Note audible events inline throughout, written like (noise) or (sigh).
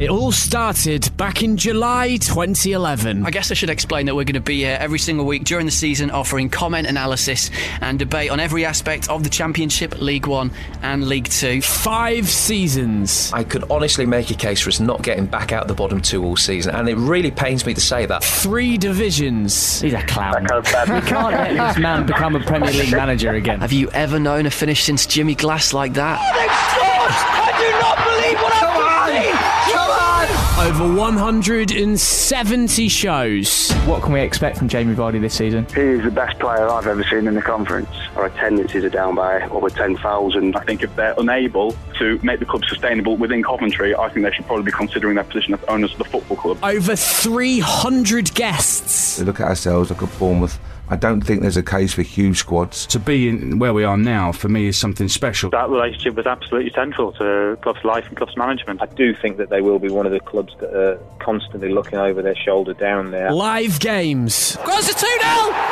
It all started back in July 2011. I guess I should explain that we're going to be here every single week during the season offering comment, analysis, and debate on every aspect of the Championship, League One, and League Two. Five seasons. I could honestly make a case for us not getting back out the bottom two all season, and it really pains me to say that. Three divisions. He's a clown. we can't let this man become a Premier League manager again. Have you ever known a finish since Jimmy Glass like that? Oh, they've scored! I do not believe what I've Over 170 shows. What can we expect from Jamie Vardy this season? He is the best player I've ever seen in the conference. Our attendances are down by over 10,000. I think if they're unable to make the club sustainable within Coventry, I think they should probably be considering their position as owners of the football club. Over 300 guests. We look at ourselves, look at Bournemouth. I don't think there's a case for huge squads. To be in where we are now, for me, is something special. That relationship was absolutely central to club's life and club's management. I do think that they will be one of the clubs that are constantly looking over their shoulder down there. Live games. Goes to 2 0!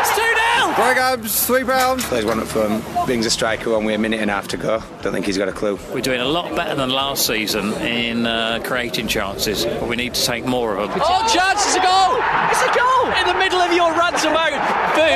It's 2 0! Greg three pounds. There's one up from brings a striker on with a minute and a half to go. Don't think he's got a clue. We're doing a lot better than last season in uh, creating chances, but we need to take more of them. Oh, chance! It's a goal! It's a goal! In the middle of your rant about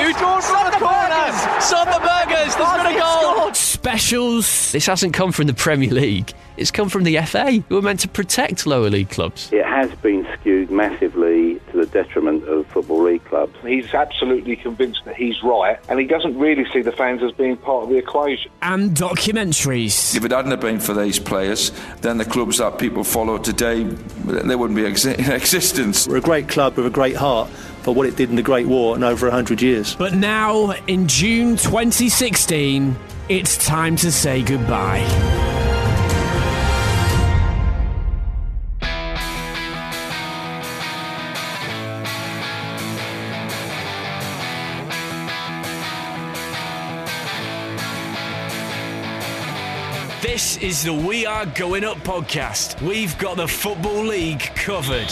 food, Son the burgers! Son the burgers! There's been a goal! Specials. This hasn't come from the Premier League. It's come from the FA, who are meant to protect lower league clubs. It has been skewed massively to the detriment of Football League clubs. He's absolutely convinced that he's right, and he doesn't really see the fans as being part of the equation. And documentaries. If it hadn't have been for these players, then the clubs that people follow today, they wouldn't be exi- (laughs) in existence. We're a great club with a great heart for what it did in the Great War and over 100 years. But now, in June 2016, it's time to say goodbye. This is the We Are Going Up podcast. We've got the Football League covered.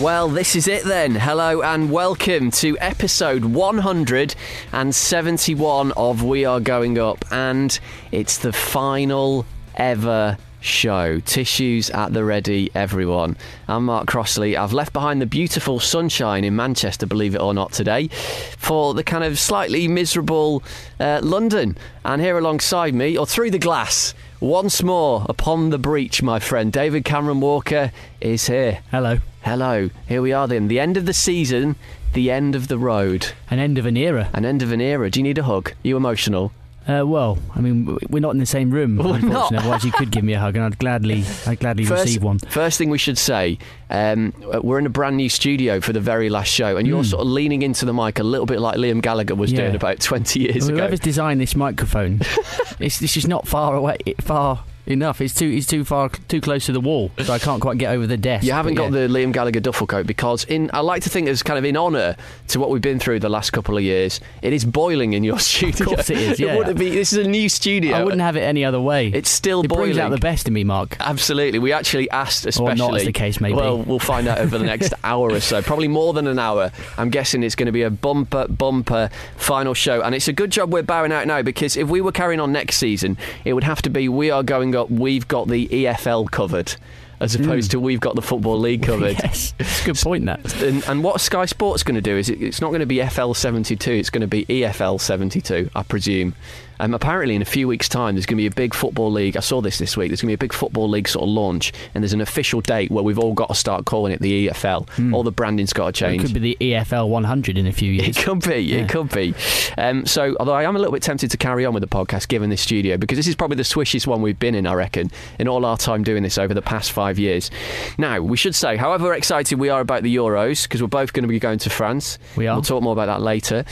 Well, this is it then. Hello and welcome to episode 171 of We Are Going Up, and it's the final ever show. Tissues at the ready, everyone. I'm Mark Crossley. I've left behind the beautiful sunshine in Manchester, believe it or not, today, for the kind of slightly miserable uh, London. And here alongside me, or through the glass, once more upon the breach, my friend, David Cameron Walker is here. Hello. Hello. Here we are then. The end of the season, the end of the road. An end of an era. An end of an era. Do you need a hug? Are you emotional? Uh, well, I mean, we're not in the same room, unfortunately. not. Otherwise, you could give me a hug, and I'd gladly, I'd gladly receive one. First thing we should say, um, we're in a brand new studio for the very last show, and you're Mm. sort of leaning into the mic a little bit like Liam Gallagher was Yeah. doing about 20 years ago. Whoever's designed this microphone, (laughs) this is not far away, far enough. It's too, it's too far, too close to the wall, so I can't quite get over the desk. You haven't got yeah. the Liam Gallagher duffel coat because in I like to think as kind of in honour to what we've been through the last couple of years, it is boiling in your (laughs) studio. Of course it is, yeah. wouldn't be, this is a new studio. I wouldn't have it any other way. It's still it boiling. brings out the best in me, Mark. Absolutely. We actually asked, especially. or not, as the case may. Well, we'll find out over the (laughs) next hour or so. Probably more than an hour. I'm guessing it's going to be a bumper, bumper final show. And it's a good job we're bowing out now because if we were carrying on next season, it would have to be we are going up, we've got the EFL covered. As opposed hmm. to we've got the Football League covered. yes, (laughs) it's a good point. That (laughs) And, and what Sky Sports going to do is it, it's not going to be FL 72, it's going to be EFL 72, I presume. Um, apparently, in a few weeks' time, there's going to be a big football league. I saw this this week. There's going to be a big football league sort of launch, and there's an official date where we've all got to start calling it the EFL. All the branding's got to change. it could be the EFL 100 in a few years. It could be, Yeah. it could be. Um, so, although I am a little bit tempted to carry on with the podcast given this studio, because this is probably the swishiest one we've been in, I reckon, in all our time doing this over the past five years. Now, we should say, however excited we are about the Euros, because we're both going to be going to France. We are. We'll talk more about that later.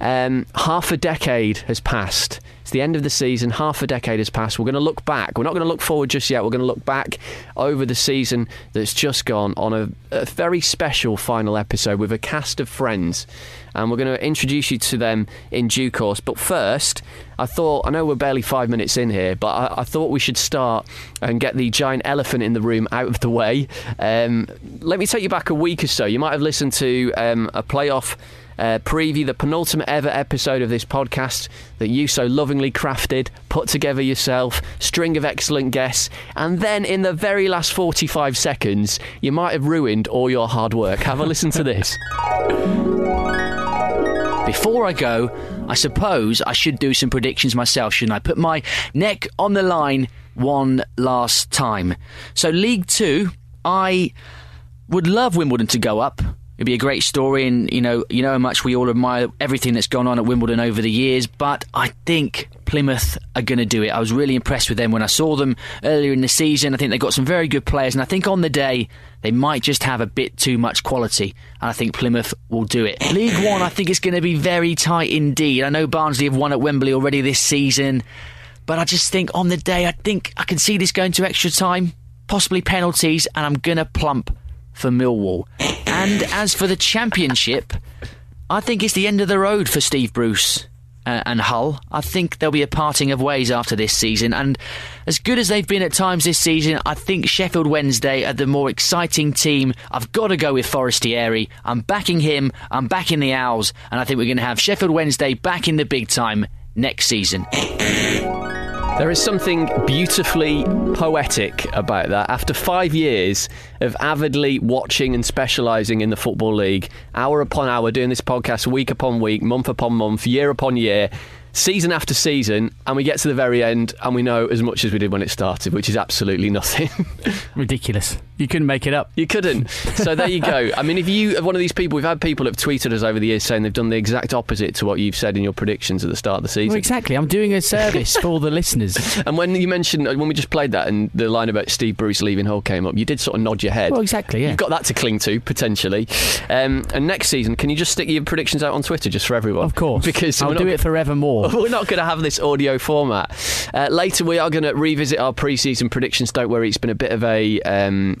Um, half a decade has passed It's the end of the season. Half a decade has passed. We're going to look back. We're not going to look forward just yet. We're going to look back over the season that's just gone on a, a very special final episode with a cast of friends. And we're going to introduce you to them in due course. But first, I thought, I know we're barely five minutes in here, but I, I thought we should start and get the giant elephant in the room out of the way. Um, let me take you back a week or so. You might have listened to um, a playoff uh, preview, the penultimate ever episode of this podcast that you so lovingly crafted, put together yourself, string of excellent guests, and then in the very last 45 seconds, you might have ruined all your hard work. Have a listen to this. (laughs) Before I go, I suppose I should do some predictions myself, shouldn't I? Put my neck on the line one last time. So, League Two, I would love Wimbledon to go up. It'd be a great story, and you know, you know how much we all admire everything that's gone on at Wimbledon over the years. But I think Plymouth are going to do it. I was really impressed with them when I saw them earlier in the season. I think they've got some very good players, and I think on the day they might just have a bit too much quality, and I think Plymouth will do it. League One, I think it's going to be very tight indeed. I know Barnsley have won at Wembley already this season, but I just think on the day, I think I can see this going to extra time, possibly penalties, and I'm going to plump for Millwall. And as for the championship, I think it's the end of the road for Steve Bruce uh, and Hull. I think there'll be a parting of ways after this season. And as good as they've been at times this season, I think Sheffield Wednesday are the more exciting team. I've got to go with Forestieri. I'm backing him. I'm backing the Owls. And I think we're going to have Sheffield Wednesday back in the big time next season. There is something beautifully poetic about that. After five years of avidly watching and specialising in the Football League, hour upon hour, doing this podcast week upon week, month upon month, year upon year, season after season, and we get to the very end and we know as much as we did when it started, which is absolutely nothing. (laughs) Ridiculous. You couldn't make it up. You couldn't. So there you go. (laughs) I mean, if you are one of these people, we've had people have tweeted us over the years saying they've done the exact opposite to what you've said in your predictions at the start of the season. Well, exactly. I'm doing a service for the listeners. (laughs) And when you mentioned, when we just played that and the line about Steve Bruce leaving Hull came up, you did sort of nod your head. Well, exactly, yeah. You've got that to cling to, potentially. Um, and next season, can you just stick your predictions out on Twitter just for everyone? Of course. Because I'll we're do not- it forevermore. (laughs) We're not going to have this audio format. Uh, later, we are going to revisit our pre-season predictions. Don't worry, it's been a bit of a um,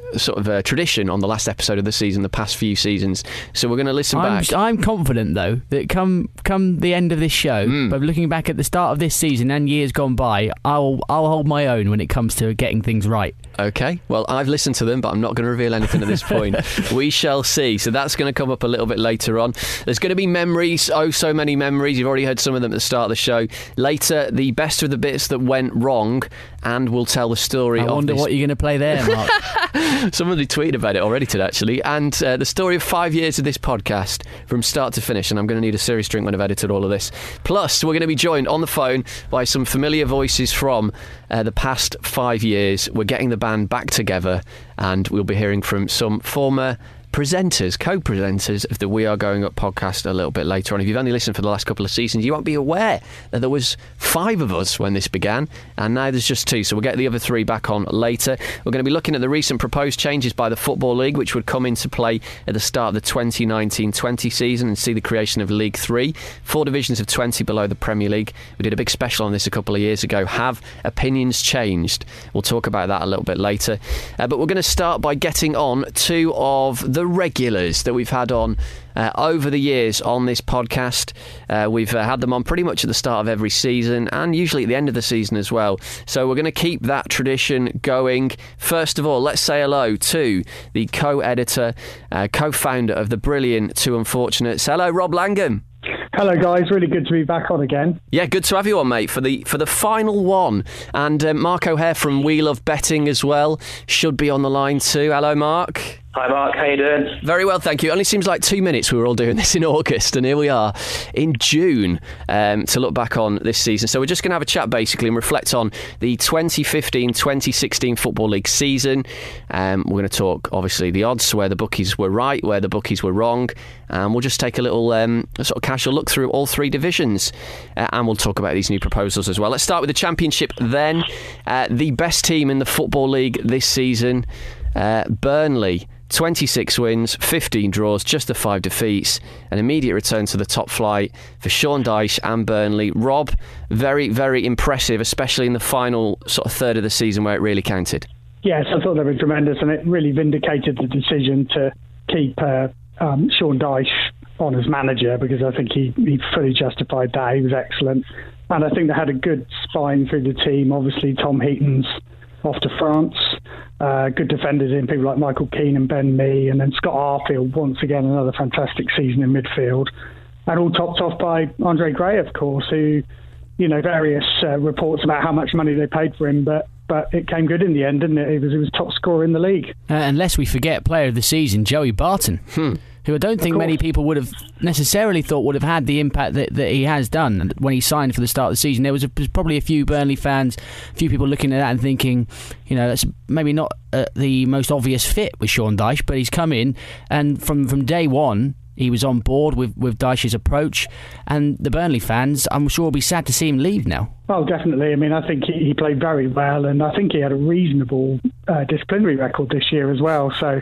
sort of a tradition on the last episode of the season, the past few seasons. So we're going to listen I'm, back. I'm confident though that come come the end of this show, Hmm. by looking back at the start of this season and years gone by, I'll I'll hold my own when it comes to getting things right. Okay. Well, I've listened to them, but I'm not going to reveal anything at this point. (laughs) we shall see. So that's going to come up a little bit later on. There's going to be memories. Oh, so many memories. You've already heard some of them at the start of the show. Later, the best of the bits that went wrong, and we'll tell the story. I wonder this- what you're going to play there, Mark. (laughs) (laughs) Somebody tweeted about it already today, actually. And uh, the story of five years of this podcast from start to finish. And I'm going to need a serious drink when I've edited all of this. Plus, we're going to be joined on the phone by some familiar voices from uh, the past five years. We're getting the band back together, and we'll be hearing from some former presenters, co-presenters of the We Are Going Up podcast a little bit later on. If you've only listened for the last couple of seasons, you won't be aware that there was five of us when this began, and now there's just two. So we'll get the other three back on later. We're going to be looking at the recent proposed changes by the Football League, which would come into play at the start of the 2019-20 season and see the creation of League Three, four divisions of 20 below the Premier League. We did a big special on this a couple of years ago. Have opinions changed? We'll talk about that a little bit later. Uh, but we're going to start by getting on two of the regulars that we've had on uh, over the years on this podcast. Uh, we've uh, had them on pretty much at the start of every season and usually at the end of the season as well. So we're going to keep that tradition going. First of all, let's say hello to the co editor, uh, co founder of the brilliant Two Unfortunates. Hello, Rob Langham. Hello, guys. Really good to be back on again. Yeah, good to have you on, mate, for the for the final one. And uh, Mark O'Hare from We Love Betting as well should be on the line too. Hello, Mark. Hi, Mark. How you doing? Very well, thank you. It only seems like two minutes we were all doing (laughs) this in August, and here we are in June um, to look back on this season. So we're just going to have a chat basically and reflect on the 2015-2016 Football League season. Um, we're going to talk, obviously, the odds, where the bookies were right, where the bookies were wrong, and we'll just take a little um, sort of casual look through all three divisions, uh, and we'll talk about these new proposals as well. Let's start with the Championship then. Uh, the best team in the Football League this season, uh, Burnley 26 wins, 15 draws, just the five defeats, an immediate return to the top flight for Sean Dyche and Burnley. Rob, very, very impressive, especially in the final sort of third of the season where it really counted. Yes, I thought they were tremendous, and it really vindicated the decision to keep uh, um, Sean Dyche on as manager because I think he, he fully justified that. He was excellent. And I think they had a good spine through the team. Obviously, Tom Heaton's off to France. Uh, good defenders in people like Michael Keane and Ben Mee, and then Scott Arfield, once again, another fantastic season in midfield. And all topped off by Andre Gray, of course, who, you know, various uh, reports about how much money they paid for him, but but it came good in the end, didn't it? He was, he was top scorer in the league. Uh, unless we forget player of the season, Joey Barton. Hmm who I don't think many people would have necessarily thought would have had the impact that, that he has done when he signed for the start of the season. There was, a, was probably a few Burnley fans, a few people looking at that and thinking, you know, that's maybe not uh, the most obvious fit with Sean Dyche, but he's come in and from, from day one, he was on board with, with Dyche's approach, and the Burnley fans, I'm sure, will be sad to see him leave now. Oh, definitely. I mean, I think he, he played very well, and I think he had a reasonable uh, disciplinary record this year as well. So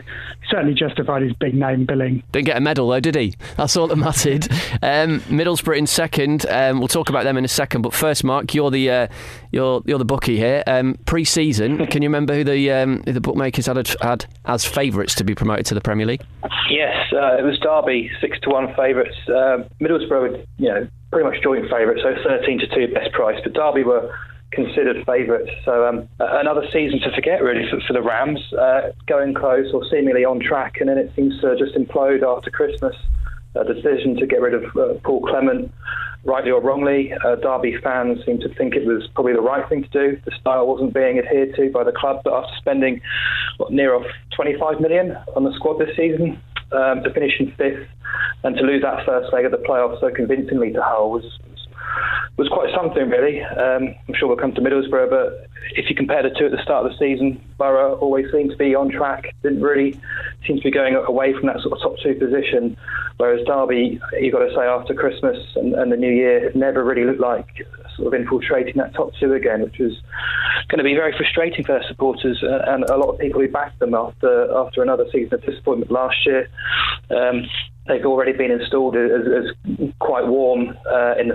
certainly justified his big name billing. Didn't get a medal though, did he? That's all that mattered. Um, Middlesbrough in second. Um, we'll talk about them in a second. But first, Mark, you're the uh, you're you're the bookie here. Um, pre-season, (laughs) can you remember who the um, who the bookmakers had had as favourites to be promoted to the Premier League? Yes, uh, it was Derby, six to one favourites. Uh, Middlesbrough, you know, pretty much joint favourites, so 13 to 2 best price. But Derby were considered favourites. So um, another season to forget, really, for, for the Rams. Uh, going close or seemingly on track, and then it seems to just implode after Christmas. A decision to get rid of uh, Paul Clement, rightly or wrongly. Uh, Derby fans seem to think it was probably the right thing to do. The style wasn't being adhered to by the club, but after spending what, near off 25 million on the squad this season, um, to finish in fifth and to lose that first leg of the playoffs so convincingly to Hull was was quite something, really. Um, I'm sure we'll come to Middlesbrough, but if you compare the two at the start of the season, Borough always seemed to be on track, didn't really seem to be going away from that sort of top two position, whereas Derby, you've got to say, after Christmas and, and the New Year, never really looked like sort of infiltrating that top two again, which was going to be very frustrating for their supporters uh, and a lot of people who backed them after after another season of disappointment last year. Um, they've already been installed as, as quite warm uh, in,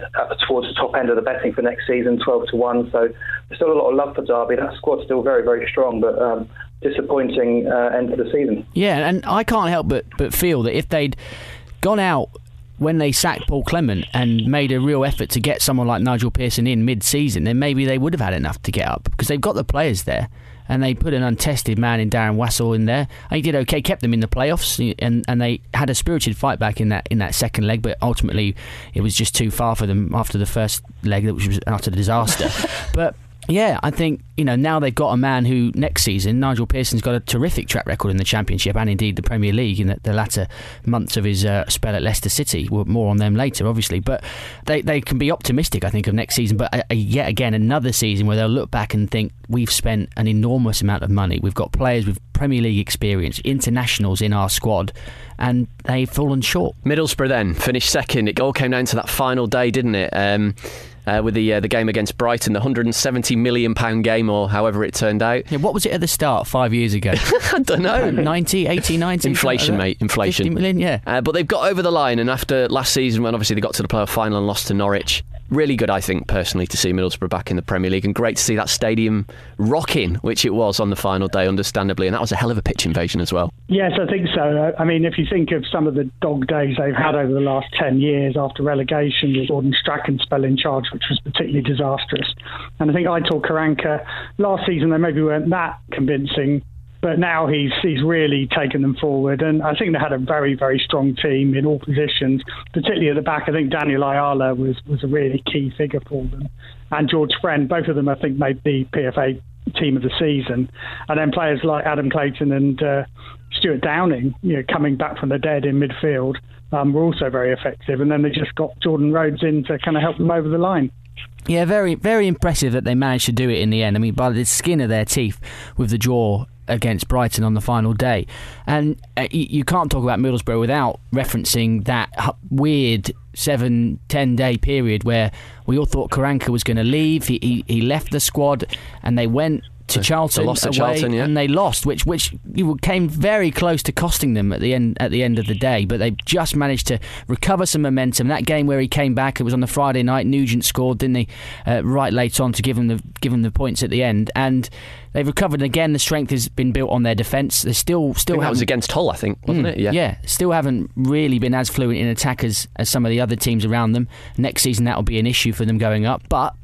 towards the top end of the betting for next season, 12 to 1. So there's still a lot of love for Derby. That squad's still very, very strong, but um, disappointing uh, end to the season. Yeah, and I can't help but, but feel that if they'd gone out when they sacked Paul Clement and made a real effort to get someone like Nigel Pearson in mid-season, then maybe they would have had enough to get up because they've got the players there. And they put an untested man in Darren Wassall in there. And he did okay, kept them in the playoffs, and, and they had a spirited fight back in that in that second leg. But ultimately, it was just too far for them after the first leg, which was an utter disaster. (laughs) but yeah, I think you know now they've got a man who next season Nigel Pearson's got a terrific track record in the Championship and indeed the Premier League in the, the latter months of his uh, spell at Leicester City. More on them later, obviously, but they they can be optimistic. I think of next season, but uh, uh, yet again another season where they'll look back and think we've spent an enormous amount of money. We've got players with Premier League experience, internationals in our squad, and they've fallen short. Middlesbrough then finished second. It all came down to that final day, didn't it? Um, uh, with the uh, the game against Brighton, the 170 million pound game, or however it turned out. Yeah, what was it at the start five years ago? (laughs) I don't know. 90, 80, 90? Inflation, mate. Inflation. 50 million, yeah. Uh, but they've got over the line, and after last season, when obviously they got to the playoff final and lost to Norwich, really good, I think, personally, to see Middlesbrough back in the Premier League, and great to see that stadium rocking, which it was on the final day, understandably, and that was a hell of a pitch invasion as well. Yes, I think so. I mean, if you think of some of the dog days they've had over the last 10 years after relegation, with Gordon Strachan spell in charge, which was particularly disastrous. And I think I Aitor Karanka, last season they maybe weren't that convincing, but now he's he's really taken them forward. And I think they had a very, very strong team in all positions, particularly at the back. I think Daniel Ayala was, was a really key figure for them. And George Friend, both of them, I think, made the PFA team of the season. And then players like Adam Clayton and uh, Stuart Downing, you know, coming back from the dead in midfield, um, were also very effective. And then they just got Jordan Rhodes in to kind of help them over the line. Yeah, very, very impressive that they managed to do it in the end. I mean, by the skin of their teeth with the draw against Brighton on the final day. And uh, you, can't talk about Middlesbrough without referencing that weird seven, ten day period where we all thought Karanka was going to leave. He, he, he left the squad and they went to Charlton lost to away, Charlton, yeah. and they lost, which which came very close to costing them at the end at the end of the day. But they just managed to recover some momentum. That game where he came back, it was on the Friday night. Nugent scored, didn't he? Uh, right late on to give him the give him the points at the end, and they've recovered And again. The strength has been built on their defence. They still still that was against Hull, I think, wasn't Mm, it? Yeah. Yeah, still haven't really been as fluent in attack as, as some of the other teams around them. Next season, that will be an issue for them going up. But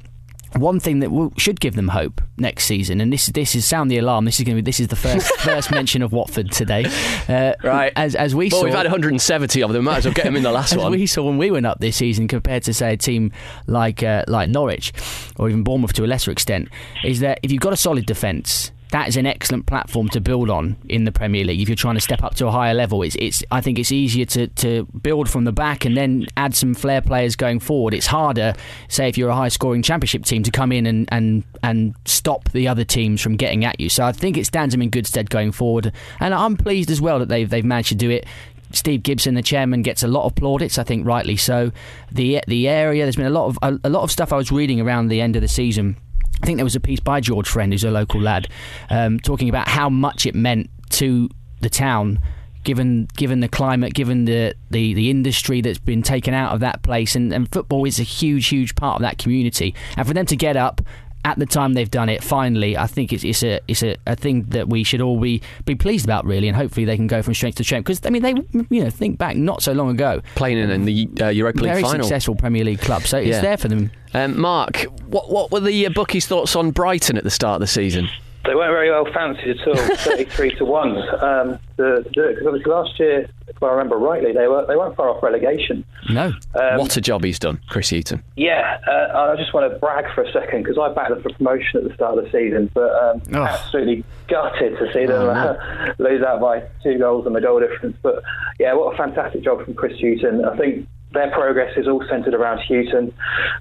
one thing that will, should give them hope next season, and this this is sound the alarm. This is going to be this is the first (laughs) first mention of Watford today. Uh, Right. as as we well, saw, we've had 170 of them. Might as well get them in the last (laughs) as one. we saw when we went up this season compared to say a team like uh, like Norwich or even Bournemouth to a lesser extent, is that if you've got a solid defence. That is an excellent platform to build on in the Premier League. If you're trying to step up to a higher level, it's, it's I think it's easier to, to build from the back and then add some flair players going forward. It's harder, say, if you're a high scoring championship team, to come in and, and, and stop the other teams from getting at you. So I think it stands them in good stead going forward. And I'm pleased as well that they've, they've managed to do it. Steve Gibson, the chairman, gets a lot of plaudits. I think rightly so. The the area there's been a lot of a, a lot of stuff I was reading around the end of the season. I think there was a piece by George Friend, who's a local lad, um, talking about how much it meant to the town. Given given the climate, given the, the, the industry that's been taken out of that place, and, and football is a huge, huge part of that community. And for them to get up at the time they've done it, finally, I think it's, it's a it's a, a thing that we should all be, be pleased about, really, and hopefully they can go from strength to strength. Because I mean, they you know think back not so long ago, Playing in, in the uh, Europa League very final. successful Premier League club, so it's Yeah. there for them. Um, Mark, what what were the uh, bookies' thoughts on Brighton at the start of the season? They weren't very well fancied at all, (laughs) 33 to 1. Um, the, the, obviously last year, if I remember rightly, they, were, they weren't far off relegation. No. Um, what a job he's done, Chris Hughton. Yeah, uh, I just want to brag for a second because I backed them for promotion at the start of the season, but um, Oh. absolutely gutted to see them Oh, uh, (laughs) lose out by two goals and the goal difference. But yeah, what a fantastic job from Chris Hughton. I think their progress is all centred around Hughton.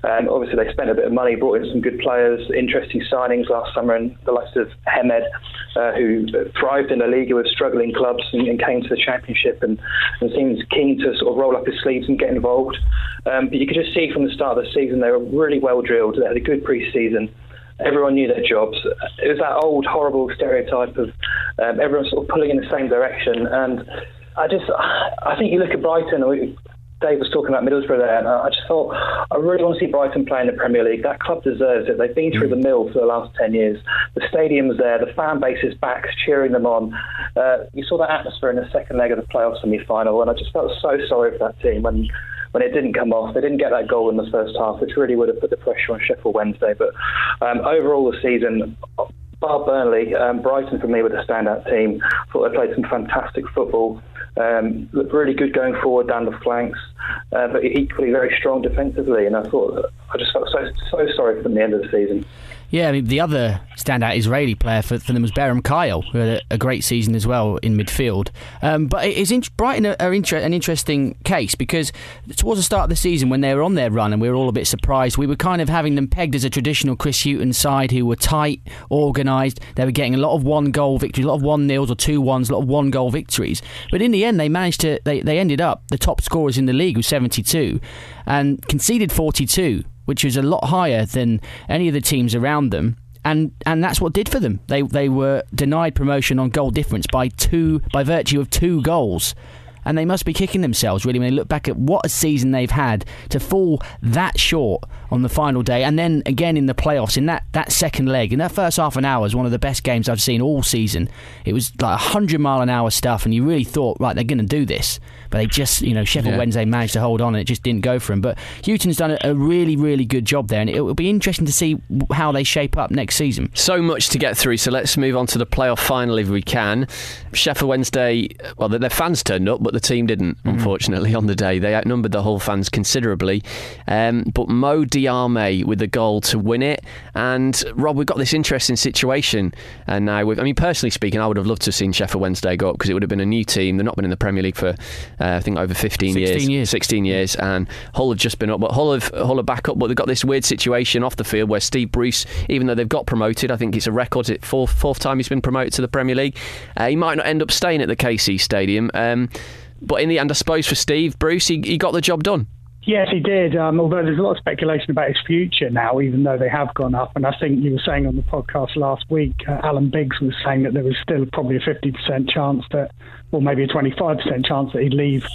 Um, obviously, they spent a bit of money, brought in some good players, interesting signings last summer, and the likes of Hemed, uh, who thrived in a league with struggling clubs and, and came to the Championship and, and seems keen to sort of roll up his sleeves and get involved. Um, but you could just see from the start of the season they were really well drilled. They had a good pre-season. Everyone knew their jobs. It was that old horrible stereotype of um, everyone sort of pulling in the same direction. And I just, I think you look at Brighton. Dave was talking about Middlesbrough there, and I just thought I really want to see Brighton play in the Premier League. That club deserves it. They've been through the mill for the last ten years. The stadium's there, the fan base is back, cheering them on. Uh, you saw that atmosphere in the second leg of the playoff semi-final, and I just felt so sorry for that team when when it didn't come off. They didn't get that goal in the first half, which really would have put the pressure on Sheffield Wednesday. But um, overall, the season. Bar Burnley, um, Brighton for me were the standout team. Thought they played some fantastic football. Um, looked really good going forward down the flanks, uh, but equally very strong defensively. And I thought I just felt so so sorry for them at the end of the season. Yeah, I mean, the other standout Israeli player for, for them was Beram Kayal, who had a, a great season as well in midfield. Um, but it is in, Brighton are, are inter- an interesting case because towards the start of the season, when they were on their run and we were all a bit surprised, we were kind of having them pegged as a traditional Chris Hughton side who were tight, organised. They were getting a lot of one goal victories, a lot of one nils or two ones, a lot of one goal victories. But in the end, they managed to, they, they ended up the top scorers in the league with 72 and conceded 42 which was a lot higher than any of the teams around them. And and that's what did for them. They they were denied promotion on goal difference by two by virtue of two goals. And they must be kicking themselves really when they look back at what a season they've had to fall that short on the final day and then again in the playoffs in that, that second leg. In that first half an hour was one of the best games I've seen all season. It was like 100 mile an hour stuff and you really thought, right, they're going to do this. But they just, you know, Sheffield Yeah. Wednesday managed to hold on and it just didn't go for them. But Hughton's done a, a really, really good job there and it will be interesting to see how they shape up next season. So much to get through, so let's move on to the playoff final if we can. Sheffield Wednesday, well, their fans turned up, but the team didn't, unfortunately, (laughs) on the day. They outnumbered the Hull fans considerably. Um, but Mo Diame with the goal to win it. And Rob, we've got this interesting situation. And now, with, I mean, personally speaking, I would have loved to have seen Sheffield Wednesday go up because it would have been a new team. They've not been in the Premier League for, uh, I think, over 15 16 years. 16 years, and Hull have just been up. But Hull have Hull are back up, but they've got this weird situation off the field where Steve Bruce, even though they've got promoted, I think it's a record, it's fourth fourth time he's been promoted to the Premier League. Uh, he might not end up staying at the KC Stadium, um, but in the end, I suppose for Steve Bruce, he, he got the job done. Yes, he did. Um, although there's a lot of speculation about his future now, even though they have gone up. And I think you were saying on the podcast last week, uh, Alan Biggs was saying that there was still probably a 50% chance that, or maybe a 25% chance that he'd leave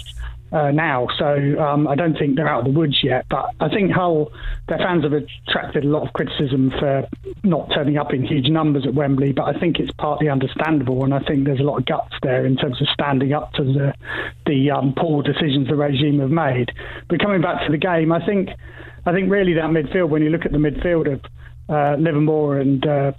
uh, now. So um, I don't think they're out of the woods yet. But I think Hull, their fans have attracted a lot of criticism for not turning up in huge numbers at Wembley. But I think it's partly understandable, and I think there's a lot of guts there in terms of standing up to the the um, poor decisions the regime have made. But coming back to the game, I think I think really that midfield, when you look at the midfield of uh, Livermore and uh,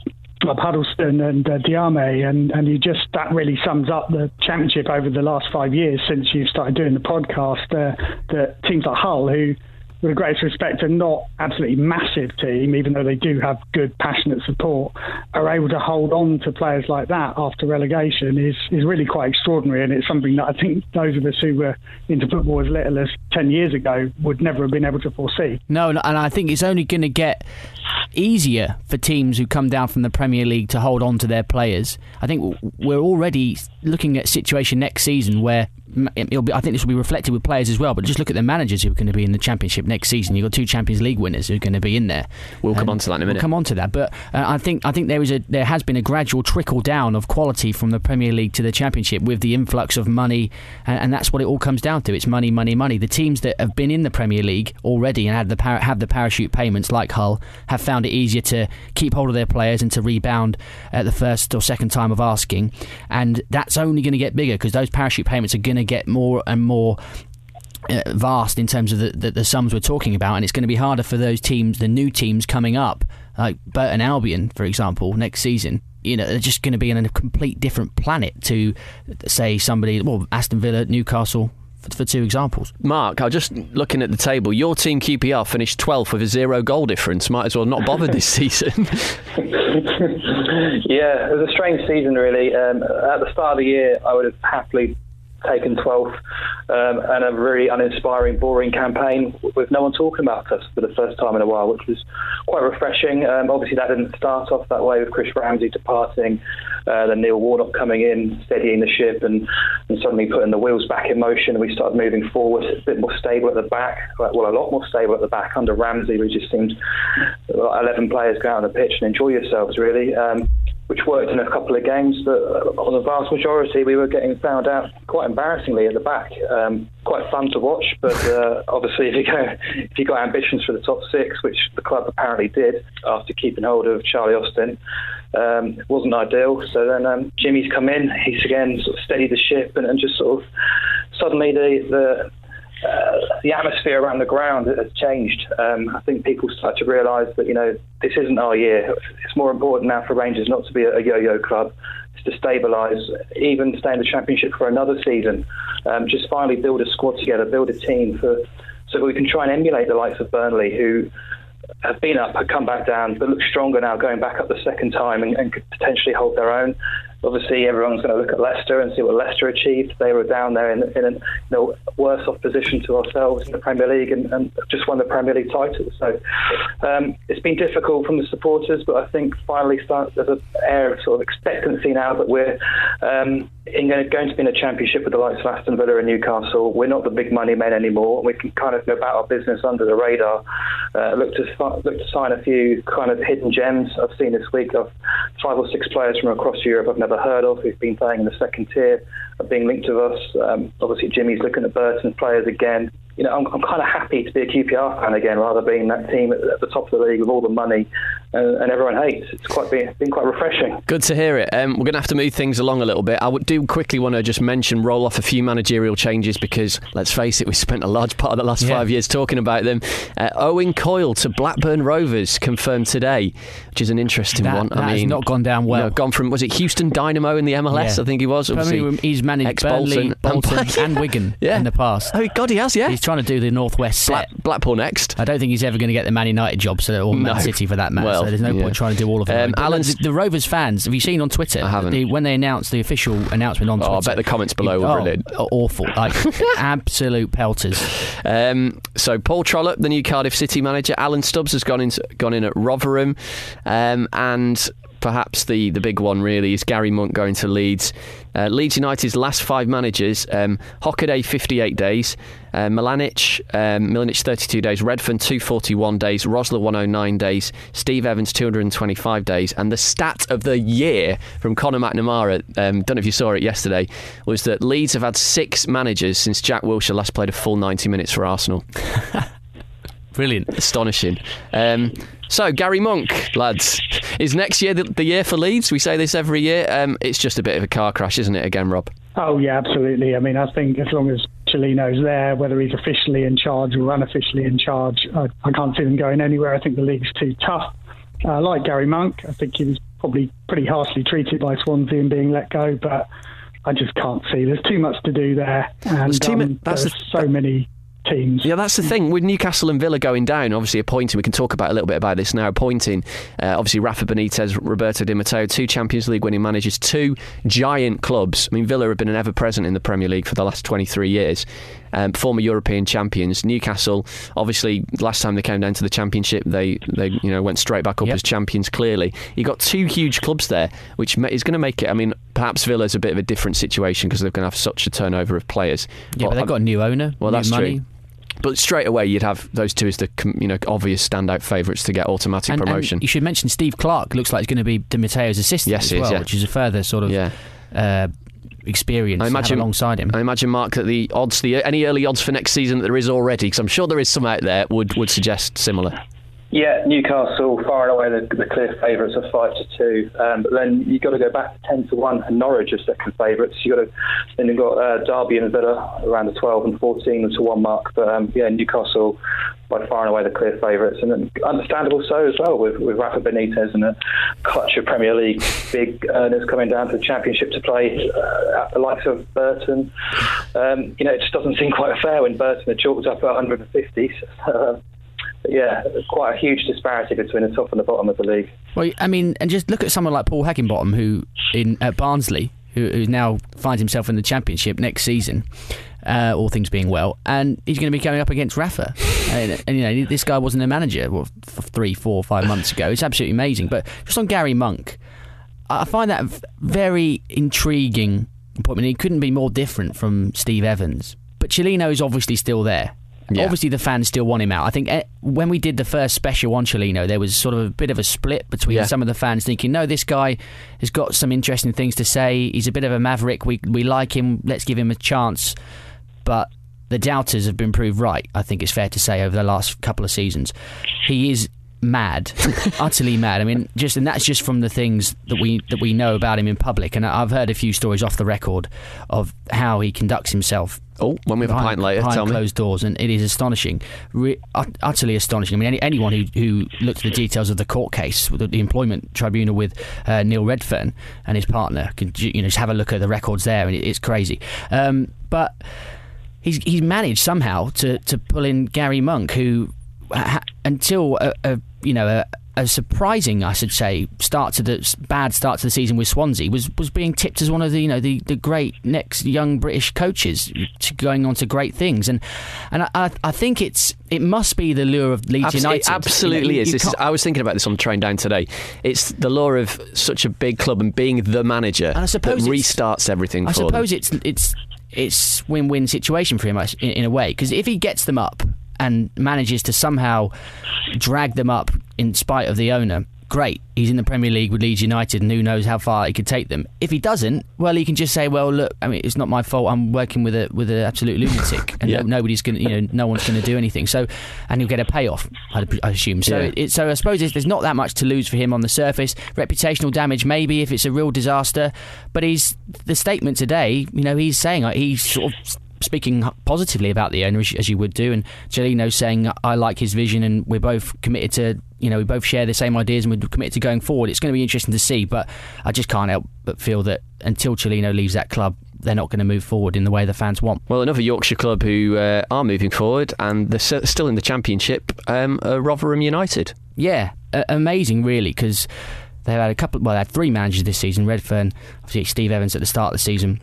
of Huddlestone and uh, Diame, and, and you just that really sums up the championship over the last five years since you started doing the podcast. Uh, that teams like Hull, who with the greatest respect, are not absolutely massive team, even though they do have good, passionate support, are able to hold on to players like that after relegation is, is really quite extraordinary. And it's something that I think those of us who were into football as little as 10 years ago would never have been able to foresee. No, and I think it's only going to get easier for teams who come down from the Premier League to hold on to their players. I think we're already looking at a situation next season where be, I think this will be reflected with players as well. But just look at the managers who are going to be in the Championship next season. You've got two Champions League winners who are going to be in there. We'll come on to that in a minute. We'll come on to that. But uh, I think I think there is a there has been a gradual trickle down of quality from the Premier League to the Championship with the influx of money, and, and that's what it all comes down to. It's money, money, money. The teams that have been in the Premier League already and had the par- have the parachute payments like Hull have found it easier to keep hold of their players and to rebound at the first or second time of asking, and that's only going to get bigger because those parachute payments are going to get more and more uh, vast in terms of the, the, the, sums we're talking about, and it's going to be harder for those teams, the new teams coming up, like Burton Albion, for example, next season. You know, they're just going to be on a complete different planet to, say, somebody, well, Aston Villa, Newcastle, for, two examples. Mark, I was just looking at the table. Your team QPR finished 12th with a zero goal difference. Might as well not bother this season. (laughs) yeah, it was a strange season, really. Um, at the start of the year, I would have happily taken 12th um, and a very uninspiring, boring campaign with no one talking about us for the first time in a while, which was quite refreshing. Um, obviously, that didn't start off that way with Chris Ramsey departing, uh, then Neil Warnock coming in, steadying the ship, and, and suddenly putting the wheels back in motion. We started moving forward, a bit more stable at the back, well, a lot more stable at the back under Ramsey. We just seemed 11 players go out on the pitch and enjoy yourselves, really. Um, which worked in a couple of games, but uh, on the vast majority, we were getting found out quite embarrassingly at the back. Um, quite fun to watch, but uh, (laughs) obviously, if you go, if you got ambitions for the top six, which the club apparently did after keeping hold of Charlie Austin, um, wasn't ideal. So then um, Jimmy's come in. He's again sort of steadied the ship and, and just sort of suddenly the the uh, the atmosphere around the ground has changed. Um, I think people start to realise that you know this isn't our year. It's more important now for Rangers not to be a, yo-yo club. It's to stabilise, even stay in the Championship for another season. Um, just finally build a squad together, build a team for so that we can try and emulate the likes of Burnley, who have been up, have come back down, but look stronger now, going back up the second time and, and could potentially hold their own obviously everyone's going to look at Leicester and see what Leicester achieved. They were down there in, in a you know, worse off position to ourselves in the Premier League and, and just won the Premier League title. So um, it's been difficult from the supporters, but I think finally start, there's an air of sort of expectancy now that we're um, in, going to be in a championship with the likes of Aston Villa and Newcastle. We're not the big money men anymore. We can kind of go about our business under the radar. Uh, look to look to sign a few kind of hidden gems. I've seen this week of five or six players from across Europe I've never heard of. Who've been playing in the second tier are being linked to us. Um, obviously, Jimmy's looking at Burton players again. You know, I'm, I'm kind of happy to be a QPR fan again, rather being that team at, at the top of the league with all the money and, and everyone hates. It's quite been, been quite refreshing. Good to hear it. Um, we're going to have to move things along a little bit. I would do quickly want to just mention, roll off a few managerial changes because let's face it, we spent a large part of the last yeah. five years talking about them. Uh, Owen Coyle to Blackburn Rovers confirmed today, which is an interesting that, one. That I mean, has not gone down well. You know, gone from was it Houston Dynamo in the MLS? Yeah. I think he was. Obviously, he's managed Burnley, Bolton, and, and (laughs) Wigan yeah. in the past. Oh God, he has. Yeah, he's trying to do the Northwest Black, Blackpool next. I don't think he's ever going to get the Man United job, so or Man no. City for that matter. Well, so there's no yeah. point trying to do all of them. Um, Alan's the, the, Rovers fans. Have you seen on Twitter? I haven't. The, when they announced the official announcement on Twitter. Oh, I bet the comments below were oh, brilliant. Awful, like (laughs) absolute pelters. Um, so Paul Trollope, the new Cardiff City manager, Alan Stubbs has gone in gone in at Rotherham, um, and perhaps the, the big one really is Gary Monk going to Leeds. Uh, Leeds United's last five managers: um, Hockaday 58 days, uh, Milanic um, Milanic 32 days, Redfern 241 days, Rosler 109 days, Steve Evans 225 days, and the stat of the year from Conor McNamara. Um, don't know if you saw it yesterday. Was that Leeds have had six managers since Jack Wilshere last played a full 90 minutes for Arsenal. (laughs) Brilliant. Astonishing. Um, so, Gary Monk, lads, is next year the, the, year for Leeds? We say this every year. Um, it's just a bit of a car crash, isn't it, again, Rob? Oh, yeah, absolutely. I mean, I think as long as Cellino's there, whether he's officially in charge or unofficially in charge, I, I can't see them going anywhere. I think the league's too tough. Uh, like Gary Monk, I think he was probably pretty harshly treated by Swansea and being let go, but I just can't see. There's too much to do there, and There's too ma- um, that's there's the- so many teams. Yeah, that's the thing with Newcastle and Villa going down. Obviously, appointing. We can talk about a little bit about this now. Appointing, uh, obviously, Rafa Benitez, Roberto Di Matteo, two Champions League winning managers, two giant clubs. I mean, Villa have been an ever present in the Premier League for the last 23 years. Um, former European champions. Newcastle, obviously, last time they came down to the Championship, they they you know went straight back up as champions. Clearly, you got two huge clubs there, which is going to make it. I mean, perhaps Villa's a bit of a different situation because they're going to have such a turnover of players. Yeah, but they've got a new owner. Well, new that's money. true. But straight away, you'd have those two as the you know obvious standout favourites to get automatic And- and promotion. you should mention Steve Clarke. Looks like he's going to be Di Matteo's assistant Yes, as he is, yeah. which is a further sort of uh, experience I imagine alongside him. I imagine Mark that the odds, the any early odds for next season that there is already, because I'm sure there is some out there, would would suggest similar. Yeah, Newcastle far and away the, the clear favourites of five to two. Um, but then you've got to go back to ten to one, and Norwich are second favourites. You got to then you've got uh, Derby and Villa around the twelve and fourteen to one mark. But um, yeah, Newcastle by far and away the clear favourites, and understandable so as well with with Rafa Benitez and a clutch of Premier League big earners coming down to the Championship to play uh, at the likes of Burton. Um, you know, it just doesn't seem quite fair when Burton are chalked up at 150. So, but yeah, quite a huge disparity between the top and the bottom of the league. Well, I mean, and just look at someone like Paul Heckingbottom, who in at Barnsley, who, who now finds himself in the Championship next season, uh, all things being well, and he's going to be going up against Rafa. (laughs) and, and, you know, this guy wasn't a manager what, three, four, five months ago. It's absolutely amazing. But just on Gary Monk, I I find that very intriguing appointment. He couldn't be more different from Steve Evans. But Cellino is obviously still there. Obviously, the fans still want him out. I think eh, when we did the first special on Cellino, there was sort of a bit of a split between Yeah. some of the fans thinking, no, this guy has got some interesting things to say. He's a bit of a maverick. We, we like him. Let's give him a chance. But the doubters have been proved right, I think it's fair to say, over the last couple of seasons. He is mad, (laughs) utterly mad. I mean, just and that's just from the things that we that we know about him in public. And I've heard a few stories off the record of how he conducts himself. Oh, when we have a behind, pint later, behind tell me. closed doors, and it is astonishing, Re- utterly astonishing. I mean, any, anyone who who looked at the details of the court case, the, the employment tribunal with uh, Neil Redfern and his partner, can you know just have a look at the records there, and it, it's crazy. Um, but he's he's managed somehow to to pull in Gary Monk, who until a, a you know a, a surprising, I should say, start to the bad start to the season with Swansea was was being tipped as one of the you know the, the great next young British coaches to going on to great things, and and I, I, think it's it must be the lure of Leeds Abs- United. It absolutely You know, you- is. you This is. I was thinking about this on the train down today. It's the law of such a big club and being the manager And I suppose that restarts everything I for them. suppose it's it's it's win-win situation for him in, in a way because if he gets them up and manages to somehow drag them up in spite of the owner, great. He's in the Premier League with Leeds United, and who knows how far he could take them. If he doesn't, well, he can just say, "Well, look, I mean, it's not my fault. I'm working with a with an absolute lunatic, (laughs) and Yeah. no, nobody's going, to you know, no one's going to do anything." So, and he'll get a payoff, I, I assume. So, Yeah. it, so I suppose there's, there's not that much to lose for him on the surface. Reputational damage, maybe, if it's a real disaster. But he's the statement today. You know, he's saying uh, he's sort of speaking positively about the owner as, as you would do, and Cellino saying I like his vision, and we're both committed to. You know, we both share the same ideas, and we're committed to going forward. It's going to be interesting to see, but I just can't help but feel that until Cellino leaves that club, they're not going to move forward in the way the fans want. Well, another Yorkshire club who uh, are moving forward and they're still in the Championship um, are Rotherham United. Yeah, uh, amazing, really, because they've had a couple. Well, they had three managers this season. Redfern, obviously Steve Evans at the start of the season,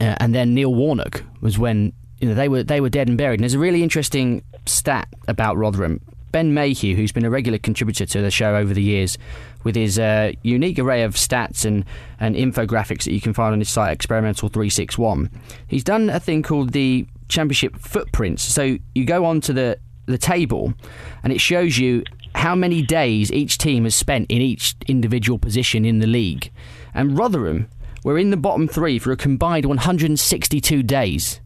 uh, and then Neil Warnock was when you know they were they were dead and buried. And there's a really interesting stat about Rotherham. Ben Mayhew, who's been a regular contributor to the show over the years, with his uh, unique array of stats and, and infographics that you can find on his site, Experimental 361. He's done a thing called the Championship Footprints. So you go onto the, the table and it shows you how many days each team has spent in each individual position in the league. And Rotherham were in the bottom three for a combined 162 days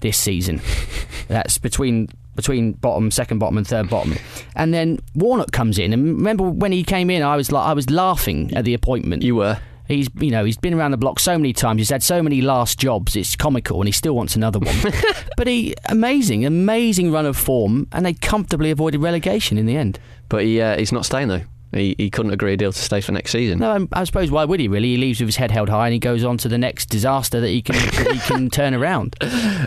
this season. (laughs) That's between between bottom, second bottom, and third bottom. And then Warnock comes in, and remember when he came in, I was like, I was laughing at the appointment. You were. He's, you know, he's been around the block so many times. He's had so many last jobs. It's comical, and he still wants another one. (laughs) but he, amazing, amazing run of form, and they comfortably avoided relegation in the end. But he, uh, he's not staying though. He, he couldn't agree a deal to stay for next season. No, I, I suppose why would he really? He leaves with his head held high and he goes on to the next disaster that he can that he can (laughs) turn around.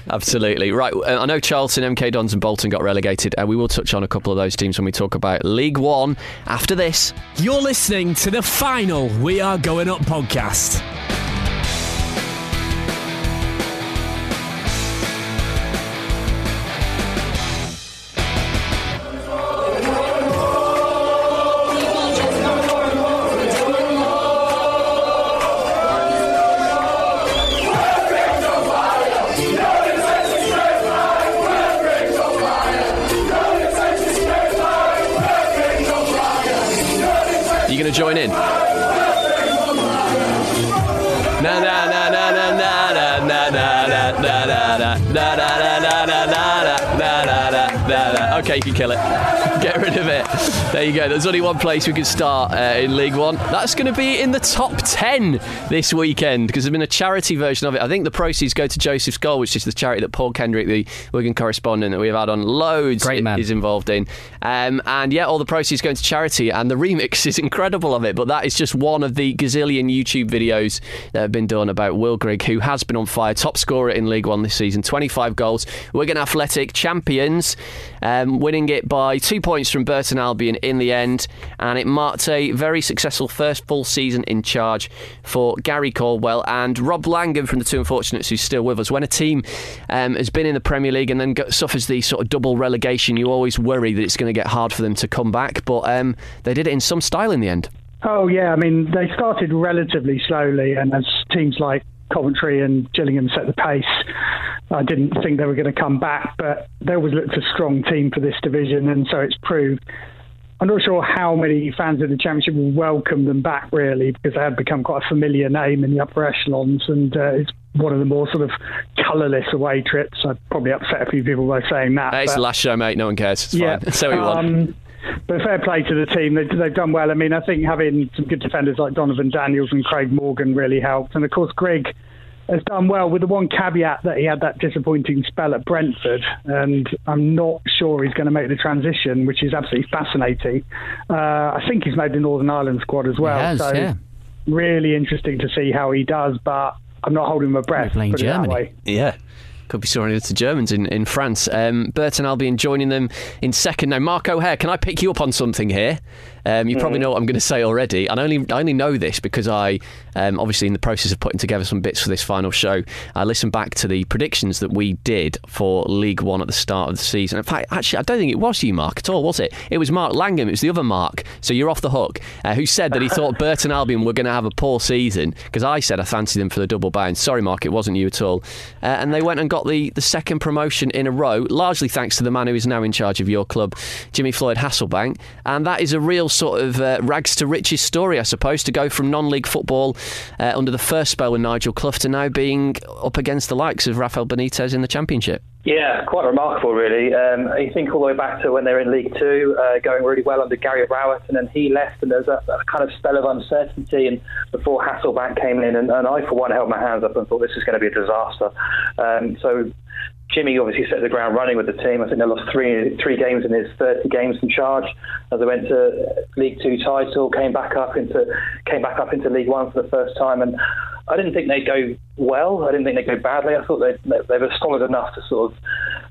Absolutely right. Uh, I know Charlton, MK Dons, and Bolton got relegated. and we will touch on a couple of those teams when we talk about League One after this. You're listening to the final We Are Going Up podcast. Okay, you can kill it. Get rid of it. There you go. There's only one place we can start uh, in League One. That's going to be in the top 10 this weekend because there's been a charity version of it. I think the proceeds go to Joseph's Goal, which is the charity that Paul Kendrick, the Wigan correspondent that we've had on loads, Great man. is involved in. Um, and yeah, all the proceeds going to charity, and the (laughs) remix is incredible of it. But that is just one of the gazillion YouTube videos that have been done about Will Grigg, who has been on fire, top scorer in League One this season, 25 goals. Wigan Athletic champions, um, winning it by two points from Burton Albion in the end, and it marked a very successful first full season in charge for Gary Caldwell and Rob Langham from the Two Unfortunates, who's still with us. When a team um, has been in the Premier League and then go- suffers the sort of double relegation, you always worry that it's going to get hard for them to come back, but um, they did it in some style in the end. Oh yeah, I mean they started relatively slowly, and as teams like Coventry and Gillingham set the pace, I didn't think they were going to come back. But they always looked a strong team for this division, and so it's proved. I'm not sure how many fans of the Championship will welcome them back, really, because they have become quite a familiar name in the upper echelons, and uh, it's one of the more sort of colourless away trips. I'd probably upset a few people by saying that. Hey, it's the last show, mate. No one cares. It's yeah. fine. (laughs) So we won. But fair play to the team. They, they've done well. I mean, I think having some good defenders like Donervon Daniels and Craig Morgan really helped. And of course, Grigg has done well with the one caveat that he had that disappointing spell at Brentford. And I'm not sure he's going to make the transition, which is absolutely fascinating. Uh, I think he's made the Northern Ireland squad as well. has, so yeah. really interesting to see how he does. But I'm not holding my breath. playing put it Germany. Yeah. Could be surrounded to Germans in, in France. Um, Burton Albion joining them in second. Now, Mark O'Hare, can I pick you up on something here? Um, you probably know what I'm going to say already. And I only, I only know this because I, um, obviously, in the process of putting together some bits for this final show, I listened back to the predictions that we did for League One at the start of the season. In fact, actually, I don't think it was you, Mark, at all, was it? It was Mark Langham. It was the other Mark. So you're off the hook. Uh, who said that he thought (laughs) Burton Albion were going to have a poor season because I said I fancied them for the double bounce. Sorry, Mark, it wasn't you at all. Uh, and they went and got the, the second promotion in a row, largely thanks to the man who is now in charge of your club, Jimmy Floyd Hasselbaink. And that is a real sort of uh, rags to riches story, I suppose, to go from non league football uh, under the first spell with Nigel Clough to now being up against the likes of Rafael Benitez in the Championship. Yeah, quite remarkable, really. Um, you think all the way back to when they were in League Two, uh, going really well under Gary Rowett, and then he left, and there was a, a kind of spell of uncertainty. And before Hasselbaink came in, and, and I, for one, held my hands up and thought this is going to be a disaster. Um, so Jimmy obviously set the ground running with the team. I think they lost three three games in his 30 games in charge. As they went to League Two title, came back up into came back up into League One for the first time, and I didn't think they'd go well. I didn't think they'd go badly. I thought they they were solid enough to sort of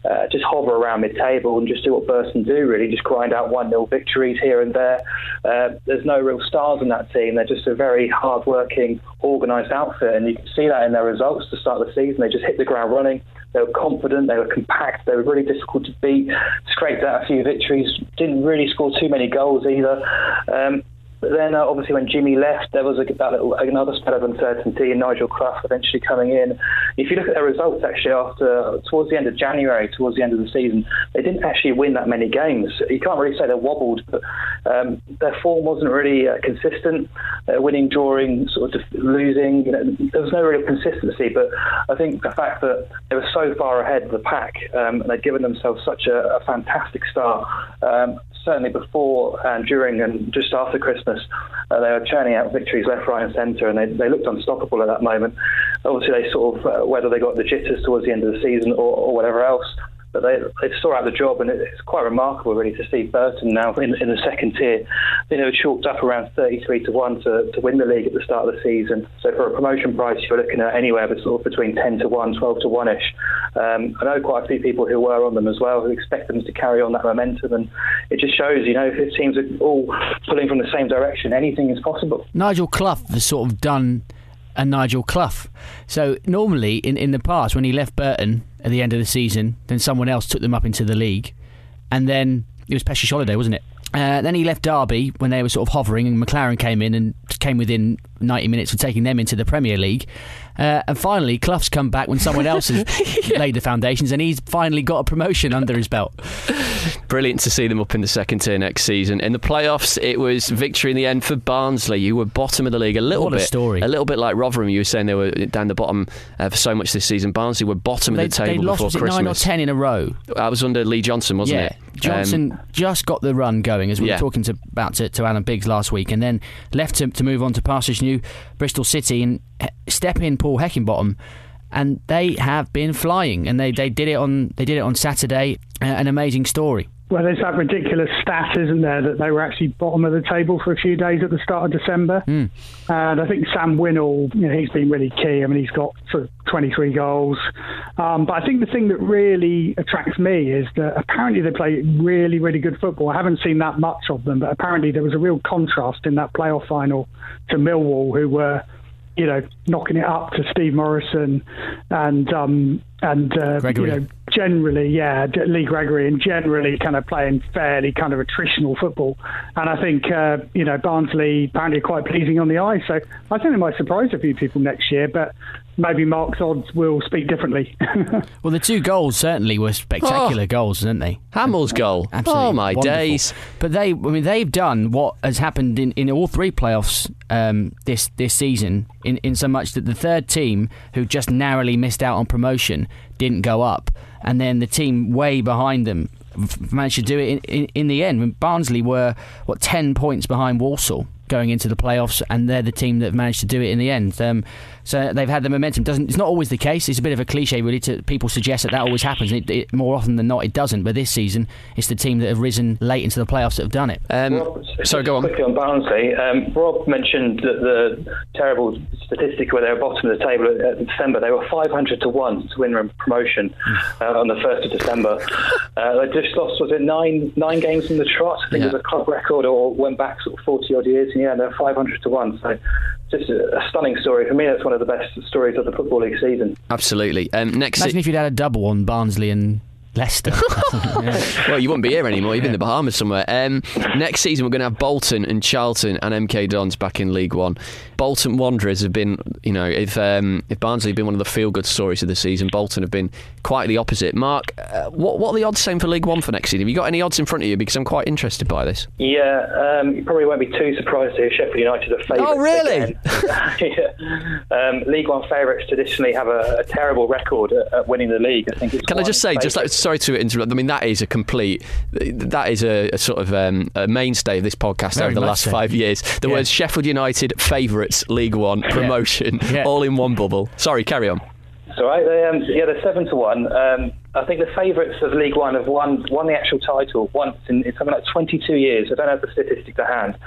uh, just hover around mid-table and just do what Burton do, really, just grind out one 0 victories here and there. Uh, there's no real stars in that team. They're just a very hard-working, organised outfit, and you can see that in their results to start the season. They just hit the ground running. They were confident. They were compact. They were really difficult to beat. Scraped out a few victories. Didn't really score too many goals either. Um, but then, uh, obviously, when Jimmy left, there was a, that little, another spell of uncertainty, and Nigel Clough eventually coming in. If you look at their results, actually, after towards the end of January, towards the end of the season, they didn't actually win that many games. You can't really say they wobbled, but um, their form wasn't really uh, consistent. Uh, winning, drawing, sort of losing. You know, there was no real consistency. But I think the fact that they were so far ahead of the pack um, and they'd given themselves such a, a fantastic start. Um, certainly before and during and just after Christmas, uh, they were churning out victories left, right, and centre, and they, they looked unstoppable at that moment. Obviously, they sort of, uh, whether they got the jitters towards the end of the season or, or whatever else, but they, they saw out the job, and it's quite remarkable, really, to see Burton now in, in the second tier. You know, chalked up around 33 to 1 to, to win the league at the start of the season. So for a promotion price, you're looking at anywhere sort of between 10 to 1, 12 to 1 ish. Um, I know quite a few people who were on them as well who expect them to carry on that momentum, and it just shows, you know, if teams are all pulling from the same direction, anything is possible. Nigel Clough has sort of done a Nigel Clough. So normally in, in the past, when he left Burton at the end of the season, then someone else took them up into the league, and then it was Peschisolido, wasn't it? Uh, then he left Derby when they were sort of hovering, and McClaren came in and came within 90 minutes of taking them into the Premier League. Uh, and finally, Clough's come back when someone else has (laughs) yeah. laid the foundations, and he's finally got a promotion under his belt. Brilliant to see them up in the second tier next season. In the playoffs, it was victory in the end for Barnsley, You were bottom of the league. A little what bit, a story. A little bit like Rotherham. You were saying they were down the bottom uh, for so much this season. Barnsley were bottom they, of the table they lost, before was it Christmas. Nine or ten in a row. That was under Lee Johnson, wasn't yeah. it? Johnson Um, just got the run going, as we Yeah. were talking to, about to, to Alan Biggs last week, and then left to, to move on to Parsons New, Bristol City, and step in Paul Heckingbottom, and they have been flying, and they, they did it on they did it on Saturday. Uh, an amazing story. Well, there's that ridiculous stat, isn't there, that they were actually bottom of the table for a few days at the start of December. Hmm. And I think Sam Winnall, you know, he's been really key. I mean, he's got sort of 23 goals. Um, but I think the thing that really attracts me is that apparently they play really, really good football. I haven't seen that much of them, but apparently there was a real contrast in that playoff final to Millwall, who were you know, knocking it up to Steve Morison and um, and uh, you know, generally, yeah, Lee Gregory, and generally kind of playing fairly kind of attritional football. And I think uh, you know Barnsley apparently quite pleasing on the eye. So I think it might surprise a few people next year, but maybe Mark's odds will speak differently. (laughs) Well, the two goals certainly were spectacular goals, weren't they? Hammill's goal. (laughs) Absolutely Oh, my wonderful. days. But they, I mean, they've done what has happened in, in all three playoffs um, this this season. In in so much that the third team, who just narrowly missed out on promotion, didn't go up, and then the team way behind them managed to do it in, in, in the end. When Barnsley were what ten points behind Walsall going into the playoffs, and they're the team that managed to do it in the end. Um, so they've had the momentum. Doesn't it's not always the case. It's a bit of a cliche, really. To people suggest that that always happens. It, it, more often than not, it doesn't. But this season, it's the team that have risen late into the playoffs that have done it. Um, so go on. Quickly on Barnsley, um, Rob mentioned that the terrible statistic where they were bottom of the table at, at December. They were 500 to one to win promotion uh, on the first of December. Uh, they just lost was it nine nine games in the trot? I think it was a club record, or went back sort of 40 odd years. And yeah, they're 500 to one. So just a, a stunning story for me. That's one of the best stories of the football league season. Absolutely. Um, next, Imagine if you'd had a double on Barnsley and Leicester. (laughs) (laughs) well, you wouldn't be here anymore. You'd be in the Bahamas somewhere. Um, next season, we're going to have Bolton and Charlton and MK Dons back in League One. Bolton Wanderers have been, you know, if um, if Barnsley have been one of the feel-good stories of the season, Bolton have been quite the opposite. Mark, uh, what what are the odds saying for League One for next season? Have you got any odds in front of you? Because I'm quite interested by this. Yeah, um, you probably won't be too surprised to hear Sheffield United are favourites. Oh, really? (laughs) yeah. um, league One favourites traditionally have a, a terrible record at, at winning the league. I think it's Can I just say, just like, favourite. Sorry to interrupt. I mean, that is a complete, that is a, a sort of um, a mainstay of this podcast Very over the last so. five years. The Yeah. words Sheffield United favourites, League One promotion, Yeah. all in one bubble. Sorry, carry on. It's all right. They, um, yeah, they're seven to one. Um, I think the favourites of League One have won won the actual title once in, in something like 22 years. I don't have the statistic to hand,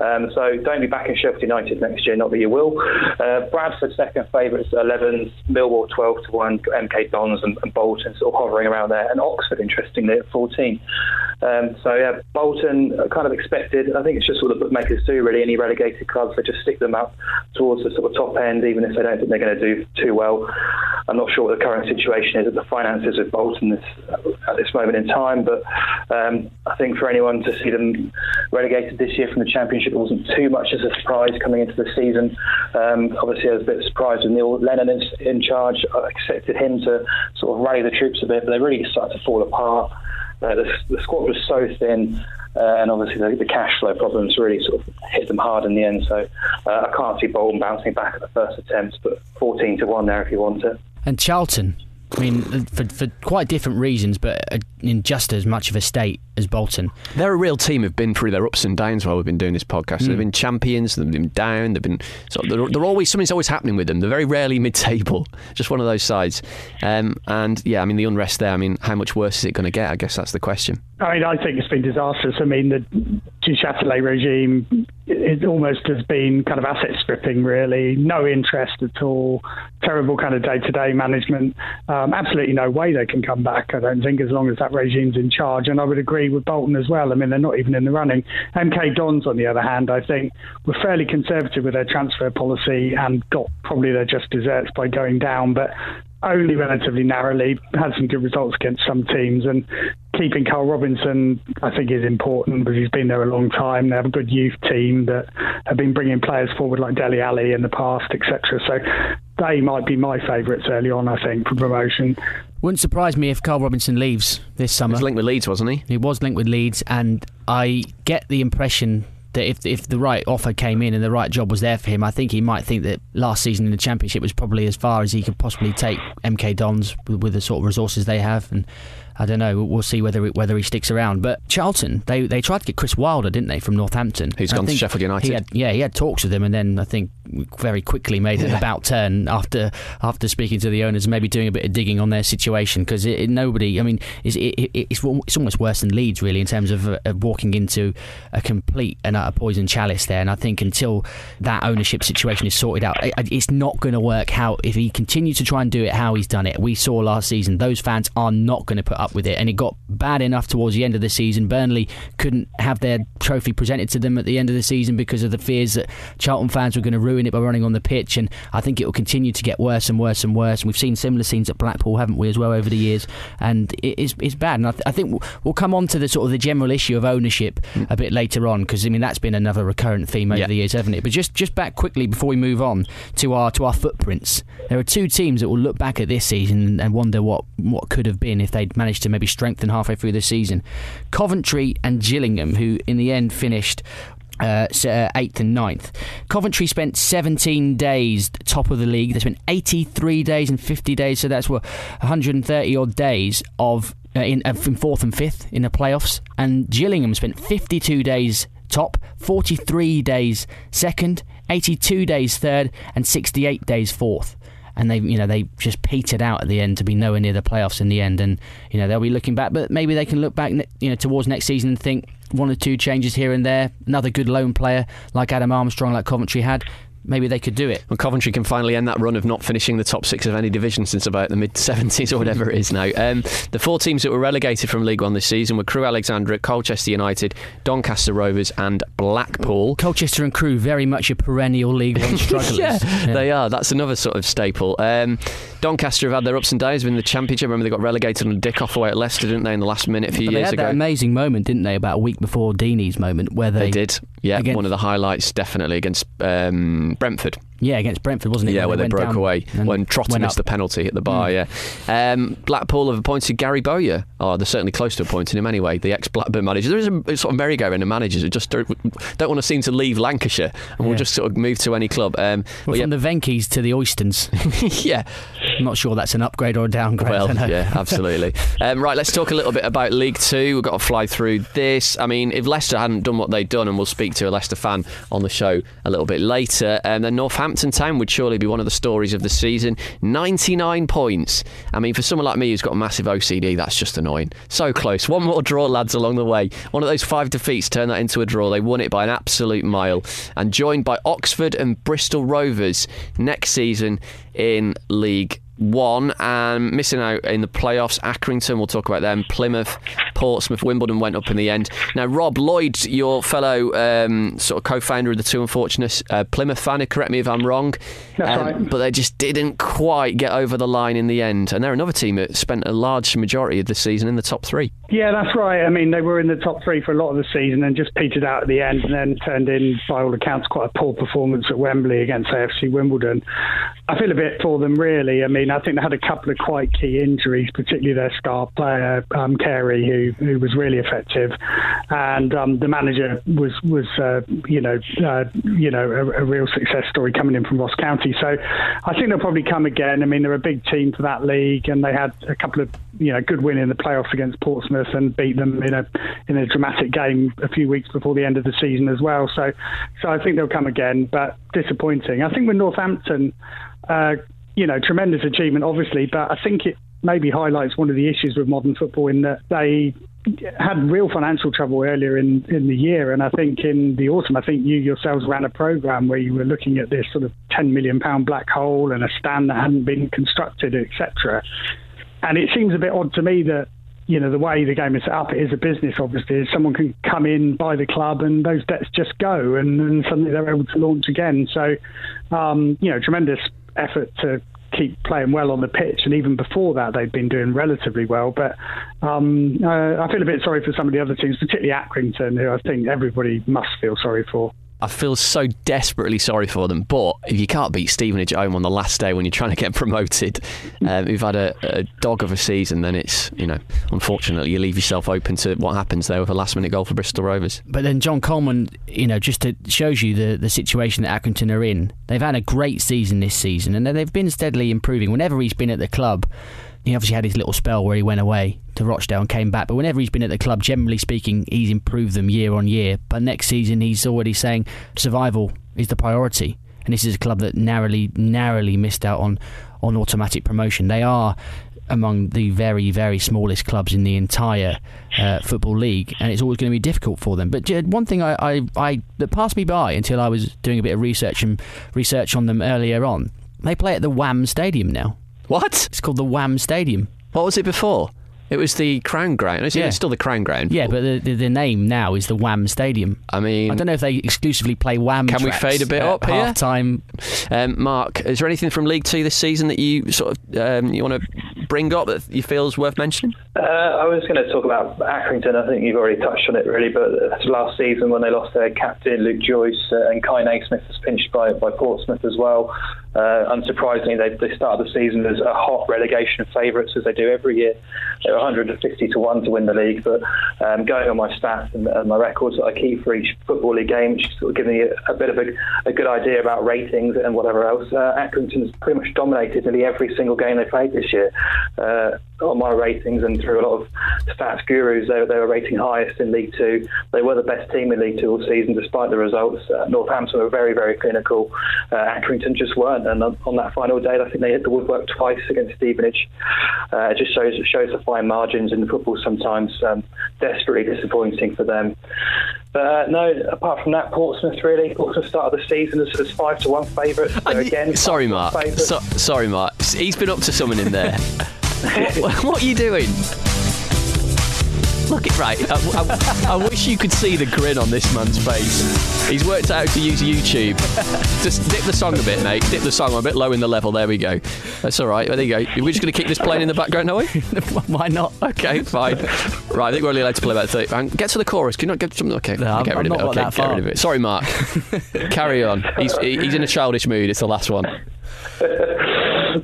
um, so don't be backing Sheffield United next year. Not that you will. Uh, Bradford second favourites, 11, Millwall 12 to one, MK Dons and, and Bolton sort of hovering around there, and Oxford interestingly at 14. Um, so yeah, Bolton kind of expected. I think it's just what the bookmakers do really. Any relegated clubs, they just stick them up towards the sort of top end, even if they don't think they're going to do too well. I'm not sure what the current situation is at the finances of Bolton this, at this moment in time, but um, I think for anyone to see them relegated this year from the Championship wasn't too much as a surprise coming into the season. Um, obviously, I was a bit surprised when Neil Lennon in, in charge. I expected him to sort of rally the troops a bit, but they really started to fall apart. Uh, the, the squad was so thin. Uh, and obviously the, the, cash flow problems really sort of hit them hard in the end. So uh, I can't see Bolton bouncing back at the first attempt, but 14 to 1 there if you want it. And Charlton, I mean, for, for quite different reasons, but in just as much of a state as Bolton. They're a real team who've been through their ups and downs while we've been doing this podcast. Mm. They've been champions, they've been down, they've been of, they're, they're, always something's always happening with them. They're very rarely (laughs) mid-table, just one of those sides. Um, and yeah, I mean the unrest there. I mean, how much worse is it going to get? I guess that's the question. I mean, I think it's been disastrous. I mean, the Duchâtelet regime it almost has been kind of asset stripping, really. No interest at all. Terrible kind of day to day management. Um, absolutely no way they can come back, I don't think, as long as that regime's in charge. And I would agree with Bolton as well. I mean, they're not even in the running. MK Dons, on the other hand, I think, were fairly conservative with their transfer policy and got probably their just desserts by going down. But only relatively narrowly, had some good results against some teams, and keeping Karl Robinson, I think, is important because he's been there a long time. They have a good youth team that have been bringing players forward like Dele Alli in the past, etc. So they might be my favourites early on, I think, for promotion. Wouldn't surprise me if Karl Robinson leaves this summer. He was linked with Leeds, wasn't he? He was linked with Leeds, and I get the impression that if if the right offer came in and the right job was there for him, I think he might think that last season in the championship was probably as far as he could possibly take MK Dons with, with the sort of resources they have and I don't know. We'll see whether it, whether he sticks around. But Charlton, they they tried to get Chris Wilder, didn't they, from Northampton? Who's gone to Sheffield United? He had, yeah, he had talks with them, and then I think very quickly made an about turn after after speaking to the owners, maybe doing a bit of digging on their situation because nobody. I mean, it's, it, it's it's almost worse than Leeds really in terms of, uh, of walking into a complete and utter poison chalice there. And I think until that ownership situation is sorted out, it, it's not going to work. How if he continues to try and do it how he's done it, we saw last season, those fans are not going to put up with it, and it got bad enough towards the end of the season. Burnley couldn't have their trophy presented to them at the end of the season because of the fears that Charlton fans were going to ruin ruin it by running on the pitch, and I think it will continue to get worse and worse and worse. And we've seen similar scenes at Blackpool, haven't we, as well over the years? And it is it's bad. And I, th- I think we'll, come on to the sort of the general issue of ownership mm. a bit later on, because I mean that's been another recurrent theme over yeah. the years, hasn't it? But just just back quickly before we move on to our to our footprints, there are two teams that will look back at this season and wonder what what could have been if they'd managed to maybe strengthen halfway through the season. Coventry and Gillingham, who in the end finished uh, uh, eighth and ninth. Coventry spent 17 days top of the league. They spent 83 days and 50 days, so that's what 130 odd days of uh, in, in fourth and fifth in the playoffs. And Gillingham spent 52 days top, 43 days second, 82 days third, and 68 days fourth and they you know they just petered out at the end to be nowhere near the playoffs in the end and you know they'll be looking back but maybe they can look back you know towards next season and think one or two changes here and there another good loan player like Adam Armstrong like Coventry had maybe they could do it. Well, Coventry can finally end that run of not finishing the top six of any division since about the mid 70s or whatever it is now. Um, the four teams that were relegated from League One this season were Crewe Alexandra, Colchester United, Doncaster Rovers, and Blackpool. Colchester and Crewe, very much a perennial League One (laughs) strugglers. yeah, yeah, they are. That's another sort of staple. Um, Doncaster have had their ups and downs in the Championship. Remember, they got relegated on a dick off away at Leicester, didn't they, in the last minute a few but years they had ago? That amazing moment, didn't they, about a week before Deeney's moment, where they, they did. Yeah, one of the highlights, definitely against um, Brentford. Yeah, against Brentford, wasn't it? Yeah, where they, broke away when Trotta missed the penalty at the bar. Mm. Yeah, um, Blackpool have appointed Gary Bowyer. Oh, they're certainly close to appointing him anyway. The ex-Blackburn manager. There is a sort of merry-go-round of managers who just don't, don't, want to seem to leave Lancashire and yeah. will just sort of move to any club. Um, well, from yeah. the Venky's to the Oystons. (laughs) yeah, I'm not sure that's an upgrade or a downgrade. Well, yeah, (laughs) absolutely. um, right, let's talk a little bit about League Two. We've got to fly through this. I mean, if Leicester hadn't done what they'd done, and we'll speak to a Leicester fan on the show a little bit later, and um, then Northampton Town would surely be one of the stories of the season. 99 points. I mean, for someone like me who's got a massive OCD, that's just annoying. So close. One more draw, lads, along the way. One of those five defeats turned that into a draw. They won it by an absolute mile, and joined by Oxford and Bristol Rovers next season in League one and missing out in the playoffs. Accrington, we'll talk about them. Plymouth, Portsmouth, Wimbledon went up in the end. Now, Rob Lloyd, your fellow um, sort of co-founder of the Two Unfortunates, uh, Plymouth fan. Correct me if I'm wrong, That's um, right. but they just didn't quite get over the line in the end. And they're another team that spent a large majority of the season in the top three. Yeah, that's right. I mean, they were in the top three for a lot of the season and just petered out at the end and then turned in, by all accounts, quite a poor performance at Wembley against AFC Wimbledon. I feel a bit for them, really. I mean, I think they had a couple of quite key injuries, particularly their star player, um, Carey, who, who was really effective. And um, the manager was, was uh, you know, uh, you know a, a real success story coming in from Ross County. So I think they'll probably come again. I mean, they're a big team for that league and they had a couple of, you know, good win in the playoffs against Portsmouth and beat them in a in a dramatic game a few weeks before the end of the season as well. So, so I think they'll come again, but disappointing. I think with Northampton, uh, you know, tremendous achievement, obviously, but I think it maybe highlights one of the issues with modern football in that they had real financial trouble earlier in, in the year. And I think in the autumn, I think you yourselves ran a program where you were looking at this sort of £10 million black hole and a stand that hadn't been constructed, etc. And it seems a bit odd to me that you know the way the game is set up, it is a business. Obviously, someone can come in, buy the club, and those debts just go, and, and suddenly they're able to launch again. So, um, you know, tremendous effort to keep playing well on the pitch, and even before that, they've been doing relatively well. But um, uh, I feel a bit sorry for some of the other teams, particularly Accrington, who I think everybody must feel sorry for. I feel so desperately sorry for them. But if you can't beat Stevenage at home on the last day when you're trying to get (laughs) promoted, um, you've had a, a dog of a season, then it's, you know, unfortunately, you leave yourself open to what happens there with a last minute goal for Bristol Rovers. But then John Coleman, you know, just to, shows you the, the situation that Accrington are in. They've had a great season this season and they've been steadily improving. Whenever he's been at the club, he obviously had his little spell where he went away to Rochdale and came back. But whenever he's been at the club, generally speaking, he's improved them year on year. But next season, he's already saying survival is the priority. And this is a club that narrowly, narrowly missed out on, on automatic promotion. They are among the very, very smallest clubs in the entire uh, football league, and it's always going to be difficult for them. But one thing I, I, I that passed me by until I was doing a bit of research and research on them earlier on, they play at the Wham Stadium now. What? It's called the Wham Stadium. What was it before? It was the Crown Ground. Is Yeah. still the Crown Ground? Yeah, but the, the, the name now is the Wham Stadium. I mean, I don't know if they exclusively play Wham. Can we fade a bit up here? half time? Um, Mark, is there anything from League Two this season that you sort of um, you want to bring up that you feel is worth mentioning? Uh, I was going to talk about Accrington. I think you've already touched on it, really. But last season, when they lost their captain Luke Joyce uh, and Kal Naismith was pinched by by Portsmouth as well. Uh, unsurprisingly, they, they started the season as a hot relegation favourites, as they do every year. They were 150 to one to win the league. But um, going on my stats and, and my records that I keep for each football league game, which sort of giving me a, a bit of a, a good idea about ratings and whatever else. Uh, Accrington has pretty much dominated nearly every single game they played this year. Uh, on my ratings and through a lot of stats gurus, they, they were rating highest in League Two. They were the best team in League Two all season, despite the results. Uh, Northampton were very, very clinical. Uh, Accrington just weren't. And on, on that final day, I think they hit the woodwork twice against Stevenage. Uh, it just shows it shows the fine margins in football sometimes. Um, desperately disappointing for them. But uh, no, apart from that, Portsmouth really. Portsmouth started the season as, as five to one favourites. So again, Sorry, Mark. So, sorry, Mark. He's been up to something in there. (laughs) (laughs) what, what are you doing? Look it right. I, I- I wish you could see the grin on this man's face. He's worked out how to use YouTube. Just dip the song a bit, mate. Dip the song a bit low in the level. There we go. That's all right. There you go. We're just going to keep this playing in the background, are we? (laughs) Why not? Okay, fine. Right, I think we're only allowed to play about 30. Hang- Get to the chorus. Can you not get something? Okay, No, I'm- get rid of it. Okay, get rid of it. Sorry, Mark. Carry on. He's, he's in a childish mood. It's the last one. (laughs)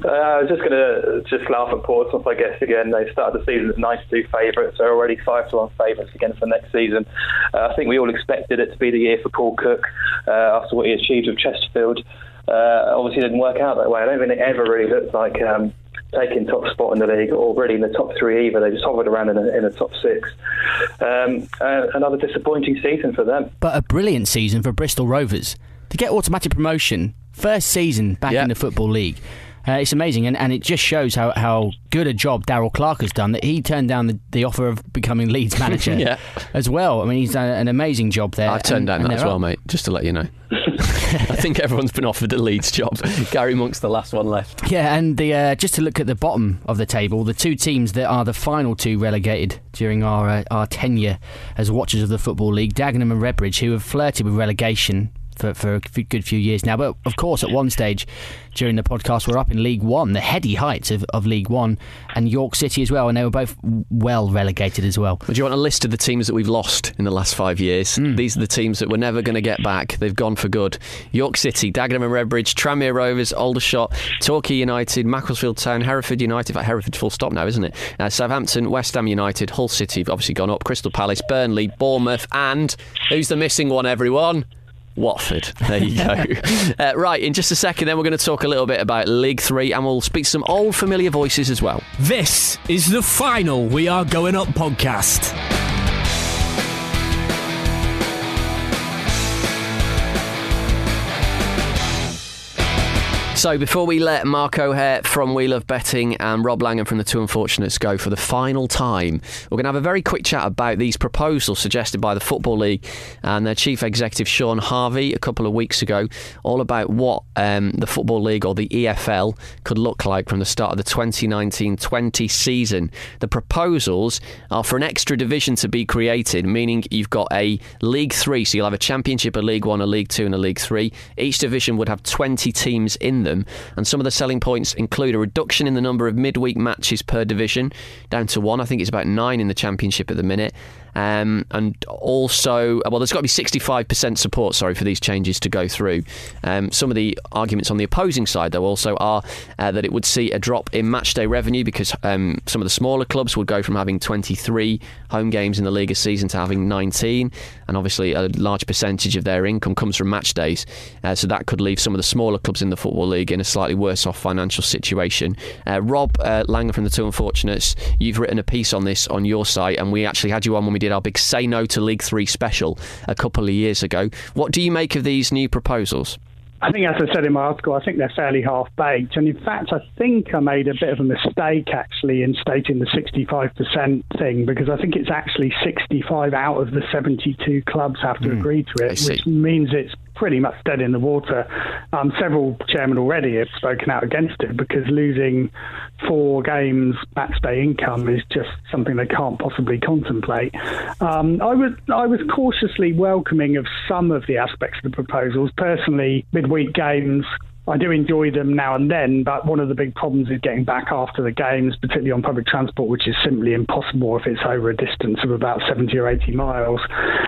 Uh, I was just going to just laugh at Portsmouth, I guess, again. They started the season as 92 favourites. They're already 5 to 1 favourites again for next season. Uh, I think we all expected it to be the year for Paul Cook uh, after what he achieved with Chesterfield. Uh, obviously, it didn't work out that way. I don't think it ever really looked like um, taking top spot in the league or really in the top three either. They just hovered around in the, in the top six. Um, uh, another disappointing season for them. But a brilliant season for Bristol Rovers to get automatic promotion, first season back in the football league. Uh, it's amazing, and, and it just shows how, how good a job Darrell Clarke has done that he turned down the, the offer of becoming Leeds manager (laughs) Yeah. as well. I mean, he's done an amazing job there. I've turned and- down and that as well, up. mate. Just to let you know. (laughs) I think everyone's been offered a Leeds job. (laughs) Gary Monk's the last one left. Yeah, and the uh, just to look at the bottom of the table, the two teams that are the final two relegated during our uh, our tenure as watchers of the Football League, Dagenham and Redbridge, who have flirted with relegation for, for a good few years now. But of course, at one stage during the podcast, we're up in League One, the heady heights of, of League One, and York City as well, and they were both well relegated as well. Would you want a list of the teams that we've lost in the last five years? Hmm. These are the teams that we're never going to get back. They've gone for good. York City, Dagenham and Redbridge, Tranmere Rovers, Aldershot, Torquay United, Macclesfield Town, Hereford United. In fact, Hereford full stop now, isn't it? Uh, Southampton, West Ham United, Hull City have obviously gone up, Crystal Palace, Burnley, Bournemouth, and who's the missing one, everyone? Watford. There you go. (laughs) uh, right, in just a second, then we're going to talk a little bit about League Three and we'll speak to some old familiar voices as well. This is the final We Are Going Up podcast. So before we let Mark O'Hare from We Love Betting and Rob Langham from the Two Unfortunates go for the final time, we're going to have a very quick chat about these proposals suggested by the Football League and their chief executive Shaun Harvey a couple of weeks ago, all about what um, the Football League or the EFL could look like from the start of the 2019-20 season. The proposals are for an extra division to be created, meaning you've got a League Three, so you'll have a Championship, a League One, a League Two, and a League Three. Each division would have 20 teams in them, and some of the selling points include a reduction in the number of midweek matches per division down to one. I think it's about nine in the Championship at the minute. Um, and also, well, there's got to be 65% support, sorry, for these changes to go through. Um, some of the arguments on the opposing side, though, also are uh, that it would see a drop in matchday revenue because um, some of the smaller clubs would go from having 23 home games in the league a season to having 19, and obviously a large percentage of their income comes from match days. Uh, so that could leave some of the smaller clubs in the Football League in a slightly worse off financial situation. Uh, Rob uh, Langham from the Two Unfortunates, you've written a piece on this on your site, and we actually had you on when we did our big Say No to League Three special a couple of years ago. What do you make of these new proposals? I think, as I said in my article, I think they're fairly half baked. And in fact, I think I made a bit of a mistake actually in stating the 65% thing because I think it's actually 65 out of the 72 clubs have to agree to it, which means it's pretty much dead in the water. Um, several chairmen already have spoken out against it because losing four games match day income is just something they can't possibly contemplate. Um, I was I was cautiously welcoming of some of the aspects of the proposals. Personally, midweek games. I do enjoy them now and then, but one of the big problems is getting back after the games, particularly on public transport, which is simply impossible if it's over a distance of about 70 or 80 miles.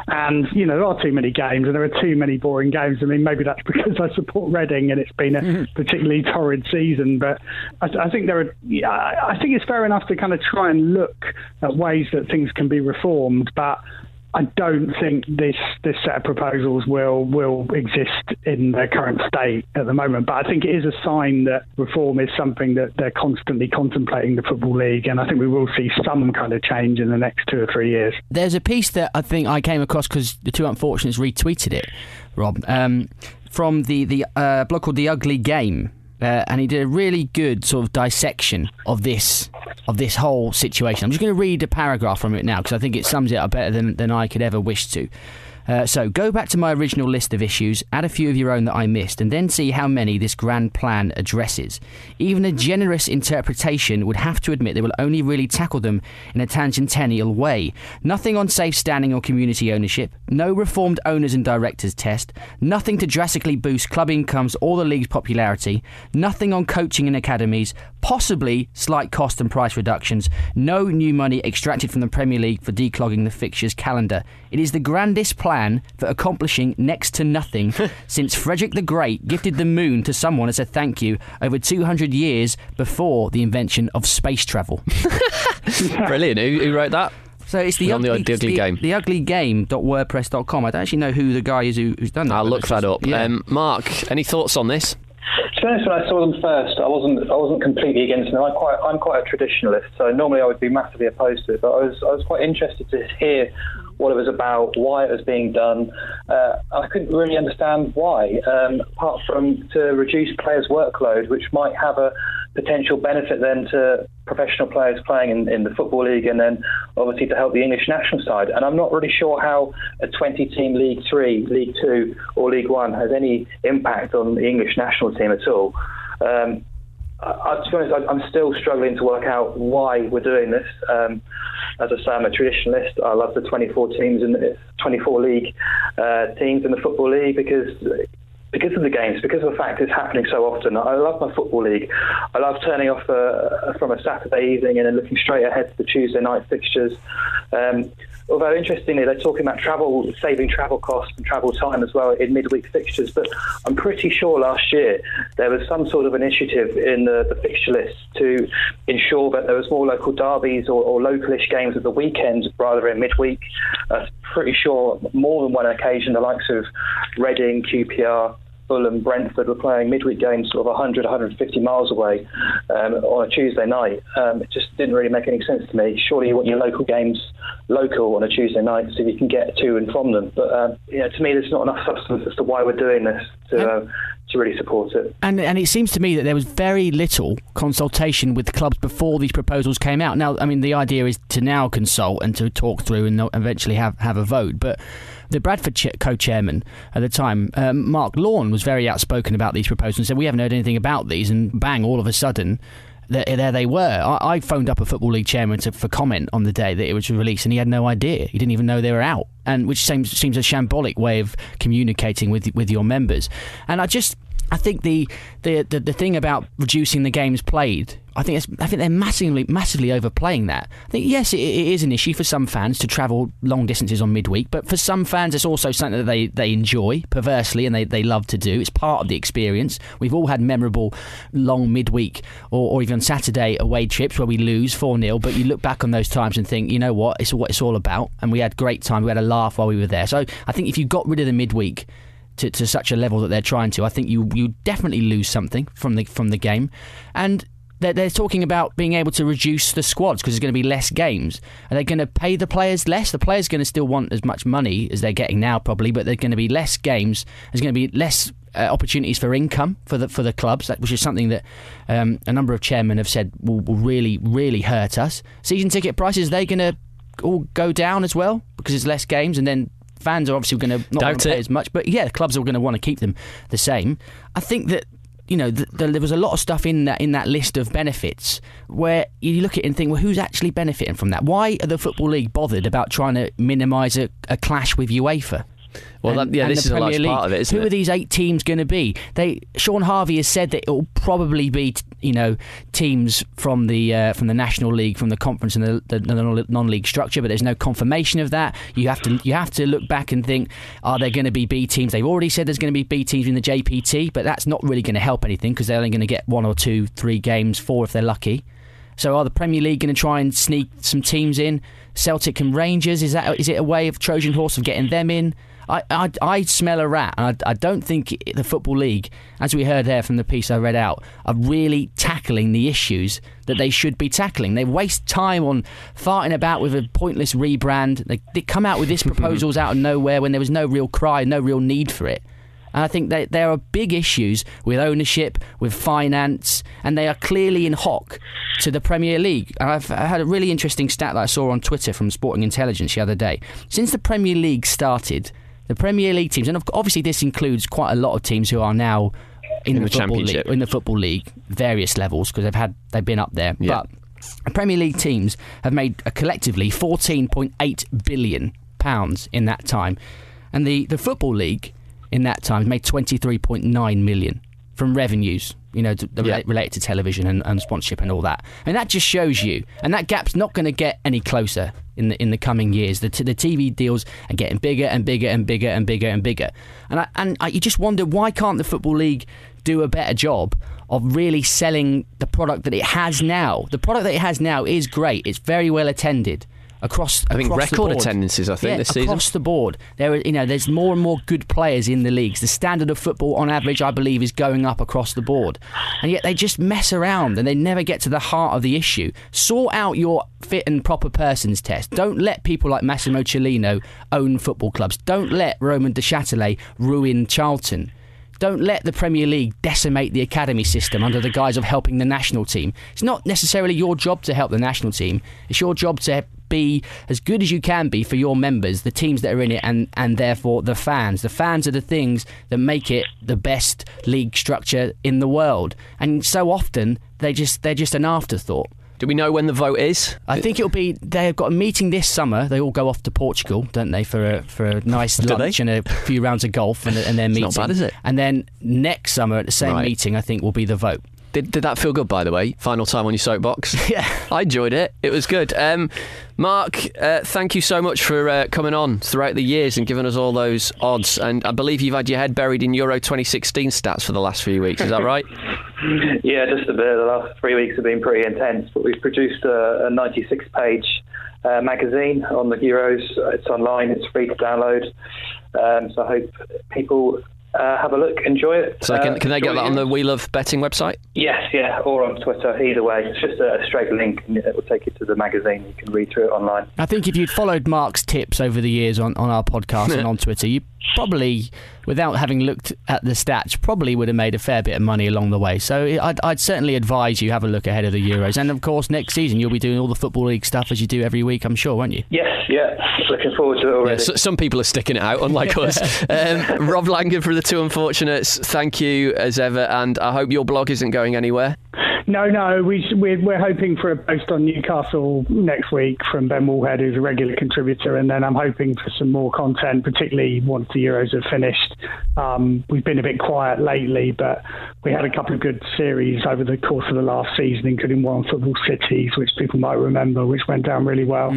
And, you know, there are too many games and there are too many boring games. I mean, maybe that's (laughs) because I support Reading and it's been a mm-hmm. particularly torrid season, but I, I think there are, yeah, I think it's fair enough to kind of try and look at ways that things can be reformed, but I don't think this this set of proposals will will exist in their current state at the moment. But I think it is a sign that reform is something that they're constantly contemplating the football league, and I think we will see some kind of change in the next two or three years. There's a piece that I think I came across because the two unfortunates retweeted it, Rob, um, from the the uh, blog called The Ugly Game. Uh, and he did a really good sort of dissection of this of this whole situation. I'm just going to read a paragraph from it now because I think it sums it up better than, than I could ever wish to. Uh, so, go back to my original list of issues, add a few of your own that I missed, and then see how many this grand plan addresses. Even a generous interpretation would have to admit they will only really tackle them in a tangential way. Nothing on safe standing or community ownership, no reformed owners and directors test, nothing to drastically boost club incomes or the league's popularity, nothing on coaching and academies, possibly slight cost and price reductions, no new money extracted from the Premier League for declogging the fixtures calendar. It is the grandest plan for accomplishing next to nothing (laughs) since Frederick the Great gifted the moon to someone as a thank you over 200 years before the invention of space travel. (laughs) Brilliant. Who, who wrote that? So it's the On the- ugly, the ugly the, game. The uglygame.wordpress.com. I don't actually know who the guy is who, who's done that. I'll look that up. Yeah. Um, Mark, any thoughts on this? be honest, when I saw them first, I wasn't I wasn't completely against them. I'm quite I'm quite a traditionalist, so normally I would be massively opposed to it. But I was I was quite interested to hear what it was about, why it was being done. Uh, I couldn't really understand why, um, apart from to reduce players' workload, which might have a potential benefit then to professional players playing in, in the Football League and then obviously to help the English national side. And I'm not really sure how a 20 team League 3, League 2, or League 1 has any impact on the English national team at all. Um, I, to be honest, I'm still struggling to work out why we're doing this. Um, as I say, I'm a traditionalist. I love the 24 teams in the 24 league uh, teams in the football league because because of the games, because of the fact it's happening so often. I love my football league. I love turning off uh, from a Saturday evening and then looking straight ahead to the Tuesday night fixtures. Um, although interestingly, they're talking about travel, saving travel costs and travel time as well in midweek fixtures. But I'm pretty sure last year there was some sort of initiative in the, the fixture list to ensure that there was more local derbies or, or localish games at the weekend rather than midweek. Uh, pretty sure more than one occasion the likes of Reading, QPR, Fulham, Brentford were playing midweek games sort of 100, 150 miles away um, on a Tuesday night. Um, it just didn't really make any sense to me. Surely you want your local games local on a Tuesday night so you can get to and from them. But um, you know, to me, there's not enough substance as to why we're doing this to. Uh, to really support it. And and it seems to me that there was very little consultation with the clubs before these proposals came out. Now, I mean, the idea is to now consult and to talk through and eventually have, have a vote. But the Bradford co-chairman at the time, um, Mark Lawn, was very outspoken about these proposals and said we haven't heard anything about these, and bang, all of a sudden. There, they were. I, I phoned up a football league chairman to, for comment on the day that it was released, and he had no idea. He didn't even know they were out, and which seems seems a shambolic way of communicating with with your members. And I just I think the, the, the, the, thing about reducing the games played, I think I think they're massively massively overplaying that. I think yes, it, it is an issue for some fans to travel long distances on midweek, but for some fans, it's also something that they, they enjoy perversely and they, they love to do. It's part of the experience. We've all had memorable long midweek or, or even Saturday away trips where we lose four 0 but you look back on those times and think, you know what, it's what it's all about, and we had great time. We had a laugh while we were there. So I think if you got rid of the midweek to, to such a level that they're trying to, I think you you definitely lose something from the from the game, and. They're, they're talking about being able to reduce the squads because there's going to be less games. Are they going to pay the players less? The players are going to still want as much money as they're getting now, probably, but there's going to be less games. There's going to be less uh, opportunities for income for the for the clubs, which is something that um, a number of chairmen have said will, will really really hurt us. Season ticket prices they going to all go down as well because there's less games, and then fans are obviously going to not want to pay as much, but yeah, clubs are going to want to keep them the same. I think that you know, the, the, there was a lot of stuff in that in that list of benefits where you look at it and think, well, who's actually benefiting from that? Why are the football league bothered about trying to minimise a, a clash with UEFA? Well, and, that, yeah, this is a large League. part of it, isn't Who it? are these eight teams going to be? They Shaun Harvey has said that it will probably be, you know, teams from the uh, from the National League, from the conference and the, the, the, non-league structure, but there's no confirmation of that. You have to you have to look back and think, are there going to be B teams? They've already said there's going to be B teams in the JPT, but that's not really going to help anything because they're only going to get one or two, three games, four if they're lucky. So are the Premier League going to try and sneak some teams in? Celtic and Rangers is that is it a way of Trojan horse of getting them in? I, I, I smell a rat, and I, I don't think the Football League, as we heard there from the piece I read out, are really tackling the issues that they should be tackling. They waste time on farting about with a pointless rebrand. They, they come out with these (laughs) proposals out of nowhere when there was no real cry, no real need for it. And I think that there are big issues with ownership, with finance, and they are clearly in hock to the Premier League. And I've I had a really interesting stat that I saw on Twitter from Sporting Intelligence the other day. Since the Premier League started, the Premier League teams, and obviously this includes quite a lot of teams who are now in, in the, the football league, in the football league, various levels because they've had they've been up there. Yeah. But Premier League teams have made a collectively 14.8 billion pounds in that time, and the the football league in that time made 23.9 million from revenues you know, to, yeah. related to television and, and, sponsorship and all that. And that just shows you, and that gap's not going to get any closer in the in the coming years. The, t- the TV deals are getting bigger and bigger and bigger and bigger and bigger. And I, and I, you just wonder why can't the football league do a better job of really selling the product that it has now? The product that it has now is great. It's very well attended. Across. I think across record attendances, I think, Yeah, this season. across the board. There, are, you know, there's more and more good players in the leagues. The standard of football, on average, I believe, is going up across the board, and yet they just mess around and they never get to the heart of the issue. Sort out your fit and proper persons test. Don't let people like Massimo Cellino own football clubs. Don't let Roman Duchâtelet ruin Charlton. Don't let the Premier League decimate the academy system under the guise of helping the national team. It's not necessarily your job to help the national team. It's your job to be as good as you can be for your members, the teams that are in it, and, and therefore the fans. The fans are the things that make it the best league structure in the world. And so often they just they're just an afterthought. Do we know when the vote is? I think it'll be. They've got a meeting this summer. They all go off to Portugal, don't they, for a for a nice lunch and a few rounds of golf and, and their It's meeting. not bad, is it? And then next summer at the same Right. meeting, I think will be the vote. Did, did that feel good, by the way? Final time on your soapbox? (laughs) (laughs) Yeah. I enjoyed it. It was good. Um, Mark, uh, thank you so much for uh, coming on throughout the years and giving us all those odds. And I believe you've had your head buried in Euro 2016 stats for the last few weeks. Is that right? (laughs) Yeah, just a bit. The last three weeks have been pretty intense, but we've produced a, a 96 page uh, magazine on the Euros. It's online, it's free to download. Um, so I hope people uh, have a look, enjoy it. So can, Uh, can they get enjoy that on the We Love Betting website? Yes, yeah, or on Twitter, either way. It's just a straight link and it will take you to the magazine. You can read through it online. I think if you'd followed Mark's tips over the years on, on our podcast and (laughs) on Twitter, you probably, without having looked at the stats, probably would have made a fair bit of money along the way. So I'd, I'd certainly advise you have a look ahead of the Euros. And of course, next season you'll be doing all the Football League stuff as you do every week, I'm sure, won't you? Yes, yeah, looking forward to it already. Yeah, so, some people are sticking it out, unlike (laughs) us. Um, Rob Langham for the Two Unfortunates, thank you as ever, and I hope your blog isn't going anywhere. No, no, we, we're, we're hoping for a post on Newcastle next week from Ben Woolhead, who's a regular contributor, and then I'm hoping for some more content, particularly once the Euros have finished. Um, we've been a bit quiet lately, but we had a couple of good series over the course of the last season, including one on football cities, which people might remember, which went down really well,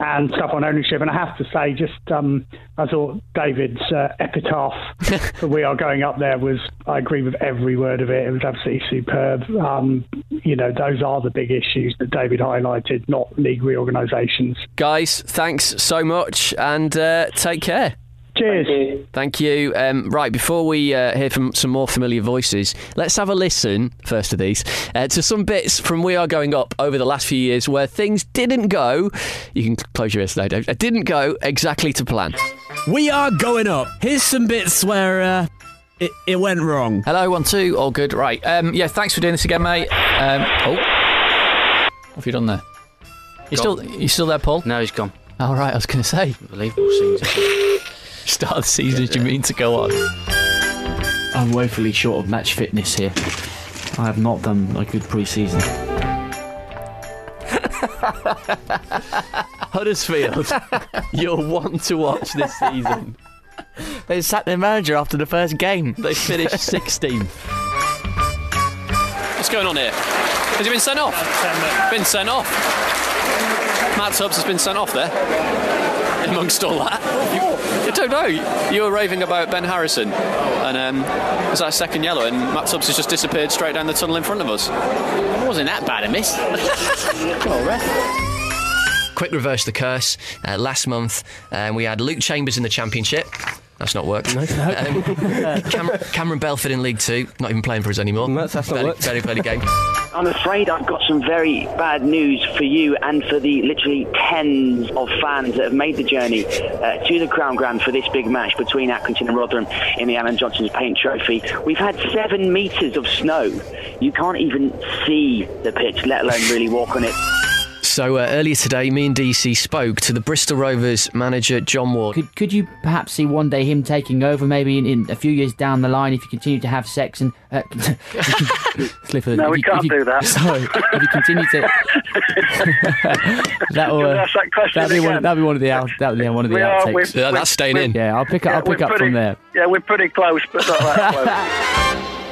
and stuff on ownership. And I have to say, just um, I thought David's uh, epitaph (laughs) for We Are Going Up there was, I agree with every word of it. It was absolutely superb. Um, you know, those are the big issues that David highlighted, not league reorganisations. Guys, thanks so much, and uh, take care. Cheers. Thank you. Um, right, before we uh, hear from some more familiar voices, let's have a listen, first of these, uh, to some bits from We Are Going Up over the last few years where things didn't go, you can close your ears now, Dave, uh, didn't go exactly to plan. We are going up. Here's some bits where uh, it, it went wrong. Hello, one, two, all good. Right, um, yeah, thanks for doing this again, mate. Um, oh, what have you done there? You still, you still there, Paul? No, he's gone. All right, I was going to say. Unbelievable scenes. (laughs) Start of the season, do you mean to go on? I'm woefully short of match fitness here. I have not done a good pre-season. (laughs) Huddersfield, (laughs) you're one to watch this season. (laughs) They sacked their manager after the first game. They finished (laughs) 16th. What's going on here? Has he been sent off? Been sent off. Matt Tubbs has been sent off there. Amongst all that, you, I don't know. You were raving about Ben Harrison, and um, was that a second yellow? And Matt Tubbs has just disappeared straight down the tunnel in front of us. It wasn't that bad a miss. (laughs) well, ref. Quick reverse the curse. Uh, last month, um, we had Luke Chambers in the Championship. That's not worked. (laughs) Um, Cam- Cameron Belford in League Two, not even playing for us anymore. That's- that's not barely, worked. barely played a game. (laughs) I'm afraid I've got some very bad news for you and for the literally tens of fans that have made the journey uh, to the Crown Ground for this big match between Accrington and Rotherham in the Alan Johnson's Paint Trophy. We've had seven metres of snow. You can't even see the pitch, let alone really walk on it. So uh, earlier today, me and DC spoke to the Bristol Rovers manager John Ward. Could could you perhaps see one day him taking over, maybe in, in a few years down the line, if you continue to have sex and uh, (laughs) slip the- No, if we you- can't you- do that. Sorry, if you continue to (laughs) that will uh, ask that question that'll be one that'll be one of the out, that'll be one of the We are- outtakes. we've- Yeah, that's staying in. Yeah, I'll pick up Yeah, I'll pick up pretty- from there. Yeah, we're pretty close, but not that close. (laughs)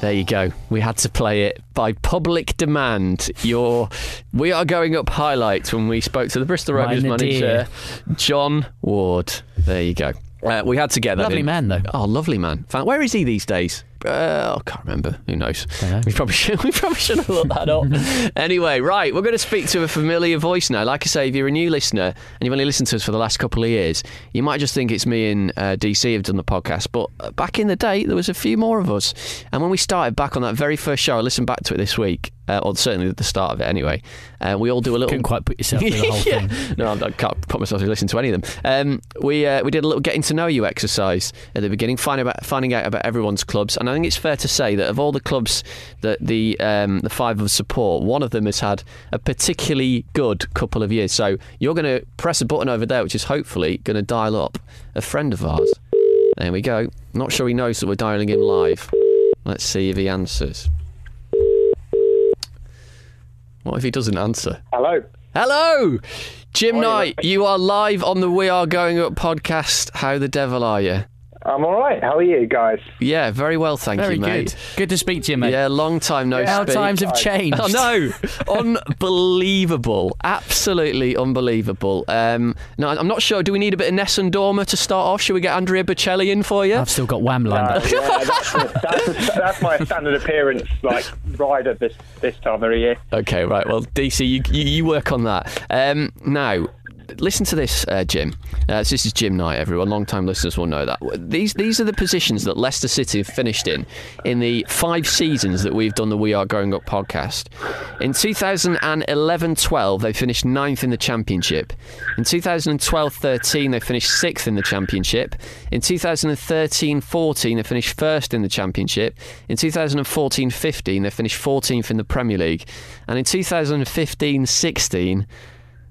There you go. We had to play it by public demand. Your We Are Going Up highlights when we spoke to the Bristol Rovers manager. John Ward. There you go. Uh, we had to get that Lovely in. man, though. Oh, lovely man. Where is he these days? Uh, I can't remember. Who knows? We probably (laughs) should. We probably should have looked that up. (laughs) anyway, right. We're going to speak to a familiar voice now. Like I say, if you're a new listener and you've only listened to us for the last couple of years, you might just think it's me and uh, DC have done the podcast. But uh, back in the day, there was a few more of us. And when we started back on that very first show, I listened back to it this week. Uh, or certainly at the start of it, anyway. Uh, we all do a little. Couldn't quite put yourself through the whole (laughs) yeah. thing. No, I can't put myself to listen to any of them. Um, we uh, we did a little getting to know you exercise at the beginning, finding about finding out about everyone's clubs, and I think it's fair to say that of all the clubs that the um, the five of us support, one of them has had a particularly good couple of years. So you're going to press a button over there, which is hopefully going to dial up a friend of ours. There we go. Not sure he knows that we're dialing him live. Let's see if he answers. What if he doesn't answer? Hello. Hello, Jim you, Knight. You are live on the We Are Going Up podcast. How the devil are you? I'm all right. How are you guys? Yeah, very well, thank Very you, mate. good. Good to speak to you, mate. Yeah, long time no How speak. times have changed. Oh no, (laughs) unbelievable, absolutely unbelievable. Um, no, I'm not sure. Do we need a bit of Nessun Dorma to start off? Should we get Andrea Bocelli in for you? I've still got Wham lined up. Uh, yeah, that's, (laughs) that's, that's my standard appearance, like rider this this time of the year. Okay, right. Well, DC, you, you, you work on that. Um, now, listen to this, uh, Jim. Uh, so this is Jim Knight, everyone. Long-time listeners will know that. These these are the positions that Leicester City have finished in in the five seasons that we've done the We Are Growing Up podcast. In 2011-12, they finished ninth in the Championship. In 2012-13, they finished sixth in the Championship. In 2013-14, they finished first in the Championship. In 2014-15, they finished 14th in the Premier League. And in 2015-16,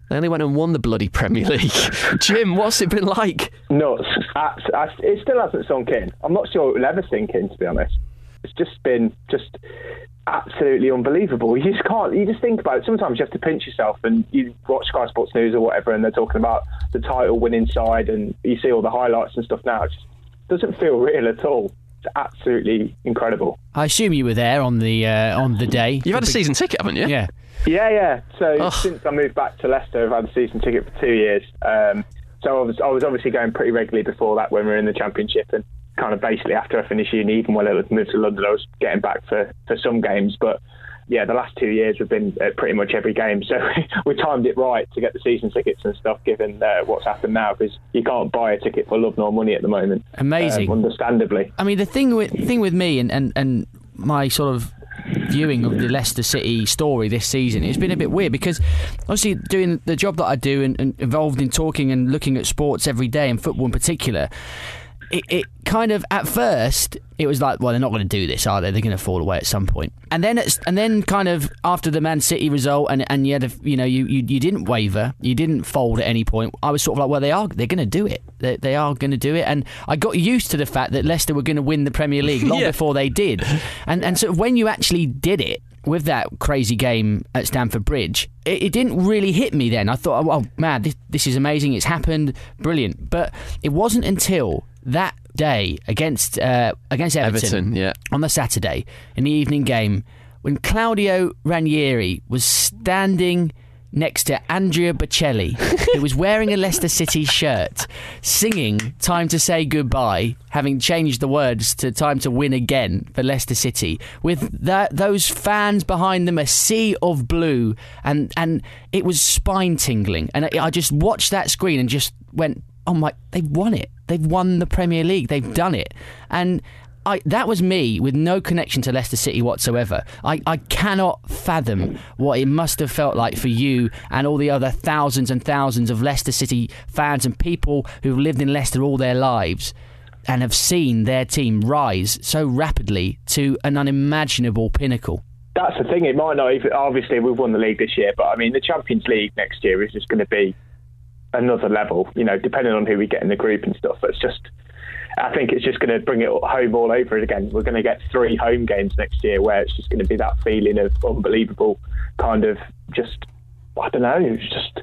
they only went and won the bloody Premier League. (laughs) Jim, what's it been like? Nuts. Abs- I- It still hasn't sunk in. I'm not sure it will ever sink in, to be honest. It's just been just absolutely unbelievable. You just can't. You just think about it. Sometimes you have to pinch yourself, and you watch Sky Sports News or whatever, and they're talking about the title winning side, and you see all the highlights and stuff. Now it just doesn't feel real at all. It's absolutely incredible. I assume you were there on the uh, on the day. You've had a season ticket, haven't you? Yeah. Yeah, yeah. So since I moved back to Leicester, I've had a season ticket for two years. Um, so I was I was obviously going pretty regularly before that when we were in the Championship, and kind of basically after I finished uni, even when I moved to London, I was getting back for, for some games. But yeah, the last two years we've been at pretty much every game. So (laughs) we timed it right to get the season tickets and stuff, given uh, what's happened now, because you can't buy a ticket for love nor money at the moment. Amazing. Um, understandably. I mean, the thing with thing with me and, and, and my sort of viewing of the Leicester City story this season, it's been a bit weird because obviously doing the job that I do and, and involved in talking and looking at sports every day and football in particular. It, it kind of at first it was like well they're not going to do this are they they're going to fall away at some point. and then it's and then kind of after the Man City result and and you had a, you know you, you you didn't waver you didn't fold at any point I was sort of like well they are they're going to do it they, they are going to do it and I got used to the fact that Leicester were going to win the Premier League (laughs) long Yeah. before they did and and so when you actually did it with that crazy game at Stamford Bridge, it, it didn't really hit me then. I thought, oh, oh man, this, this is amazing. It's happened, brilliant. But it wasn't until that day against uh, against Everton, Everton, yeah. on the Saturday in the evening game when Claudio Ranieri was standing next to Andrea Bocelli, who was wearing a Leicester City shirt, singing "Time to Say Goodbye," having changed the words to "Time to Win Again" for Leicester City, with that those fans behind them, a sea of blue, and and it was spine tingling. And I, I just watched that screen and just went, "Oh my, they've won it! They've won the Premier League! They've done it!" And I, that was me with no connection to Leicester City whatsoever. I, I cannot fathom what it must have felt like for you and all the other thousands and thousands of Leicester City fans and people who've lived in Leicester all their lives and have seen their team rise so rapidly to an unimaginable pinnacle. That's the thing. It might not even. Obviously, we've won the league this year, but I mean, the Champions League next year is just going to be another level. You know, depending on who we get in the group and stuff. It's just. I think it's just going to bring it home all over again. We're going to get three home games next year where it's just going to be that feeling of unbelievable kind of just. I don't know, it's just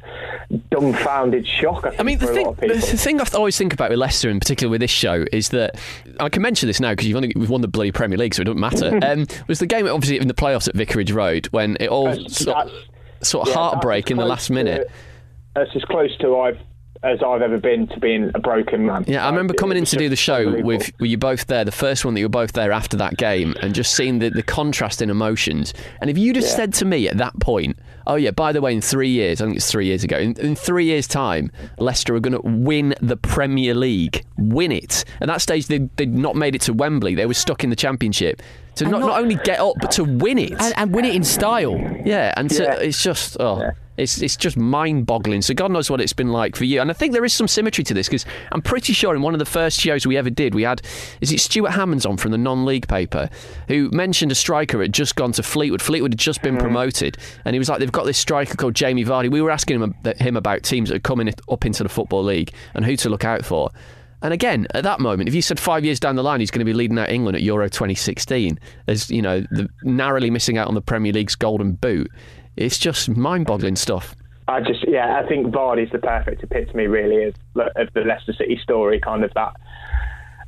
dumbfounded shock. I, think, I mean, the thing, the thing I always think about with Leicester, in particular with this show, is that I can mention this now because you've only we've won the bloody Premier League, so it doesn't matter. (laughs) um, was the game obviously in the playoffs at Vicarage Road when it all sort, sort of yeah, heartbreak in the last minute. to- that's as close to I've as I've ever been to being a broken man. Yeah, I remember coming in to do the show unbelievable. with were you both there, the first one that you were both there after that game, and just seeing the, the contrast in emotions. And if you'd have Yeah. said to me at that point, oh yeah, by the way, in three years, I think it's three years ago, in, in three years' time, Leicester are going to win the Premier League, win it. At that stage, they, they'd not made it to Wembley; they were stuck in the Championship. To not, not, only get up, but to win it and, and win it in style. Yeah, and to, Yeah. it's just oh, it's it's just mind-boggling. So God knows what it's been like for you. And I think there is some symmetry to this because I'm pretty sure in one of the first shows we ever did, we had is it Stuart Hammonds on from the non-league paper who mentioned a striker had just gone to Fleetwood. Fleetwood had just been mm-hmm. promoted, and he was like, they've got this striker called Jamie Vardy. We were asking him him about teams that are coming up into the football league and who to look out for. And again, at that moment, if you said five years down the line he's going to be leading out England at Euro 2016, as you know, the, narrowly missing out on the Premier League's Golden Boot, it's just mind-boggling stuff. I just, yeah, I think Vardy's the perfect epitome, really, of, of the Leicester City story. Kind of that,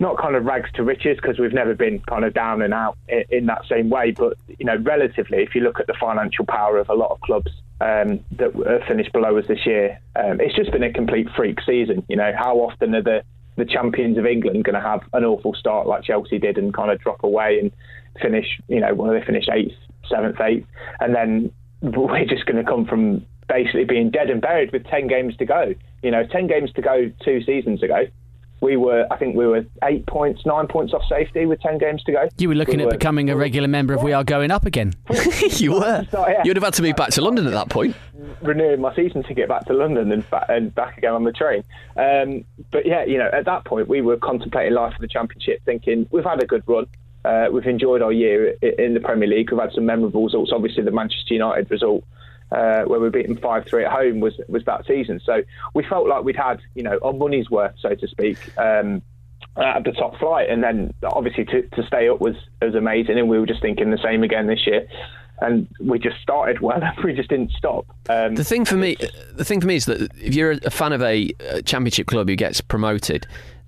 not kind of rags to riches, because we've never been kind of down and out in, in that same way. But you know, relatively, if you look at the financial power of a lot of clubs um, that finished below us this year, um, it's just been a complete freak season. You know, how often are the the champions of England going to have an awful start like Chelsea did and kind of drop away and finish, you know, when they finish eighth, seventh, eighth, and then we're (laughs) just going to come from basically being dead and buried with 10 games to go. You know, 10 games to go two seasons ago. We were, I think we were eight points, nine points off safety with 10 games to go. You were looking We at becoming a regular member of We Are Going Up again. (laughs) you were. You'd have had to move back to London at that point. renewing my season ticket back to London and, ba- and back again on the train. Um, but yeah, you know, at that point we were contemplating life for the Championship, thinking we've had a good run. Uh, we've enjoyed our year in the Premier League. We've had some memorable results. Obviously, the Manchester United result uh, where we beat them five three at home was was that season. So we felt like we'd had you know our money's worth, so to speak. Um, at the top flight, and then obviously to, to stay up was was amazing, and we were just thinking the same again this year, and we just started well, (laughs) we just didn't stop. Um, The thing for me, the thing for me is that if you're a fan of a championship club who gets promoted,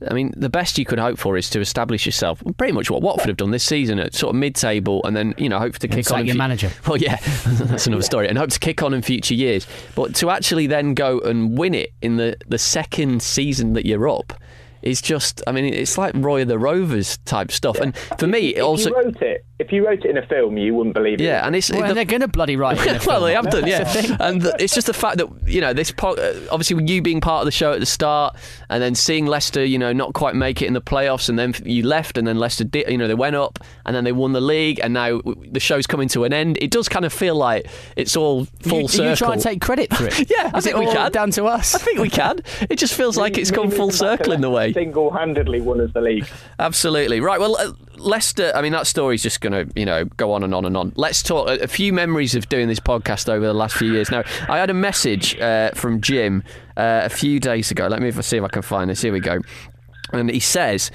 I mean, the best you could hope for is to establish yourself. Pretty much what Watford have done this season at sort of mid-table, and then you know hope to kick sack on. in your fu- manager. (laughs) Well, yeah, (laughs) that's another story, and hope to kick on in future years. But to actually then go and win it in the the second season that you're up. Is just, I mean, it's like Roy of the Rovers type stuff, and for me, it if also wrote it, if you wrote it in a film, you wouldn't believe it. Yeah, and it's Well, the- and they're going to bloody write it in a (laughs) well, they have done, yeah. That's the thing. and the, it's just the fact that you know this. Po- uh, obviously, with you being part of the show at the start, and then seeing Leicester, you know, not quite make it in the playoffs, and then you left, and then Leicester did, you know, they went up, and then they won the league, and now the show's coming to an end. It does kind of feel like it's all full you, circle. You try and take credit for it. (laughs) yeah, I Is think it we all can. down to us? I think we can. It just feels like it's gone full circle in the way. Single-handedly won us the league. Absolutely right. Well, uh, Leicester. I mean, that story's just going to, you know, go on and on and on. Let's talk a, few memories of doing this podcast over the last few years. Now, I had a message uh, from Jim uh, a few days ago. Let me see if I can find this. Here we go. And he says.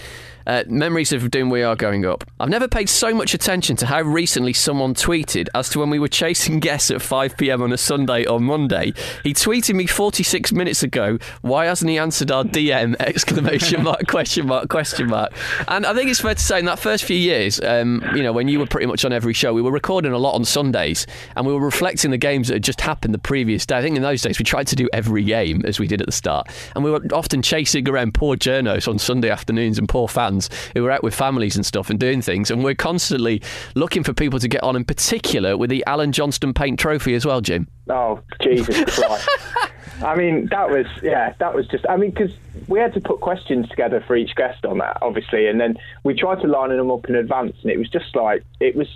Uh, memories of doing We Are Going Up. I've never paid so much attention to how recently someone tweeted as to when we were chasing (laughs) guests at 5 pm on a Sunday or Monday. He tweeted me 46 minutes ago, why hasn't he answered our DM? (laughs) Exclamation (laughs) mark, question mark, question mark. And I think it's fair to say in that first few years, um, you know, when you were pretty much on every show, we were recording a lot on Sundays and we were reflecting the games that had just happened the previous day. I think in those days we tried to do every game as we did at the start. And we were often chasing around poor journos on Sunday afternoons and poor fans who were out with families and stuff and doing things. And we're constantly looking for people to get on, in particular with the Alan Johnston Paint Trophy as well, Jim. Oh, Jesus (laughs) Christ. I mean, that was, yeah, that was just, I mean, because we had to put questions together for each guest on that, obviously, and then we tried to line them up in advance, and it was just like, it was.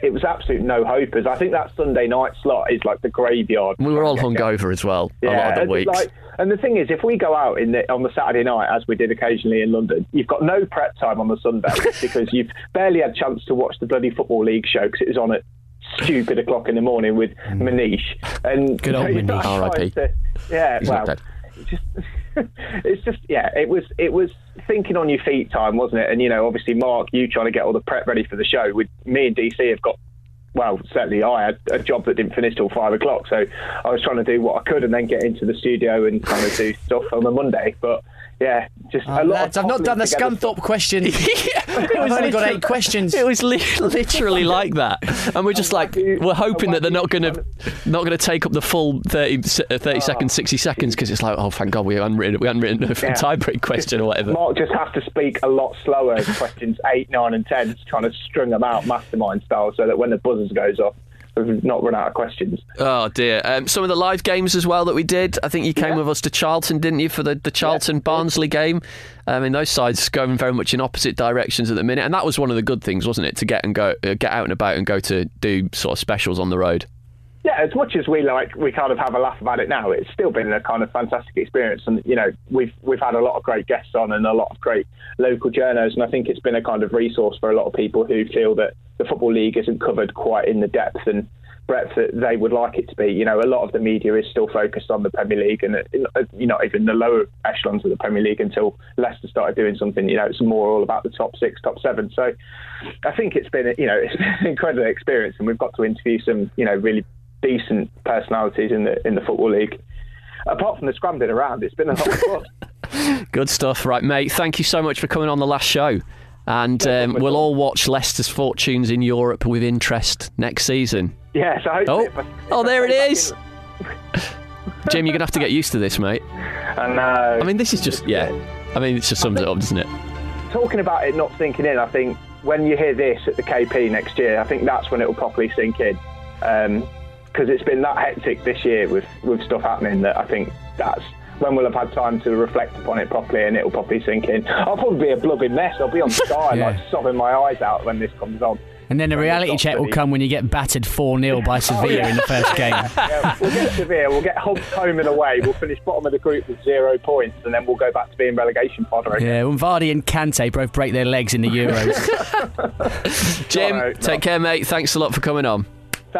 It was absolute no hopers. I think that Sunday night slot is like the graveyard. We were all hungover as well a lot of the weeks. Like, and the thing is, if we go out in the, on the Saturday night, as we did occasionally in London, you've got no prep time on the Sunday (laughs) because you've barely had chance to watch the bloody football league show because it was on at stupid o'clock in the morning with hmm. Manish. And. Good old (laughs) you've not Manish. R.I.P.. Yeah, He's well, it's just, (laughs) it's just, yeah, it was, it was thinking on your feet time, wasn't it? And you know, obviously, Mark, you trying to get all the prep ready for the show. With me and DC have got well, certainly I had a job that didn't finish till five o'clock, so I was trying to do what I could and then get into the studio and kind of do stuff on a Monday. But yeah, just Oh, a lot. lads, of I've not done the Scunthorpe question. (laughs) I've only got eight questions. It was li- literally like that, and we're just (laughs) like we're hoping that they're not going to (laughs) not going to take up the full 30, se- uh, 30 seconds, sixty seconds because it's like oh thank God we haven't written we hadn't written a Yeah. tiebreak question or whatever. Mark just have to speak a lot slower questions eight, nine, and ten, trying to string them out mastermind style, so that when the buzzers goes off, we've not run out of questions. Oh dear. Um, some of the live games as well that we did. I think you came with us to Charlton, didn't you, for the, the Charlton Barnsley game? I mean, those sides going very much in opposite directions at the minute, and that was one of the good things, wasn't it, to get and go, uh, get out and about and go to do sort of specials on the road. Yeah, as much as we like, we kind of have a laugh about it now. It's still been a kind of fantastic experience, and you know, we've we've had a lot of great guests on and a lot of great local journos, and I think it's been a kind of resource for a lot of people who feel that the football league isn't covered quite in the depth and breadth that they would like it to be. You know, a lot of the media is still focused on the Premier League, and uh, you know, even the lower echelons of the Premier League until Leicester started doing something. You know, it's more all about the top six, top seven. So, I think it's been, you know, (laughs) it's been an incredible experience, and we've got to interview some, you know, really decent personalities in the in the football league. Apart from the scrambling around, it's been a lot of (laughs) fun. Good stuff, right, mate? Thank you so much for coming on the last show, and um, we'll all watch Leicester's fortunes in Europe with interest next season. Yes, I hope. Oh, if I- if oh, there it is. (laughs) Jim, you're gonna have to get used to this, mate. I know. I mean, this is just yeah. I mean, it just sums it up, doesn't it? talking about it not sinking in, I think when you hear this at the KP next year, I think that's when it will properly sink in. Because it's been that hectic this year with, with stuff happening that I think that's when we'll have had time to reflect upon it properly and it'll probably sink in. I'll probably be a blubbing mess. I'll be on (laughs) Sky, Yeah. like sobbing my eyes out when this comes on. And then the reality check will come when you get battered 4 0 by (laughs) oh, Sevilla in the first game. (laughs) Yeah, we'll get Sevilla, we'll get Hobbs home and away, we'll finish bottom of the group with zero points, and then we'll go back to being relegation fodder again. Yeah, when Vardy and Kante both break their legs in the Euros. Jim, All right, take no. care, mate. Thanks a lot for coming on.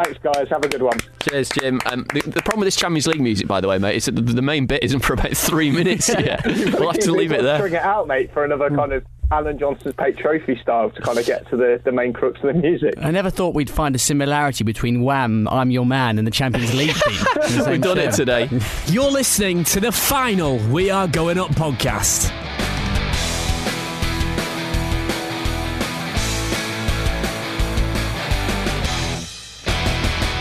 Thanks, guys. Have a good one. Cheers, Jim. Um, the, the problem with this Champions League music, by the way, mate, is that the, the main bit isn't for about three minutes (laughs) yet. we'll have to leave it there. String it out, mate, for another kind of Alan Johnson's Pate Trophy style to kind of get to the, the main crux of the music. I never thought we'd find a similarity between Wham, I'm Your Man, and the Champions League theme. (laughs) the We've done it today. (laughs) You're listening to the final We Are Going Up podcast.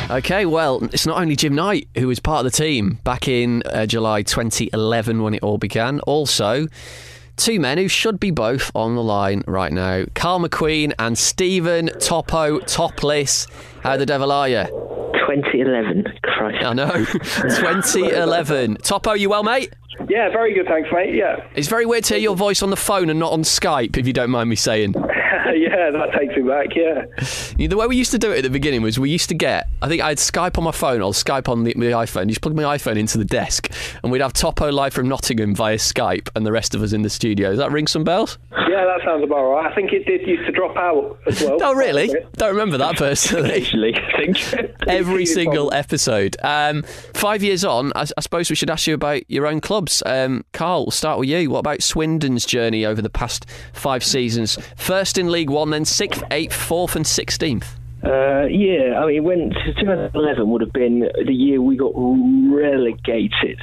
(laughs) Okay, well, it's not only Jim Knight who was part of the team back in uh, July 2011 when it all began. Also, two men who should be both on the line right now Carl McQueen and Stephen Topo Topless. How the devil are you? 2011. Christ. I know. (laughs) 2011. Topo, you well, mate? Yeah, very good, thanks, mate. Yeah. It's very weird to hear your voice on the phone and not on Skype, if you don't mind me saying. (laughs) yeah, that takes me back, yeah. The way we used to do it at the beginning was we used to get, I think I had Skype on my phone or Skype on the, the iPhone. You just plug my iPhone into the desk and we'd have Topo live from Nottingham via Skype and the rest of us in the studio. Does that ring some bells? Yeah, that sounds about right. I think it did used to drop out as well. (laughs) Oh, really? Don't remember that personally. (laughs) Occasionally, I think. Every single episode. Um, five years on, I, I suppose we should ask you about your own clubs. Um, Carl, we'll start with you. What about Swindon's journey over the past five seasons? First in League One, then sixth, eighth, fourth, and sixteenth. Uh, yeah, I mean, when 2011 would have been the year we got relegated.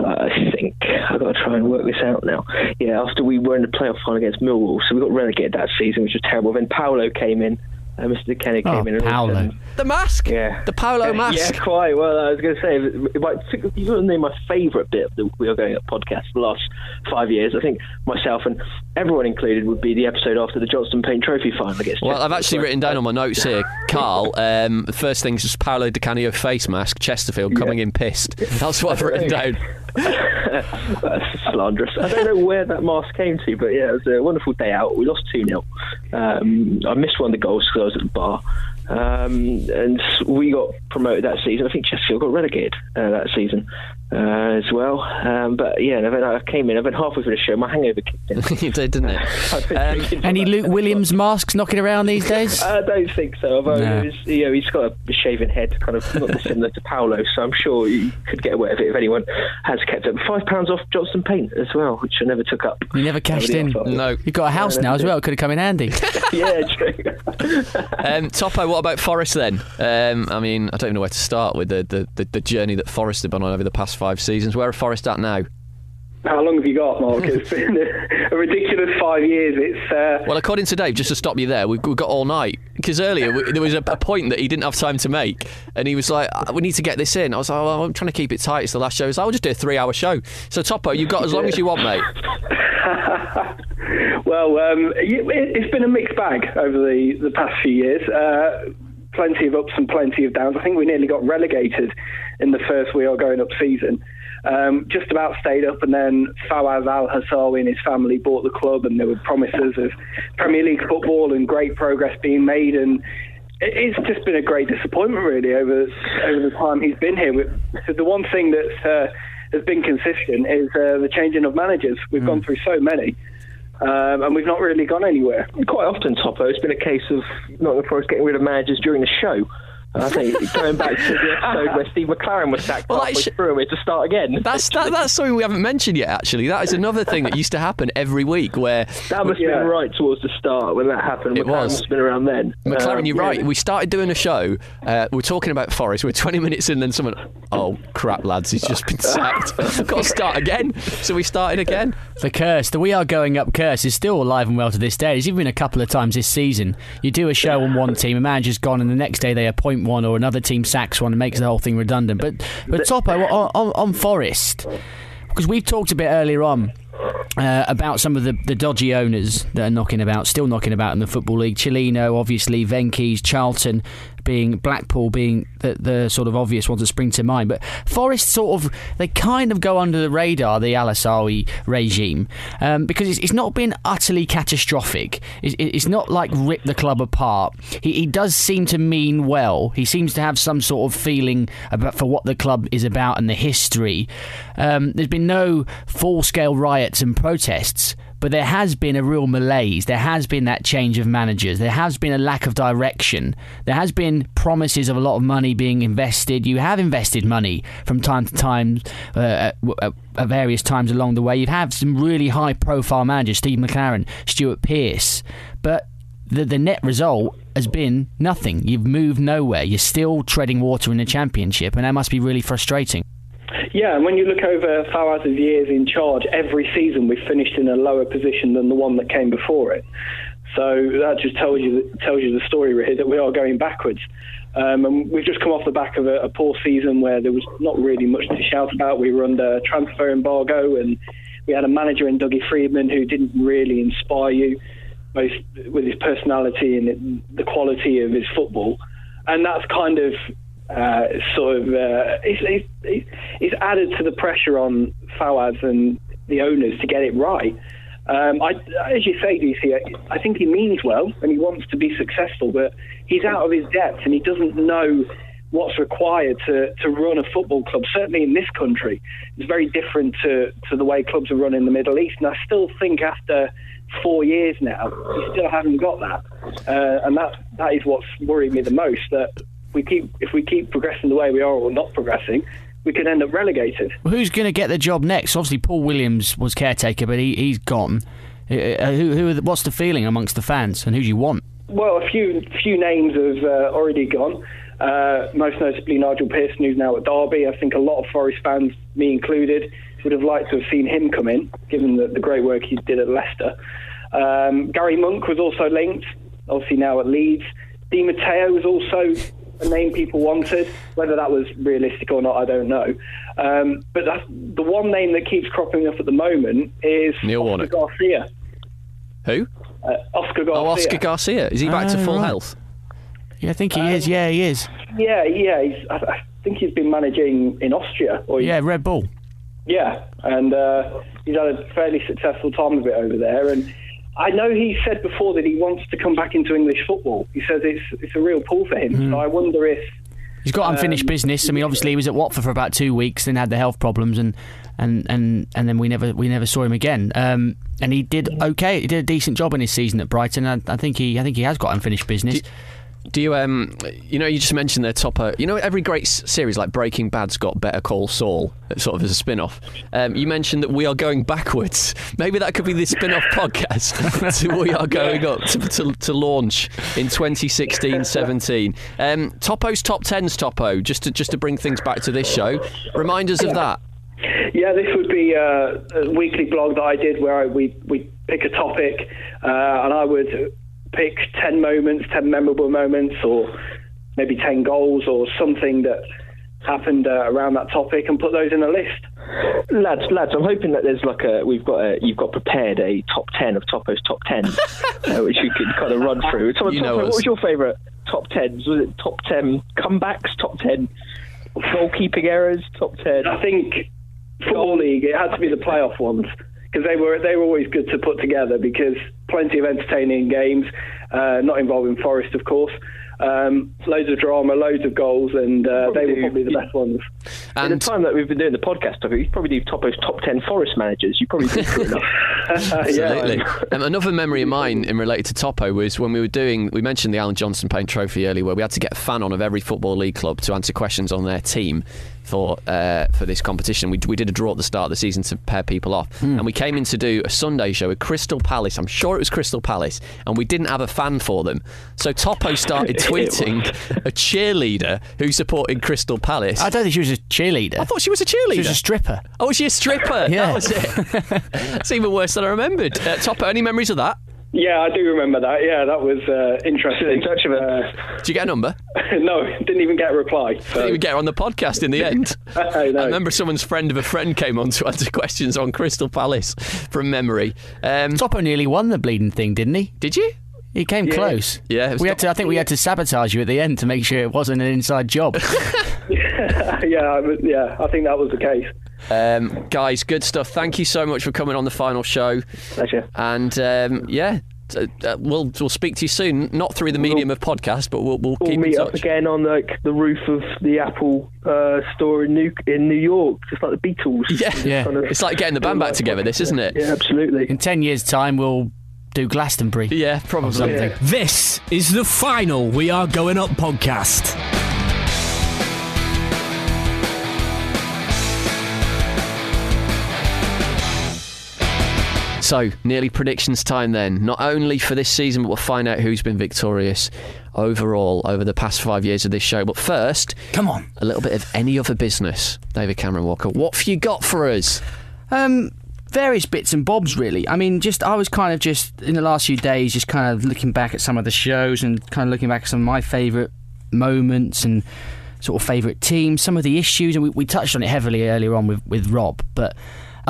I think I've got to try and work this out now. Yeah, after we were in the playoff final against Millwall, so we got relegated that season, which was terrible. Then Paolo came in. Uh, Mr. Kenny came Oh, in. and all Paolo. sudden- The mask. Yeah. The Paolo mask. Yeah, quite. Well, I was going to say, if I took- you want to name my favourite bit of the We Are Going Up podcast for the last five years. I think myself and everyone included would be the episode after the Johnston Paint Trophy final against. Well, I've Chesterfield. actually written down on my notes here, Carl. Um, the first thing is just Paolo Di Canio face mask, Chesterfield coming in pissed. That's what I've written down. (laughs) That's slanderous. I don't know where that mask came to, but yeah, it was a wonderful day out. We lost 2 0. Um, I missed one of the goals because I was at the bar. Um, and we got promoted that season. I think Chesterfield got relegated uh, that season uh, as well. Um, but yeah, I came in, I've went halfway through the show, my hangover kicked in. (laughs) you did, didn't it? (laughs) Um, Any Luke Williams masks knocking around these days? (laughs) I don't think so. Although No. was, you know, he's got a shaven head, kind of not dissimilar to Paolo, so I'm sure you could get away with it if anyone has kept it. Five pounds off Johnston Paint as well, which I never took up. You never cashed in. No. You've got a house No, now as well. It could have come in handy. yeah, true. Um, Topo, what about Forest then? Um, I mean, I don't even know where to start with the, the, the, the journey that Forest have been on over the past five seasons. Where are Forest at now? How long have you got, Mark? It's (laughs) been a, ridiculous five years. It's uh, Well, according to Dave, just to stop you there, we've, we've got all night. Because earlier we, there was a, a point that he didn't have time to make, and he was like, "Uh, "We need to get this in." I was like, "Well, I'm trying to keep it tight. It's the last show." He's like, "I'll just do a three-hour show." So Topo, you've got as long as you want, mate. (laughs) well, um, it, it's been a mixed bag over the, the past few years. Uh, plenty of ups and plenty of downs. I think we nearly got relegated in the first We Are Going Up season. Um, just about stayed up, and then Fawaz Al Hasawi and his family bought the club, and there were promises of Premier League football and great progress being made. And it's just been a great disappointment, really, over over the time he's been here. The one thing that's uh, has been consistent is uh, the changing of managers. We've gone through so many. Um, and we've not really gone anywhere. Quite often, Topo, it's been a case of Nottingham Forest getting rid of managers during the show. And I think going back to the episode where Steve McClaren was sacked halfway through and we had to start again. That's that, that's something we haven't mentioned yet. Actually, that is another thing that used to happen every week. Where That must have been right towards the start when that happened. It McClaren was. must have been around then. McClaren, Um, you're yeah. right. We started doing a show. Uh, we're talking about Forest. We're 20 minutes in, then someone, oh crap, lads, he's just been sacked. (laughs) Got to start again. So we started again. The curse, the We Are Going Up curse, is still alive and well to this day. It's even been a couple of times this season. You do a show on one team, a manager's gone, and the next day they appoint one, or another team sacks one and makes the whole thing redundant. But but Topo on, on, on Forest, because we've talked a bit earlier on. Uh, about some of the, the dodgy owners that are knocking about, still knocking about in the Football League. Cellino, obviously, Venky's, Charlton, being Blackpool being the, the sort of obvious ones that spring to mind. But Forest sort of, they kind of go under the radar, the Al Hasawi regime, um, because it's, it's not been utterly catastrophic. It's, it's not like rip the club apart. He, he does seem to mean well. He seems to have some sort of feeling about for what the club is about and the history. Um, there's been no full scale riots and protests. But there has been a real malaise. There has been that change of managers. There has been a lack of direction. There has been promises of a lot of money being invested. You have invested money from time to time, uh, at, at- at various times along the way. You've had some really high profile managers, Steve McClaren, Stuart Pearce. But the, the net result has been nothing. You've moved nowhere. You're still treading water in the championship, and that must be really frustrating. Yeah, and when you look over Fawaz's years in charge, every season we've finished in a lower position than the one that came before it. So that just tells you tells you the story really that we are going backwards. Um, and we've just come off the back of a, a poor season where there was not really much to shout about. We were under transfer embargo, and we had a manager in Dougie Freedman who didn't really inspire you, both with his personality and the quality of his football. And that's kind of uh, sort of uh, it's, it's, it's added to the pressure on Fawaz and the owners to get it right. Um, I, as you say, DC, I, I think he means well and he wants to be successful, but he's out of his depth and he doesn't know what's required to, to run a football club. Certainly in this country, it's very different to, to the way clubs are run in the Middle East. And I still think after four years now, we still haven't got that, uh, and that that is what's worrying me the most. That we keep if we keep progressing the way we are or not progressing, we could end up relegated. Well, who's going to get the job next? Obviously, Paul Williams was caretaker, but he, he's gone. Uh, uh, who, who the, what's the feeling amongst the fans, and who do you want? Well, a few few names have uh, already gone. Uh, most notably Nigel Pearson, who's now at Derby. I think a lot of Forest fans, me included, would have liked to have seen him come in, given the, the great work he did at Leicester. Um, Gary Monk was also linked, obviously now at Leeds. Di Matteo was also a name people wanted. Whether that was realistic or not, I don't know. Um, but that's, the one name that keeps cropping up at the moment is Neil Oscar Warnock. Garcia. Who? Uh, Oscar Garcia. Oh, Oscar Garcia. Is he back to Oh, full right. health? Yeah, I think he is. Yeah, he is. Yeah, yeah. He's, I, I think he's been managing in Austria. Or Yeah, Red Bull. Yeah, and uh, he's had a fairly successful time of it over there. And I know he said before that he wants to come back into English football. He says it's it's a real pull for him. Mhm. So I wonder if He's got unfinished Um, business. I mean, obviously, he was at Watford for about two weeks, then had the health problems, and and and, and then we never we never saw him again. Um, and he did okay. He did a decent job in his season at Brighton. I, I think he I think he has got unfinished business. Do you um you know you just mentioned their topper. You know every great s- series like Breaking Bad's got Better Call Saul sort of as a spin-off. Um, you mentioned that we are going backwards. Maybe that could be the spin-off (laughs) podcast (laughs) to we are going up to, to, to launch in 2016-17 um, Topo's top 10s Topo just to just to bring things back to this show. Remind us of that. Yeah, this would be uh, a weekly blog that I did where I, we we pick a topic uh, and I would pick ten moments, ten memorable moments, or maybe ten goals or something that happened uh, around that topic and put those in a list. Lads, lads, I'm hoping that there's like a we've got a you've got prepared a top ten of Topo's top ten, (laughs) uh, which you could kind of run through. Top, You know Topo, what was your favourite top tens? Was it top ten comebacks? Top ten goalkeeping errors? Top ten? I think football league it had to be the playoff ones because they were they were always good to put together because plenty of entertaining games, uh, not involving Forest of course. Um, loads of drama, loads of goals, and uh, they were probably the best ones. In the time that we've been doing the podcast, Topo, you probably do Topo's top ten Forest managers. You probably do enough. (laughs) Absolutely. um, another memory of mine in related to Topo was when we were doing, we mentioned the Alan Johnson Paint Trophy earlier, where we had to get a fan on of every Football League club to answer questions on their team for uh, for this competition. We, we did a draw at the start of the season to pair people off. And we came in to do a Sunday show with Crystal Palace. I'm sure it was Crystal Palace. And we didn't have a fan for them. So Topo started (laughs) tweeting a cheerleader who supported Crystal Palace. I don't think she was a cheerleader. I thought she was a cheerleader. She was a stripper. Oh, was she a stripper? (laughs) Yeah. That was it. (laughs) It's even worse than I remembered. Uh, Topo, any memories of that? Yeah, I do remember that. Yeah, that was uh, interesting. touch of it. Uh, Did you get a number? (laughs) no, didn't even get a reply. Didn't even get her on the podcast in the end. (laughs) I know. I remember someone's friend of a friend came on to answer (laughs) questions on Crystal Palace from memory. Um, Topo nearly won the bleeding thing, didn't he? Did you? He came Yeah. close. Yeah, it was we had to. I think we had to sabotage you at the end to make sure it wasn't an inside job. yeah, I yeah, I think that was the case. Um, guys, good stuff. Thank you so much for coming on the final show. Pleasure. And um, yeah, t- uh, we'll we'll speak to you soon. Not through the medium of podcast, but we'll we'll We'll keep in meet up again on like the roof of the Apple uh, store in New in New York, just like the Beatles. (laughs) Yeah, Yeah. Kind of- It's like getting the band back together. This, isn't it? Yeah, absolutely. In ten years' time, we'll do Glastonbury. Yeah, probably. something. This is the final We Are Going Up podcast. So, nearly predictions time then. Not only for this season, but we'll find out who's been victorious overall over the past five years of this show. But first, come on, a little bit of any other business. David Cameron Walker, what have you got for us? Um, various bits and bobs, really. I mean, just I was kind of just in the last few days, just kind of looking back at some of the shows and kind of looking back at some of my favourite moments and sort of favourite teams, some of the issues, and we, we touched on it heavily earlier on with with Rob, but.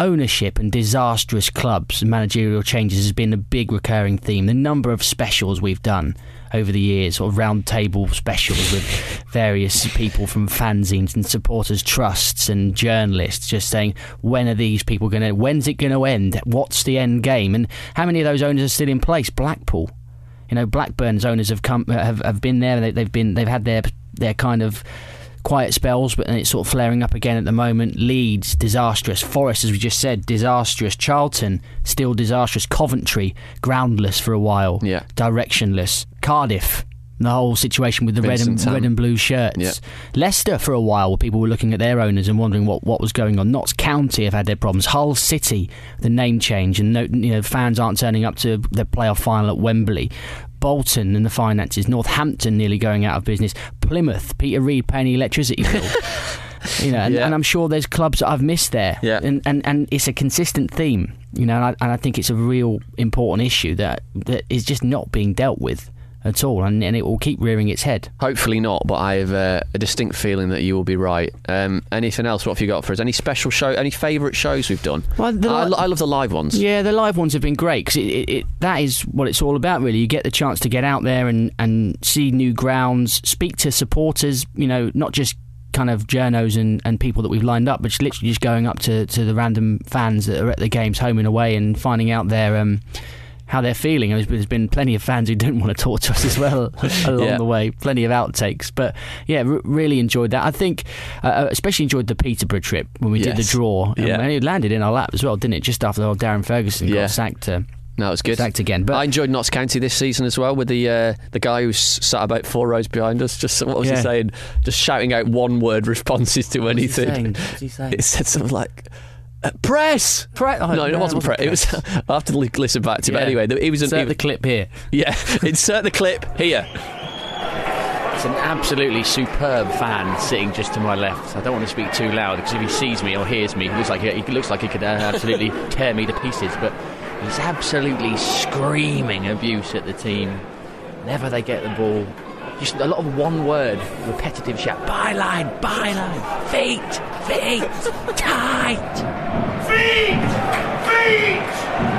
Ownership and disastrous clubs and managerial changes has been a big recurring theme. The number of specials we've done over the years, sort of round table specials with (laughs) various people from fanzines and supporters trusts and journalists just saying when are these people going to when's it going to end? What's the end game? And how many of those owners are still in place? Blackpool. You know blackburn's owners have come have, have been there they, they've been they've had their their kind of quiet spells, but then it's sort of flaring up again at the moment. Leeds, disastrous. Forest, as we just said, disastrous. Charlton, still disastrous. Coventry, groundless for a while. Yeah. Directionless. Cardiff, the whole situation with the red and, red and blue shirts. Yeah. Leicester, for a while, where people were looking at their owners and wondering what, what was going on. Notts County have had their problems. Hull City, the name change, and no, you know fans aren't turning up to the playoff final at Wembley. Bolton and the finances. Northampton nearly going out of business. Plymouth, Peter Reid paying the electricity bill. (laughs) you know, and, Yeah. and I'm sure there's clubs that I've missed there. Yeah. And, and, and it's a consistent theme, you know, and I, and I think it's a real important issue that, that is just not being dealt with at all, and, and it will keep rearing its head. Hopefully not, but I have uh, a distinct feeling that you will be right. Um, anything else? What have you got for us? Any special show? Any favourite shows we've done? Well, the I, I love the live ones. Yeah, the live ones have been great because it, it, it, that is what it's all about, really. You get the chance to get out there and, and see new grounds, speak to supporters, you know, not just kind of journos and, and people that we've lined up, but just literally just going up to, to the random fans that are at the games home and away and finding out their. Um, how they're feeling. There's been plenty of fans who didn't want to talk to us as well (laughs) along Yeah. the way. Plenty of outtakes, but yeah, r- really enjoyed that. I think, uh, especially enjoyed the Peterborough trip when we did the Yes. draw, Um, Yeah. and it landed in our lap as well, didn't it? Just after old Darren Ferguson Yeah. got sacked. Uh, No, it was good. Sacked again, but I enjoyed Notts County this season as well with the uh, the guy who sat about four rows behind us. Just what was Yeah. he saying? Just shouting out one word responses to What he anything. saying? What was he? (laughs) It said something like. Uh, press, oh, no, it no, it wasn't wasn't press. It was. (laughs) I have to listen back to. it. But anyway, it was. Insert it, the clip here. Yeah, (laughs) insert the clip here. It's an absolutely superb fan sitting just to my left. I don't want to speak too loud because if he sees me or hears me, he looks like he, he looks like he could uh, absolutely (laughs) tear me to pieces. But he's absolutely screaming abuse at the team. Whenever they get the ball, just a lot of one word, repetitive shout. Byline, byline, feet, feet, (laughs) tight. Feet! Feet!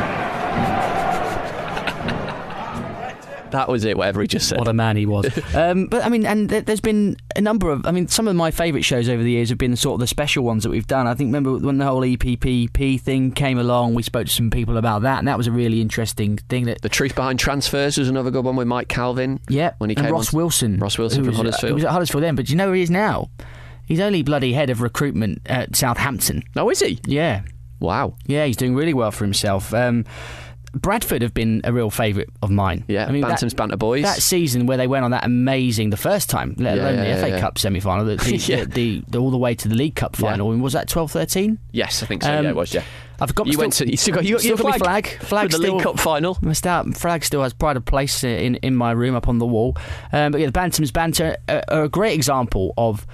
That was it, whatever he just said. What a man he was. (laughs) um, but I mean, and th- there's been a number of. I mean, some of my favourite shows over the years have been sort of the special ones that we've done. I think remember when the whole EPPP thing came along, we spoke to some people about that, and that was a really interesting thing. That The Truth Behind Transfers was another good one with Mike Calvin. yeah, when he and came Ross on- Wilson, Ross Wilson from was, uh, Huddersfield. He was at Huddersfield then, but do you know where he is now? He's only bloody head of recruitment at Southampton. Oh, is he? Yeah. Wow. Yeah, he's doing really well for himself. Um, Bradford have been a real favourite of mine. Yeah, I mean, Bantam's Banter Boys. That season where they went on that amazing the first time, let Yeah, alone the yeah, FA yeah. Cup semi final, the, (laughs) the, Yeah. the, the, all the way to the League Cup final. Was that 12 13? Yes, I think so. Um, yeah, it was. Yeah. I've got You still, went to- you still got- you got still got flag flag. Flag the still, League Cup final. My start flag still has pride of place in in my room up on the wall. Um, but yeah, the Bantam's banter are, are a great example of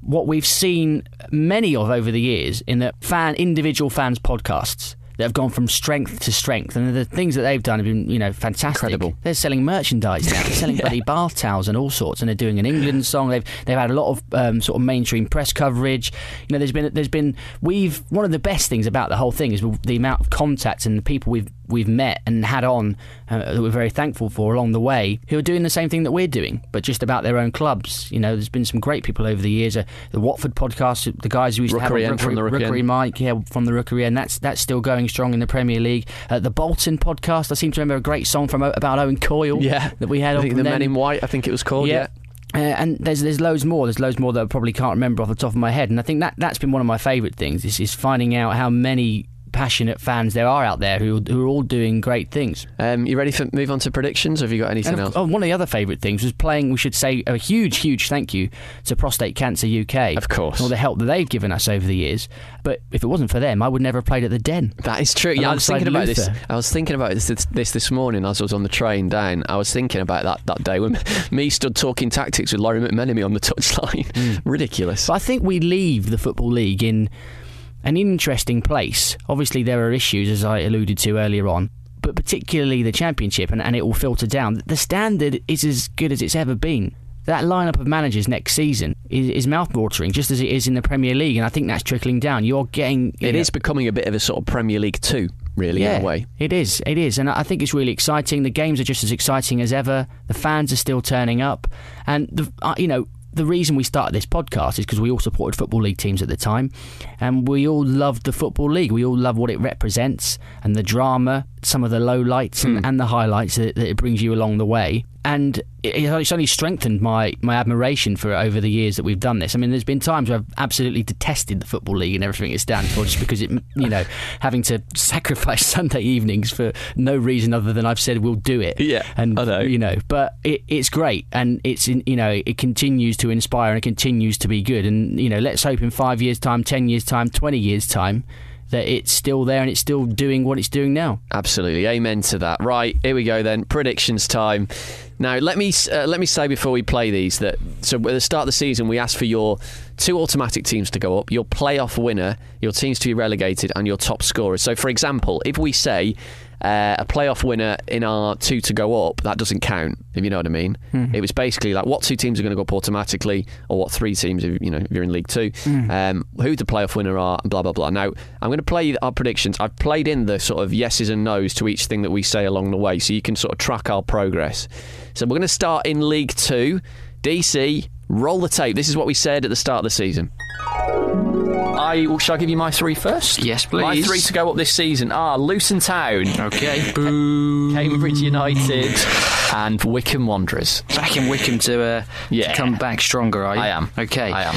what we've seen many of over the years in the fan individual fans podcasts that have gone from strength to strength, and the things that they've done have been, you know, fantastic. Incredible. They're selling merchandise now. They're selling (laughs) bloody bath towels and all sorts, and they're doing an England song. They've they've had a lot of um, sort of mainstream press coverage. You know, there's been there's been we've one of the best things about the whole thing is the amount of contacts and the people we've we've met and had on uh, that we're very thankful for along the way who are doing the same thing that we're doing, but just about their own clubs. You know, there's been some great people over the years. Uh, the Watford podcast, the guys who used Rookery to have End from the Rookery Rookery Mike, yeah, from the Rookery, and that's that's still going strong in the Premier League. Uh, the Bolton podcast, I seem to remember a great song from about Owen Coyle. Yeah. that we had. I think the. Men in White. I think it was called. Yeah. Uh, and there's there's loads more. There's loads more that I probably can't remember off the top of my head. And I think that that's been one of my favourite things is, is finding out how many passionate fans there are out there who who are all doing great things. Um, you ready for move on to predictions? Or have you got anything of- else? oh, one of the other favourite things was playing. We should say a huge, huge thank you to Prostate Cancer UK, Of course. all the help that they've given us over the years. But if it wasn't for them, I would never have played at the Den. That is true. Yeah, I was thinking about this. I was thinking about this, this this this morning as I was on the train down. I was thinking about that that day when (laughs) me stood talking tactics with Lawrie McMenemy on the touchline. Hmm. (laughs) Ridiculous. But I think we leave the Football League in an interesting place. Obviously, there are issues, as I alluded to earlier on, but particularly the Championship, and, and it will filter down. The standard is as good as it's ever been. That lineup of managers next season is, is mouth-watering, just as it is in the Premier League, and I think that's trickling down. You're getting you It know- is becoming a bit of a sort of Premier League two, really, yeah, in a way. It is. It is. And I think it's really exciting. The games are just as exciting as ever. The fans are still turning up. And, the, uh, you know, the reason we started this podcast is because we all supported Football League teams at the time. And we all loved the Football League. We all love what it represents and the drama, some of the lowlights and, hmm. and the highlights that, that it brings you along the way. And it, it's only strengthened my, my admiration for it over the years that we've done this. I mean, there's been times where I've absolutely detested the Football League and everything it stands for just because it, (laughs) you know, having to (laughs) sacrifice Sunday evenings for no reason other than I've said we'll do it. Yeah, and I know. you know, but it, it's great and it's in, you know it continues to inspire and it continues to be good. And you know, let's hope in five years' time, ten years' time, twenty years' time. That it's still there and it's still doing what it's doing now. Absolutely, amen to that. Right, here we go then. Predictions time. Now, let me uh, let me say before we play these that so at the start of the season we asked for your two automatic teams to go up, your playoff winner, your teams to be relegated, and your top scorers. So, for example, if we say uh, a playoff winner in our two to go up, that doesn't count. If you know what I mean, Mhm. it was basically like what two teams are going to go up automatically, or what three teams if you know if you're in League Two, Mm. um, who the playoff winner are, and blah blah blah. Now I'm going to play our predictions. I've played in the sort of yeses and nos to each thing that we say along the way, so you can sort of track our progress. So we're going to start in League Two. DC, roll the tape. This is what we said at the start of the season. I well, shall I give you my three first? Yes, please. My three to go up this season are Luton Town, Okay. Boo. Cambridge United, and Wycombe Wanderers. Back in Wycombe to, uh, Yeah. to come back stronger, are you? I am. Okay. I am.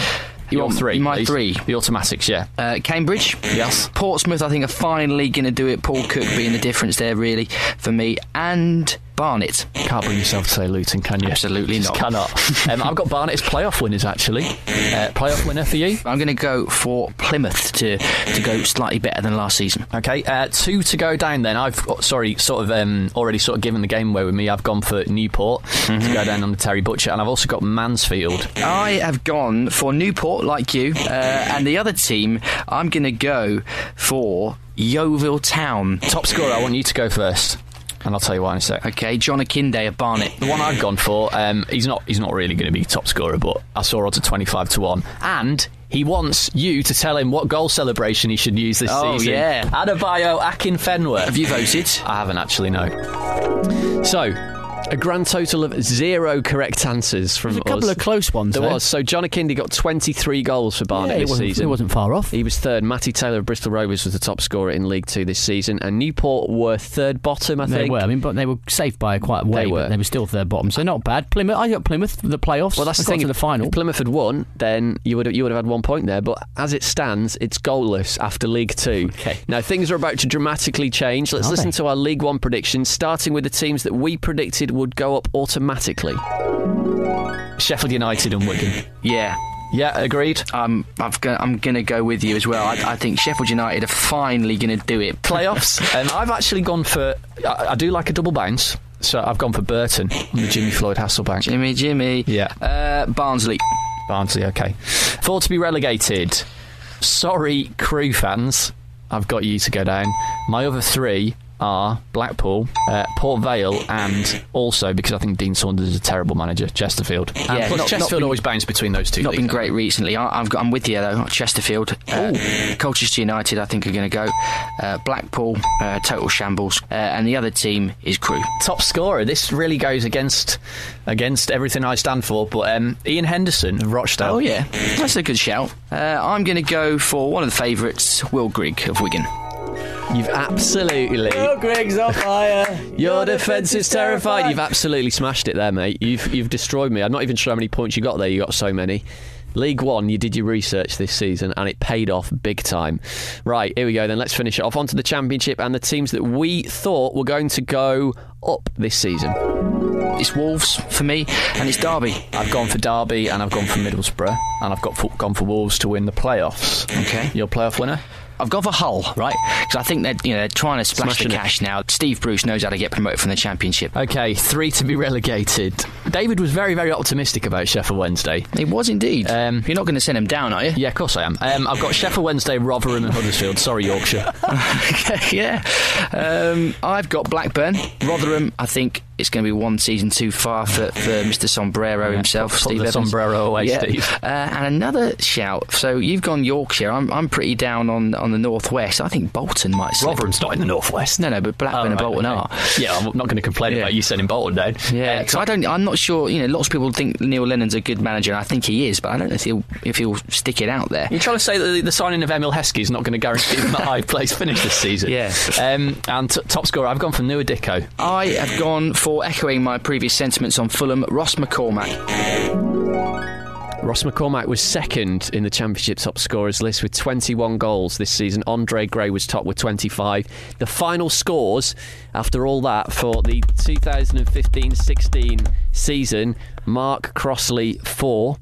You Your want- three. My please. three. The automatics, yeah. Uh, Cambridge. Yes. Portsmouth, I think, are finally going to do it. Paul Cook being the difference there, really, for me. And Barnet. Can't bring yourself to say Luton, can you? Absolutely Just not. Cannot. um, I've got Barnet as playoff winners, actually. Uh, playoff winner for you? I'm going to go for Plymouth to, to go slightly better than last season. Okay, uh, two to go down then. I've got, sorry, sort of um, already sort of given the game away with me. I've gone for Newport Mm-hmm. to go down on the Terry Butcher, and I've also got Mansfield. I have gone for Newport, like you, uh, and the other team, I'm going to go for Yeovil Town. Top scorer, I want you to go first. And I'll tell you why in a sec. Okay, John Akinde of Barnet. The one I've gone for, um, he's not he's not really going to be top scorer, but I saw odds at twenty five to one, and he wants you to tell him what goal celebration he should use this Oh, season. yeah. Adebayo Akinfenwa. Have you voted? I haven't actually, no. So, a grand total of zero correct answers from There's a couple us. of close ones. There though. was. So John Akinde got 23 goals for Barnet Yeah, it this wasn't, season. It wasn't far off. He was third. Matty Taylor of Bristol Rovers was the top scorer in League Two this season, and Newport were third bottom. I think. They think. were. I mean, but they were safe by quite a way. They but were. They were still third bottom, so not bad. Plymouth. I got Plymouth for the playoffs. Well, that's the I got thing. to the if- final. If Plymouth had won, then you would have, you would have had one point there. But as it stands, it's goalless after League Two. Okay. Now things are about to dramatically change. Let's Are listen they? to our League One predictions, starting with the teams that we predicted would go up automatically. Sheffield United and Wigan. (laughs) Yeah. Yeah, agreed. Um, I've go, I'm going to go with you as well. I, I think Sheffield United are finally going to do it. Playoffs. (laughs) um, I've actually gone for. I, I do like a double bounce, so I've gone for Burton on the Jimmy Floyd Hasselbaink. Jimmy, Jimmy. Yeah. Uh, Barnsley. Barnsley, okay. Four to be relegated. Sorry, Crewe fans. I've got you to go down. My other three are Blackpool, uh, Port Vale, and also because I think Dean Saunders is a terrible manager, Chesterfield. And Yeah, plus not- Chesterfield not been- always bounce between those two. Not been great recently. I, I've got, I'm with you though. Chesterfield, uh, Colchester United. I think are going to go. Uh, Blackpool, uh, total shambles, uh, and the other team is Crewe. Top scorer. This really goes against against everything I stand for. But um, Ian Henderson of Rochdale. Oh yeah, that's a good shout. Uh, I'm going to go for one of the favourites, Will Grigg of Wigan. You've absolutely. Oh, Grigg's on fire. (laughs) Your defence is terrified. You've absolutely smashed it there, mate. You've you've destroyed me. I'm not even sure how many points you got there. You got so many. League One, you did your research this season and it paid off big time. Right, here we go then. Let's finish it off onto the Championship and the teams that we thought were going to go up this season. It's Wolves for me, and it's Derby. I've gone for Derby and I've gone for Middlesbrough and I've got for, gone for Wolves to win the playoffs. Okay. Your playoff winner? I've gone for Hull, right? Because I think they're you know they're trying to splash Smashing the it. cash now. Steve Bruce knows how to get promoted from the Championship. Okay, three to be relegated. David was very, very optimistic about Sheffield Wednesday. He was indeed. Um, You're not going to send him down, are you? Yeah, of course I am. Um, I've got Sheffield Wednesday, Rotherham, and Huddersfield. Sorry, Yorkshire. (laughs) okay, yeah. Um, I've got Blackburn, Rotherham. I think it's going to be one season too far for, for (laughs) Mr. Sombrero himself, Steve sombrero away, yeah. Steve. Uh, and another shout. So you've gone Yorkshire. I'm, I'm pretty down on on the northwest. I think Bolton might. slip. Rotherham's not in the northwest. No, no, but Blackburn and Oh, right, Bolton okay. are. Yeah, I'm not going to complain Yeah. about you sending Bolton down. Yeah, Uh, because I don't. I'm not sure. You know, lots of people think Neil Lennon's a good manager, and I think he is, but I don't know if he'll if he'll stick it out there. You're trying to say that the, the signing of Emile Heskey is not going to guarantee him a high (laughs) place finish this season? Yeah. Um, and t- top scorer, I've gone for Nouha Dicko. I have gone for echoing my previous sentiments on Fulham. Ross McCormack. Ross McCormack was second in the Championship top scorers list with 21 goals this season. Andre Gray was top with 25. The final scores after all that for the 2015 16 season Mark Crossley, 4.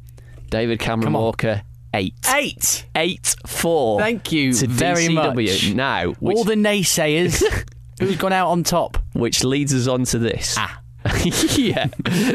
David Cameron Walker, 8. Eight. 8 4. Thank you to very DCW. much. Now, which, All the naysayers. (laughs) Who's gone out on top? which leads us on to this. Ah. (laughs) yeah,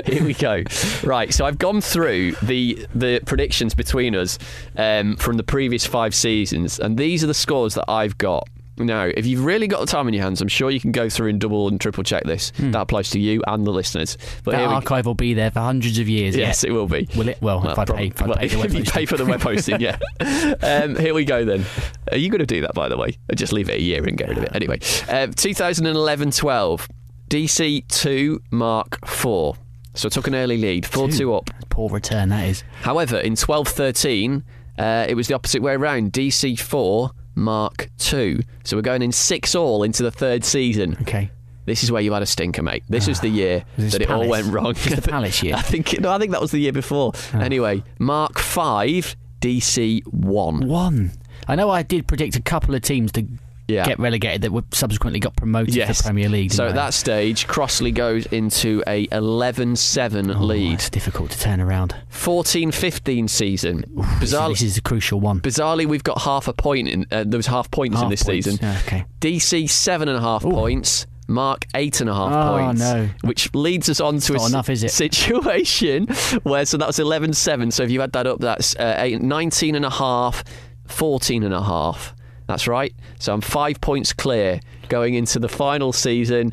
here we go. Right, so I've gone through the the predictions between us um, from the previous five seasons, and these are the scores that I've got. Now, if you've really got the time in your hands, I'm sure you can go through and double and triple check this. That applies to you and the listeners. But Hmm. that we archive will be there for hundreds of years. Yes, it will be. Will it? Well, if I pay, if well, pay the (laughs) if you pay for the web hosting, yeah. (laughs) um, here we go then. Are you going to do that, by the way? Or just leave it a year and get rid of it? Anyway, um, 2011 12, DC 2, Mark 4. So I took an early lead, 4 2 Two. up. Poor return, that is. However, in 12 13, uh, it was the opposite way around. DC 4, Mark 2. So we're going in 6 all into the third season. Okay. This is where you had a stinker, mate. This was the ah. year Was that it all went wrong. Was the Palace year? (laughs) I think no, I think that was the year before. Ah. Anyway, Mark five, DC one. One. I know I did predict a couple of teams to Yeah. get relegated that were subsequently got promoted Yes. to the Premier League. So didn't at they? that stage, Crossley goes into a 11-7 lead. It's difficult to turn around. 14-15 season. This is, Bizarrely, this is a crucial one. bizarrely, we've got half a point in. Uh, there was half points in this points. season. Yeah, okay. DC seven and a half points. Mark eight and a half Oh, points. no. Which leads us on to a enough, situation (laughs) where so that was 11-7. So if you add that up, that's uh, eight, 19 and a half, 14 and a half. That's right. So I'm five points clear going into the final season.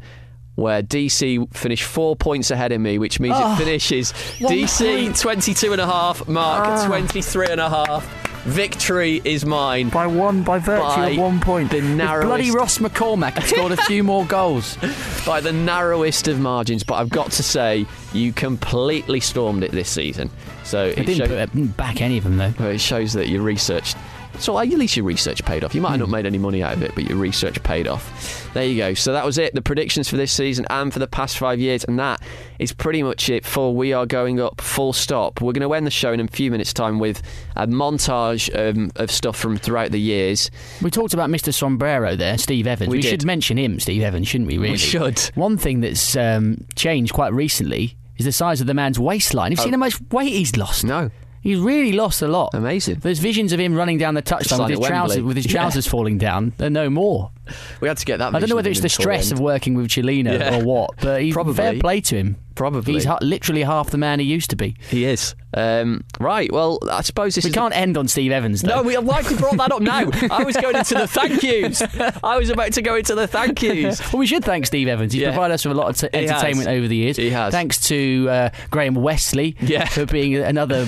Where DC finished four points ahead of me, which means Oh, it finishes DC point. 22 and a half, Mark Ah. 23 and a half. Victory is mine. By one, by virtue By of one point. the If narrowest- bloody Ross McCormack had scored a few more goals. (laughs) by the narrowest of margins. But I've got to say, you completely stormed it this season. So I it, didn't put back any of them though. well, it shows that your research. So at least your research paid off. You might have Hmm. not made any money out of it, but your research paid off. There you go. So that was it. The predictions for this season and for the past five years, and that is pretty much it for We Are Going Up. Full stop. We're going to end the show in a few minutes' time with a montage um, of stuff from throughout the years. We talked about Mr. Sombrero there, Steve Evans. We We, should mention him, Steve Evans, shouldn't we? Really, we should. One thing that's um, changed quite recently is the size of the man's waistline. Have you Oh. seen how much weight he's lost? No. He's really lost a lot. Amazing. There's visions of him running down the touchline with his trousers, with his Yeah. falling down. They're no more. We had to get that. I don't know whether it's the stress end. of working with Cellino Yeah. or what, but he's Probably. fair play to him. Probably. He's ha- literally half the man he used to be. He is. Um, right. Well, I suppose this We can't end on Steve Evans, though. No, we have you brought that up now? I was going into the thank yous. I was about to go into the thank yous. well, we should thank Steve Evans. He's Yeah. provided us with a lot of t- entertainment over the years. He has. Thanks to uh, Graham Westley Yeah. for being another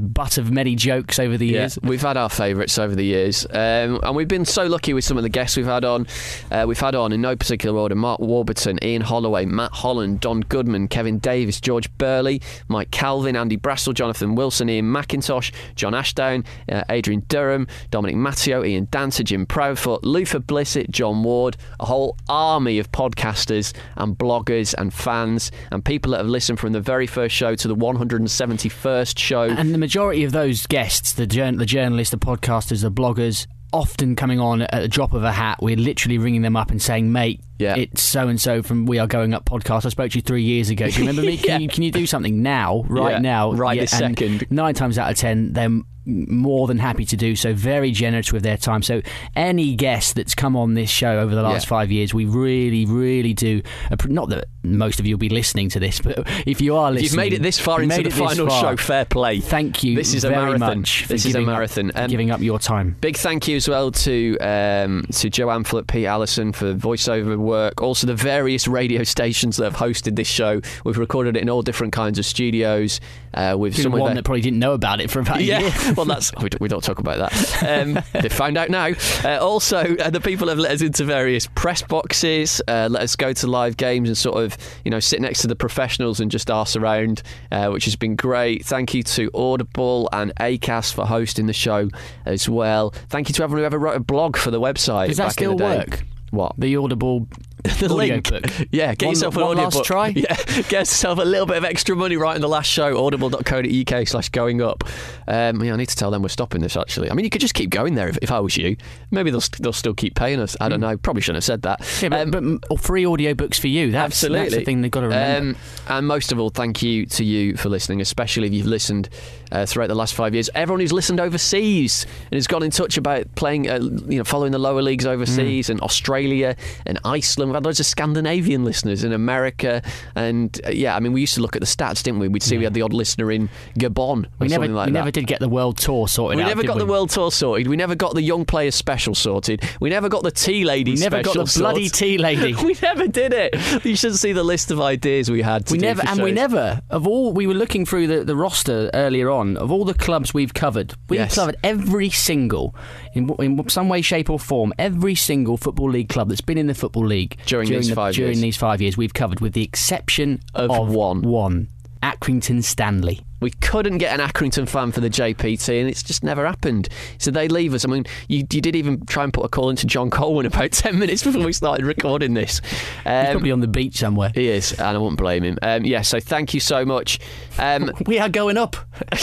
butt of many jokes over the years. We've had our favourites over the years, um, and we've been so lucky with some of the guests we've had on. Uh, we've had on, in no particular order, Mark Warburton, Ian Holloway, Matt Holland, Don Goodman, Kevin Davis, George Burley, Mike Calvin, Andy Brassell, Jonathan Wilson, Ian McIntosh, John Ashdown, uh, Adrian Durham, Dominic Matteo, Ian Dancer, Jim Proudfoot, Luther Blissett, John Ward, a whole army of podcasters and bloggers and fans and people that have listened from the very first show to the 171st show. And the majority of those guests, the, jour- the journalists, the podcasters, the bloggers, often coming on at the drop of a hat. We're literally ringing them up and saying, mate, Yeah. it's so and so from We Are Going Up podcast. I spoke to you three years ago. Do you remember me? (laughs) Can, Yeah. you, can you do something now, right Yeah, now? right this second. Nine times out of ten, they're more than happy to do so. Very generous with their time. So any guest that's come on this show over the last Yeah. five years, we really, really do. Not that most of you will be listening to this, but if you are If listening, you've made it this far into the final show, fair play. Thank you. This is a marathon. This is a giving up- Um, giving up your time. Big thank you as well to um, to Joe Amphlett, Pete Allison for voiceover work. Also, the various radio stations that have hosted this show. We've recorded it in all different kinds of studios. Uh, with Even some of one that probably didn't know about it for about a yeah, year. (laughs) well, that's we don't, we don't talk about that. Um, (laughs) they found out now. Uh, also, uh, the people have let us into various press boxes, uh, let us go to live games and sort of you know sit next to the professionals and just arse around, uh, which has been great. Thank you to Audible and Acast for hosting the show as well. Thank you to everyone who ever wrote a blog for the website. Does that back still in the day. work? What The Audible (laughs) the link. book. (laughs) Yeah, get One- yourself an one audiobook. last try? Yeah, (laughs) get yourself a little bit of extra money right in the last show. Audible.co.uk slash going up. Um, yeah, I need to tell them we're stopping this. Actually, I mean, you could just keep going there if, if I was you. Maybe they'll they'll still keep paying us. I don't know. Probably shouldn't have said that. Yeah, but, but m- or free audiobooks for you. That's, Um, Absolutely. That's the thing they've got to remember. Um, and most of all, thank you to you for listening, especially if you've listened uh, throughout the last five years. Everyone who's listened overseas and has got in touch about playing, uh, you know, following the lower leagues overseas and Australia and Iceland. Had loads of Scandinavian listeners in America. And uh, yeah, I mean, we used to look at the stats, didn't we? We'd see we had the odd listener in Gabon or we never, like we never did get the world tour sorted we out. never got we? the world tour sorted. We never got the young players special sorted. We never got the tea lady We never got the bloody tea lady. (laughs) we never did it. You should see the list of ideas we had. To we never, and we never of all. We were looking through the, the roster earlier on of all the clubs we've covered. We've Yes. covered every single, in, in some way, shape, or form, every single football league club that's been in the football league During these the- five during years. these five years. We've covered, with the exception Of one. one, Accrington Stanley. We couldn't get an Accrington fan for the JPT, and it's just never happened. So they leave us. I mean, you, you did even try and put a call into John Colwyn about (laughs) 10 minutes before we started recording this. He's Um, probably on the beach somewhere. he is, and I wouldn't blame him. Um, yeah, so thank you so much. Um, (laughs) We are going up.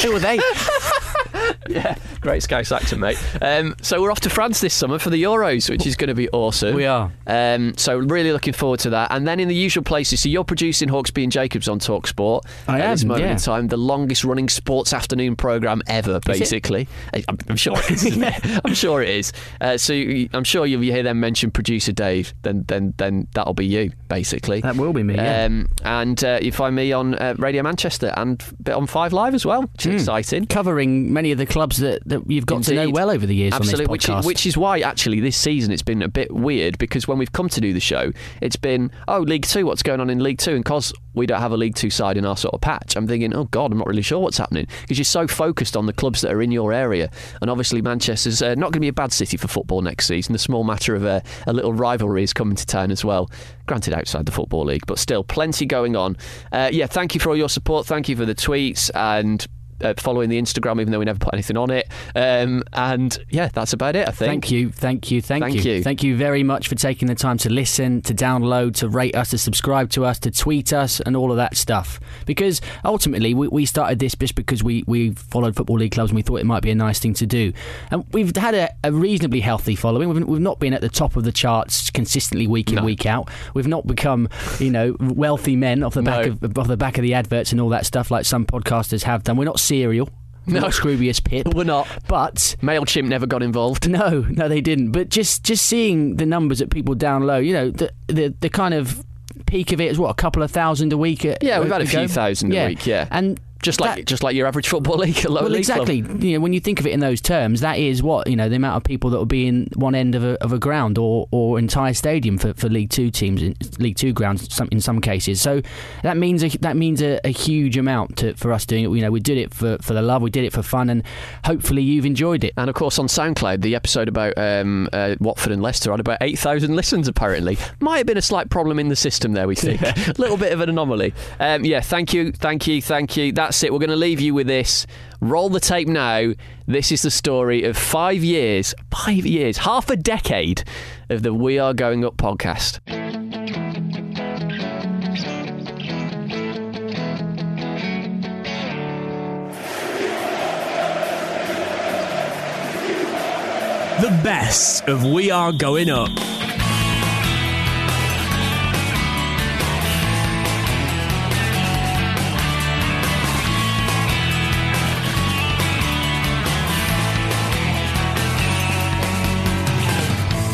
Who are they? yeah, (laughs) great Scouse accent, mate. Um, so we're off to France this summer for the Euros, which is going to be awesome. We are. Um, so really looking forward to that. And then in the usual places, so you're producing Hawksbee and Jacobs on Talk Sport. I at this moment yeah. in time, the longest running sports afternoon program ever, basically. I'm, I'm sure it is. (laughs) It? (laughs) I'm sure it is. Uh, so you, I'm sure you'll hear them mention producer Dave. Then then then that'll be you, basically. That will be me. Yeah. Um, and uh, you find me on uh, Radio Manchester and on Five Live as well, which is exciting. Covering many of the clubs that, that you've got to know well over the years Absolutely, on which this is, which is why actually this season it's been a bit weird because when we've come to do the show, it's been oh League Two, what's going on in League Two, and because we don't have a League Two side in our sort of patch, I'm thinking oh God, I'm not really sure what's happening because you're so focused on the clubs that are in your area, and obviously Manchester's uh, not going to be a bad city for football next season. The small matter of a, a little rivalry is coming to town as well. Granted, outside the football league, but still plenty going on. Uh, yeah, thank you for all your support. Thank you for the tweets and uh, following the Instagram, even though we never put anything on it. Um, and yeah, that's about it. I think. Thank you, thank you, thank, Thank you. Thank you very much for taking the time to listen, to download, to rate us, to subscribe to us, to tweet us, and all of that stuff. Because ultimately, we, we started this just because we, we followed Football League clubs and we thought it might be a nice thing to do. And we've had a, a reasonably healthy following. We've, we've not been at the top of the charts consistently week in, week out. We've not become, you know, wealthy men off the back No. of off the back of the adverts and all that stuff like some podcasters have done. We're not serial. No. not Scroobius Pip. We're not. But Mailchimp never got involved. no, no, they didn't. But just just seeing the numbers that people download, you know, the the, the kind of peak of it is what a couple of thousand a week. uh, Yeah, we've had a few thousand a week, yeah. and Just like that- just like your average football (laughs) league, well, league club. exactly. You know, when you think of it in those terms, that is what you know the amount of people that will be in one end of a, of a ground or, or entire stadium for, for League Two teams, in League Two grounds some, in some cases. So that means a, that means a, a huge amount to, for us doing it. You know, we did it for, for the love, we did it for fun, and hopefully you've enjoyed it. And of course, on SoundCloud, the episode about um, uh, Watford and Leicester had about 8,000 listens, apparently. Might have been a slight problem in the system there, we think. A (laughs) (laughs) little bit of an anomaly. Um, yeah, thank you, thank you, thank you. That's it. We're going to leave you with this. Roll the tape now. This is the story of five years, five years, half a decade of the We Are Going Up podcast. The best of We Are Going Up.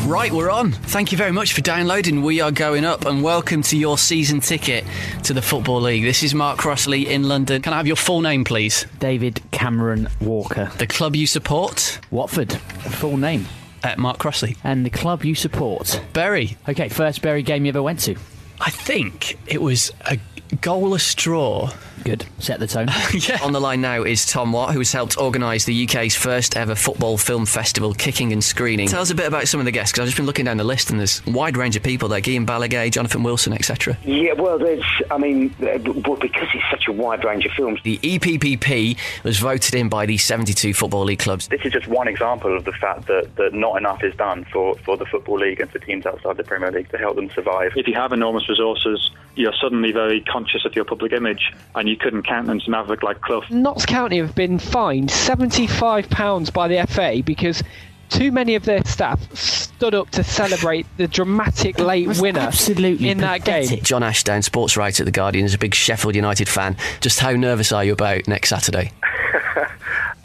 Right, we're on. Thank you very much for downloading We Are Going Up and welcome to your season ticket to the Football League. This is Mark Crossley in London. Can I have your full name, please? David Cameron Walker. The club you support? Watford. Full name. Uh, Mark Crossley. And the club you support. Bury. Okay, first Bury game you ever went to. I think it was a goalless draw. Good. Set the tone. (laughs) yeah. On the line now is Tom Watt, who has helped organise the UK's first ever football film festival, Kicking and Screening. Tell us a bit about some of the guests, because I've just been looking down the list and there's a wide range of people there Guillem Balagué, Jonathan Wilson, etc. Yeah, well, there's, I mean, uh, well, because it's such a wide range of films. The E EPPP was voted in by the 72 Football League clubs. This is just one example of the fact that, that not enough is done for, for the Football League and for teams outside the Premier League to help them survive. If you have enormous resources, you're suddenly very conscious of your public image, and you couldn't countenance a maverick like Clough. Notts County have been fined £75 by the FA because too many of their staff stood up to celebrate the dramatic late winner absolutely in that game. John Ashdown, sports writer at The Guardian, is a big Sheffield United fan. Just how nervous are you about next Saturday? (laughs)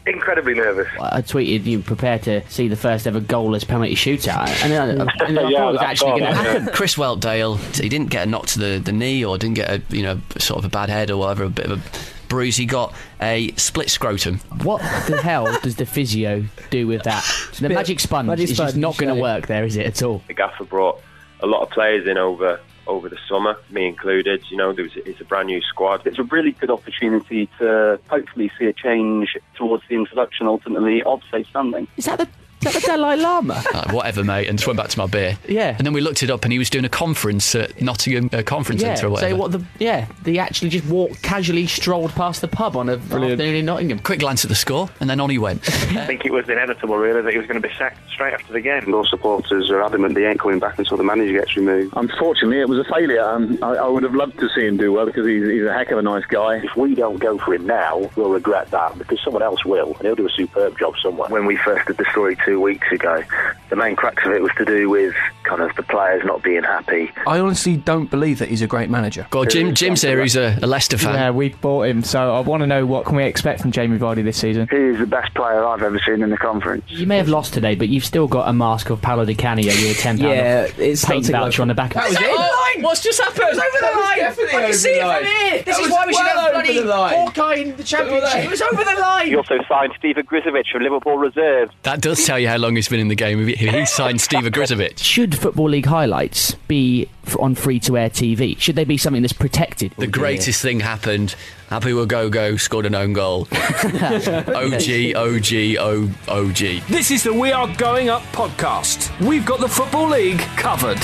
Incredibly nervous. I tweeted you prepare to see the first ever goalless penalty shootout, and I, and I thought (laughs) it was actually going to happen. Chris Weltdale, he didn't get a knock to the, the knee or didn't get a you know sort of a bad head or whatever, a bit of a bruise. He got a split scrotum. What the hell does the physio do with that? The magic sponge magic is just not going to work there, is it at all? the gaffer brought a lot of players in over over the summer, me included. You know, there was it's a brand new squad. It's a really good opportunity to hopefully see a change towards the introduction ultimately of safe standing. Is that the Is that the Dalai Lama? Like, whatever, mate, and just went back to my beer. Yeah. And then we looked it up, and he was doing a conference at Nottingham uh, Conference Yeah, Centre or whatever. say what the yeah, they actually just walked casually strolled past the pub on a afternoon in Nottingham. Quick glance at the score, and then on he went. (laughs) I think it was inevitable, really, that he was going to be sacked straight after the game. Those supporters are adamant they ain't coming back until the manager gets removed. Unfortunately, it was a failure. Um, I, I would have loved to see him do well because he's, he's a heck of a nice guy. If we don't go for him now, we'll regret that because someone else will, and he'll do a superb job somewhere. When we first did the story two weeks ago, the main crux of it was to do with kind of the players not being happy. I honestly don't believe that he's a great manager. God, Jim, Jim's here, who's a, a Leicester fan. Yeah, we bought him, so I want to know what can we expect from Jamie Vardy this season. He is the best player I've ever seen in the conference. You may have lost today, but you've still got a mask of Paolo Di Canio, your ten pound Yeah, it's paint something voucher on the back of That was it. it. line! What's just happened? That was over the That line. definitely I can see the it from here. This That is was why we should well have bloody the line. Hawkeye in the championship. It was over the line. He also signed Steve Ogrizovic from Liverpool Reserve. That does tell you how long he's been in the game. He he signed Steve Ogrizovic. Should Football League highlights be on free to air TV? Should they be something that's protected? The greatest thing happened. Happy Wagogo scored an own goal. OG, (laughs) OG, O, OG. This is the We Are Going Up podcast. We've got the Football League covered.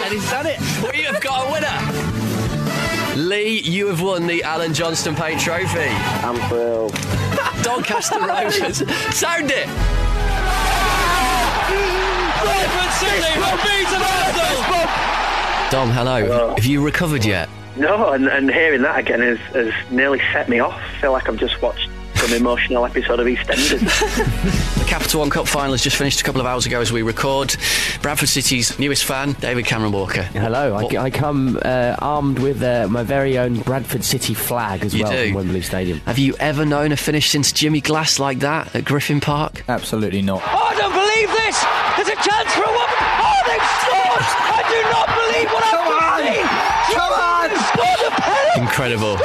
And he's done it. We have got a winner. Lee, you have won the Alan Johnston Paint Trophy. I'm thrilled. (laughs) Doncaster Rovers. Sound it. Bradford City will beat Arsenal. Dom, hello. Have you recovered yet? No, and, and hearing that again has, has nearly set me off. I feel like I've just watched some emotional episode of EastEnders. (laughs) The Capital One Cup final has just finished a couple of hours ago as we record. Bradford City's newest fan, David Cameron Walker. Hello, I, I come uh, armed with uh, my very own Bradford City flag as You well do? from Wembley Stadium. Have you ever known a finish since Jimmy Glass like that at Griffin Park? Absolutely not. Oh, I don't believe this. There's a chance for a woman. Oh, they've scored. I do not believe what I've just seen. Come on. Scored a penalty. Incredible.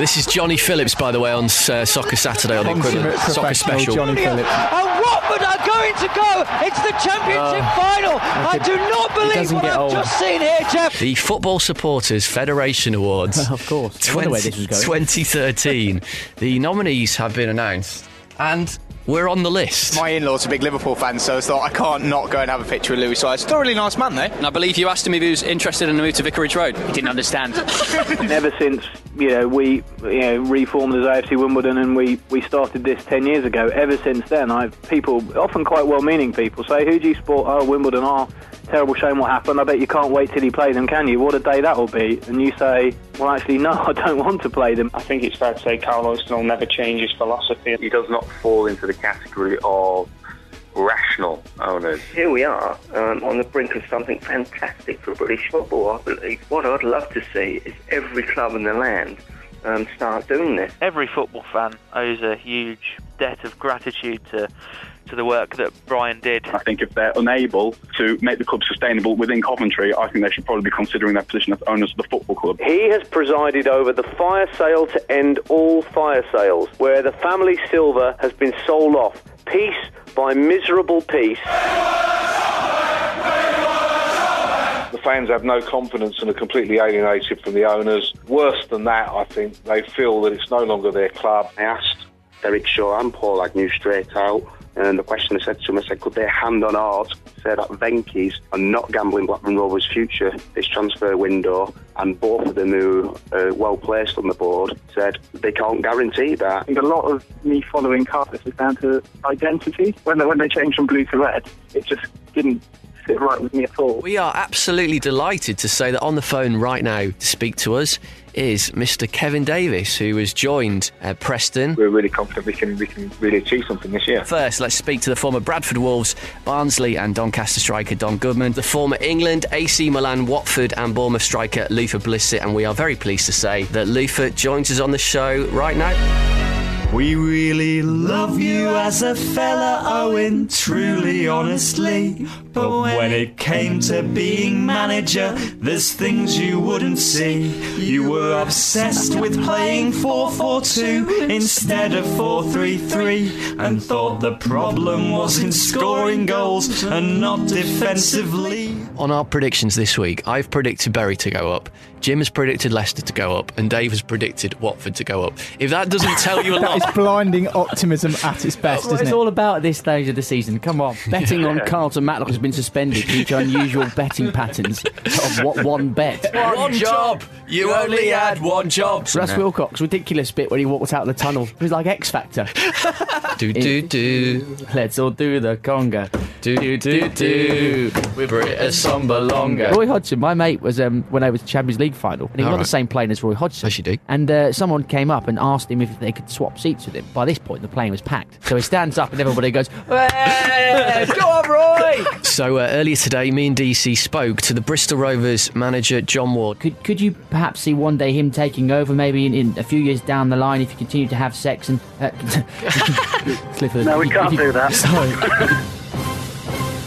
This is Johnny Phillips, by the way, on uh, Soccer Saturday on the equivalent soccer special. And Watford are going to go. It's the championship Oh. final. I do not believe what I've old. just seen here, Jeff. The Football Supporters Federation Awards. (laughs) of course. I wonder where this was going. 2013. the nominees have been announced, and we're on the list. My in-law's are big Liverpool fans, so I thought I can't not go and have a picture with Luis Suarez. Still a really nice man, though. And I believe you asked him if he was interested in a move to Vicarage Road. He didn't understand. (laughs) Ever since you know we you know reformed as AFC Wimbledon and we, we started this ten years ago. Ever since then, I've people often quite well-meaning people say, "Who do you support?" Oh, Wimbledon. Oh, terrible shame what happened. I bet you can't wait till you play them, can you? What a day that will be. And you say, "Well, actually, no, (laughs) I don't want to play them." I think it's fair to say Carlos will never change his philosophy. He does not fall into the category of rational owners. Here we are um, on the brink of something fantastic for British football, I believe. What I'd love to see is every club in the land um, start doing this. Every football fan owes a huge debt of gratitude to to the work that Brian did. I think if they're unable to make the club sustainable within Coventry, I think they should probably be considering their position as owners of the football club. He has presided over the fire sale to end all fire sales, where the family silver has been sold off, piece by miserable piece. The fans have no confidence and are completely alienated from the owners. Worse than that, I think they feel that it's no longer their club. I asked Derek Shaw and Paul Agnew straight out, and the question I said to him, I said, could they hand on heart say that Venky's are not gambling Blackburn Rovers' future this transfer window, and both of them who are well placed on the board said they can't guarantee that. I think a lot of me following Cardiff is down to identity. When they, when they changed from blue to red, it just didn't sit right with me at all. We are absolutely delighted to say that on the phone right now to speak to us is Mr. Kevin Davis, who has joined uh, Preston. We're really confident we can we can really achieve something this year. First, let's speak to the former Bradford Wolves, Barnsley, and Doncaster striker Don Goodman, the former England, AC Milan, Watford, and Bournemouth striker Luther Blissett, and we are very pleased to say that Luther joins us on the show right now. We really love you as a fella, Owen, truly, honestly. But when it came to being manager, there's things you wouldn't see. You were obsessed with playing 4 4 2 instead of 4 3 3, and thought the problem was in scoring goals and not defensively. On our predictions this week, I've predicted Bury to go up, Jim has predicted Leicester to go up, and Dave has predicted Watford to go up. If that doesn't tell you a lot it's blinding optimism at its best, What isn't it's it? all about at this stage of the season. Come on, (laughs) betting on Carlton Matlock has been suspended due to unusual betting patterns of what one bet. (laughs) One job. You only had one job. Russ Wilcox, ridiculous bit when he walked out of the tunnel. It was like X Factor. (laughs) do do do. Let's all do the conga. Do do do do. With British samba longer. Roy Hodgson, my mate, was um, when I was Champions League final, and he was All not the same plane as Roy Hodgson. Yes, you do. And uh, someone came up and asked him if they could swap seats with him. By this point, the plane was packed, so he stands up and everybody goes, (laughs) "Hey, "Go on, Roy!" So uh, earlier today, me and DC spoke to the Bristol Rovers manager John Ward. Could could you perhaps see one day him taking over, maybe in, in a few years down the line, if you continue to have sex and? Uh, (laughs) Clifford, No, we you- (laughs) can't you- do that. Sorry.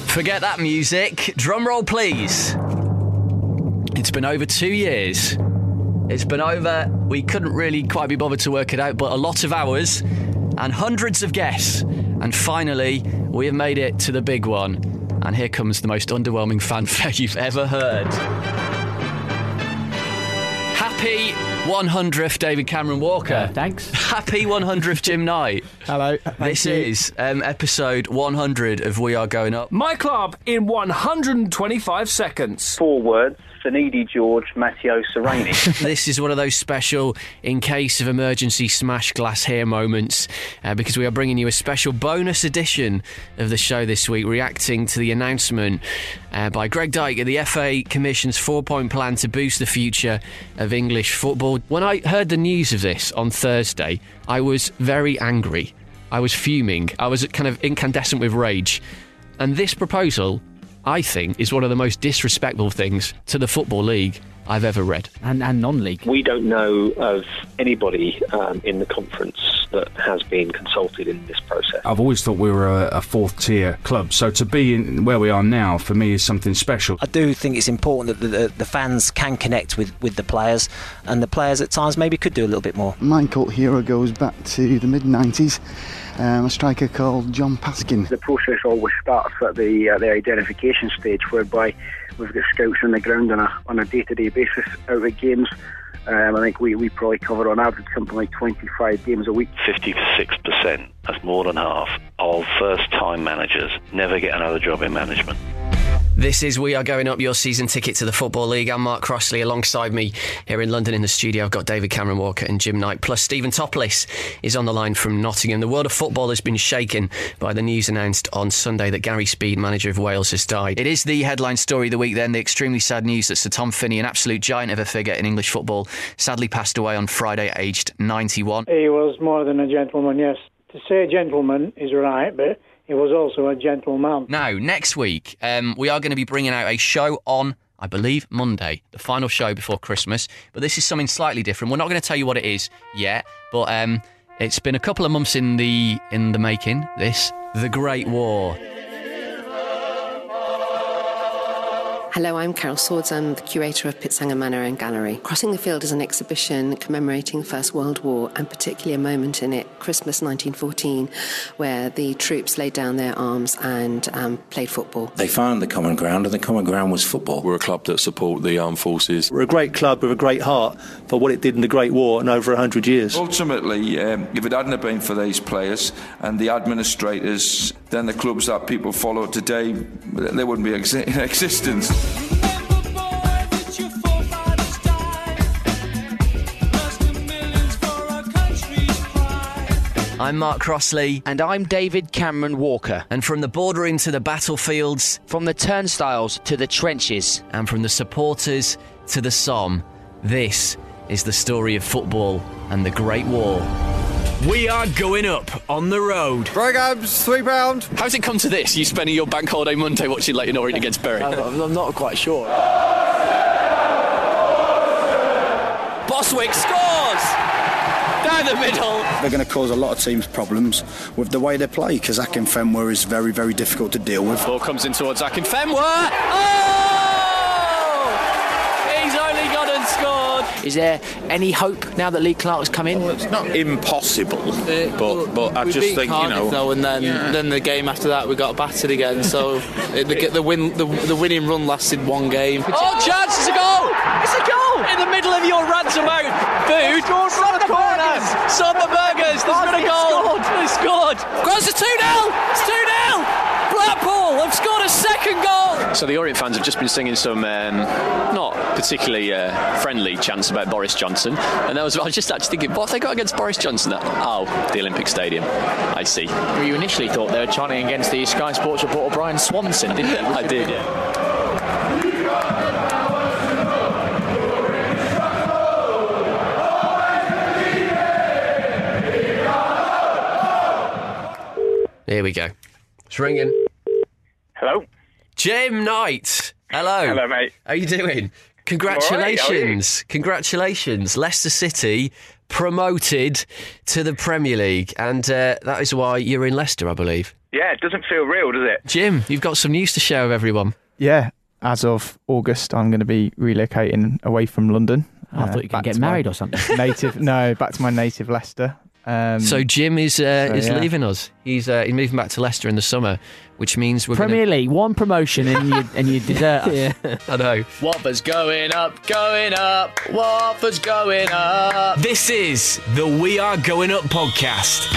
Forget that music. Drum roll, please. It's been over two years. It's been over, we couldn't really quite be bothered to work it out, but a lot of hours and hundreds of guests. And finally, we have made it to the big one. And here comes the most underwhelming fanfare (laughs) you've ever heard. Happy 100th, David Cameron Walker. thanks. (laughs) Happy 100th, Jim Knight. Hello. This is um, episode 100 of We Are Going Up. My club in 125 seconds. Four words. Finidi George, Matteo Sereni. (laughs) this is one of those special, in case of emergency, smash glass here moments, uh, because we are bringing you a special bonus edition of the show this week, reacting to the announcement uh, by Greg Dyke of the FA Commission's four point plan to boost the future of English football. When I heard the news of this on Thursday, I was very angry. I was fuming. I was kind of incandescent with rage. And this proposal, I think, is one of the most disrespectful things to the Football League I've ever read. And, and non-league. We don't know of anybody um, in the conference that has been consulted in this process. I've always thought we were a, a fourth tier club, so to be in where we are now for me is something special. I do think it's important that the, the, the fans can connect with, with the players, and the players at times maybe could do a little bit more. My cult hero goes back to the mid 90s. Um, a striker called John Paskin. The process always starts at the uh, the identification stage, whereby we've got scouts on the ground on a on a day to day basis out at games. Um, I think we, we probably cover on average something like 25 games a week. 56%, that's more than half, of first time managers never get another job in management. This is We Are Going Up, your season ticket to the Football League. I'm Mark Crossley. Alongside me here in London in the studio, I've got David Cameron Walker and Jim Knight. Plus, Stephen Topless is on the line from Nottingham. The world of football has been shaken by the news announced on Sunday that Gary Speed, manager of Wales, has died. It is the headline story of the week, then, the extremely sad news that Sir Tom Finney, an absolute giant of a figure in English football, sadly passed away on Friday, aged 91. He was more than a gentleman, yes. To say gentleman is right, but he was also a gentleman. Now, next week, um, we are going to be bringing out a show on, I believe, Monday, the final show before Christmas. But this is something slightly different. We're not going to tell you what it is yet, but um, it's been a couple of months in the in the making. This, the Great War. Hello, I'm Carol Swords. I'm the curator of Pitzhanger Manor and Gallery. Crossing the Field is an exhibition commemorating the First World War and particularly a moment in it, Christmas 1914, where the troops laid down their arms and um, played football. They found the common ground, and the common ground was football. We're a club that support the armed forces. We're a great club with a great heart for what it did in the Great War and over 100 years. Ultimately, um, if it hadn't have been for these players and the administrators, then the clubs that people follow today, they wouldn't be exi- in (laughs) existence. I'm Mark Crossley. And I'm David Cameron Walker. And from the boardroom to the battlefields, from the turnstiles to the trenches, and from the supporters to the Somme, this is the story of football and the Great War. We are going up on the road. Programs, three pound. How's it come to this? You spending your bank holiday Monday watching Leyton Orient against Bury? I'm, I'm not quite sure. Boswick scores! Down the middle. They're going to cause a lot of teams problems with the way they play because Akinfenwa is very, very difficult to deal with. Ball comes in towards Akinfenwa. Oh! Is there any hope now that Lee Clark's come in? it's not impossible, uh, but but I just beat think Cardiff, you know. though, and then Yeah. then the game after that we got battered again. So (laughs) it, the, the win the, the winning run lasted one game. Oh, chance! It's a goal! It's a goal! In the middle of your ransom out food. Soderbergers! Soderbergers There's been a goal. They scored. Gross it's 2 0. It's 2 0. Blackpool have scored a second goal. So the Orient fans have just been singing some um, not particularly uh, friendly chants about Boris Johnson, and I was, I was just actually thinking, what have they got against Boris Johnson? Oh, the Olympic Stadium. I see. Well, you initially thought they were chanting against the Sky Sports reporter Bryan Swanson, didn't you? I did. Yeah. Here we go. It's ringing. Hello. Jim Knight. Hello. Hello, mate. How you doing? all right, how are you? Congratulations. Congratulations. Leicester City promoted to the Premier League. And uh, that is why you're in Leicester, I believe. Yeah, it doesn't feel real, does it? Jim, you've got some news to share with everyone. Yeah, as of August, I'm going to be relocating away from London. I thought you were gonna get married or something. (laughs) Native, no, back to my native Leicester. Um, So Jim is uh, so, is yeah. leaving us. He's uh, he's moving back to Leicester in the summer, which means we're Premier League, one promotion and you and you (laughs) desert us. yeah. I know. Watford's going up, going up. Watford's going up. This is the We Are Going Up podcast.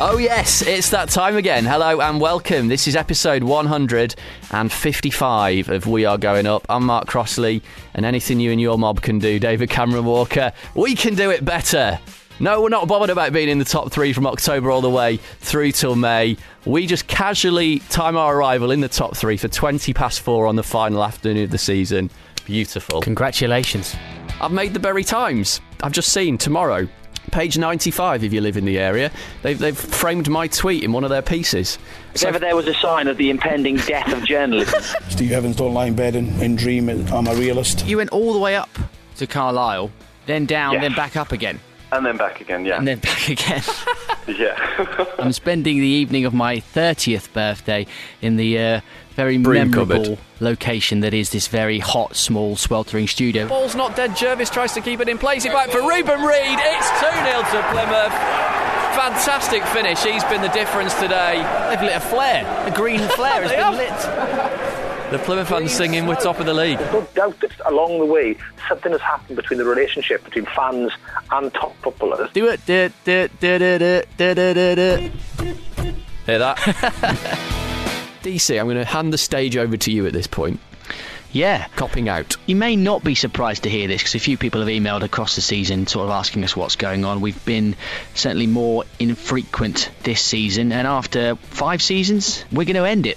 Oh, yes, it's that time again. Hello and welcome. This is episode 155 of We Are Going Up. I'm Mark Crossley, and anything you and your mob can do, David Cameron Walker, we can do it better. No, we're not bothered about being in the top three from October all the way through till May. We just casually time our arrival in the top three for 20 past four on the final afternoon of the season. Beautiful. Congratulations. I've made the Bury Times. I've just seen tomorrow, page 95 if you live in the area. They've, they've framed my tweet in one of their pieces. If ever there was a sign of the impending death of journalism. (laughs) Steve Evans don't lie in bed and, and dream. I'm a realist. You went all the way up to Carlisle, then down, Yes. then back up again, And then back again, yeah. and then back (laughs) again. (laughs) yeah. (laughs) I'm spending the evening of my 30th birthday in the uh, very Broom memorable cupboard. location that is this very hot, small, sweltering studio. Ball's not dead. Jervis tries to keep it in place. It back for Reuben Reid. It's 2 0 to Plymouth. Fantastic finish. He's been the difference today. They've lit a flare. A green flare has been lit. The Plymouth fans singing we're top of the league. There's no doubt that along the way something has happened between the relationship between fans and top footballers. Do it, do it, do it, do it, do it, do it, do it. Hear that? (laughs) DC, I'm going to hand the stage over to you at this point. Yeah. Copping out. You may not be surprised to hear this because a few people have emailed across the season sort of asking us what's going on. We've been certainly more infrequent this season, and after five seasons, we're going to end it.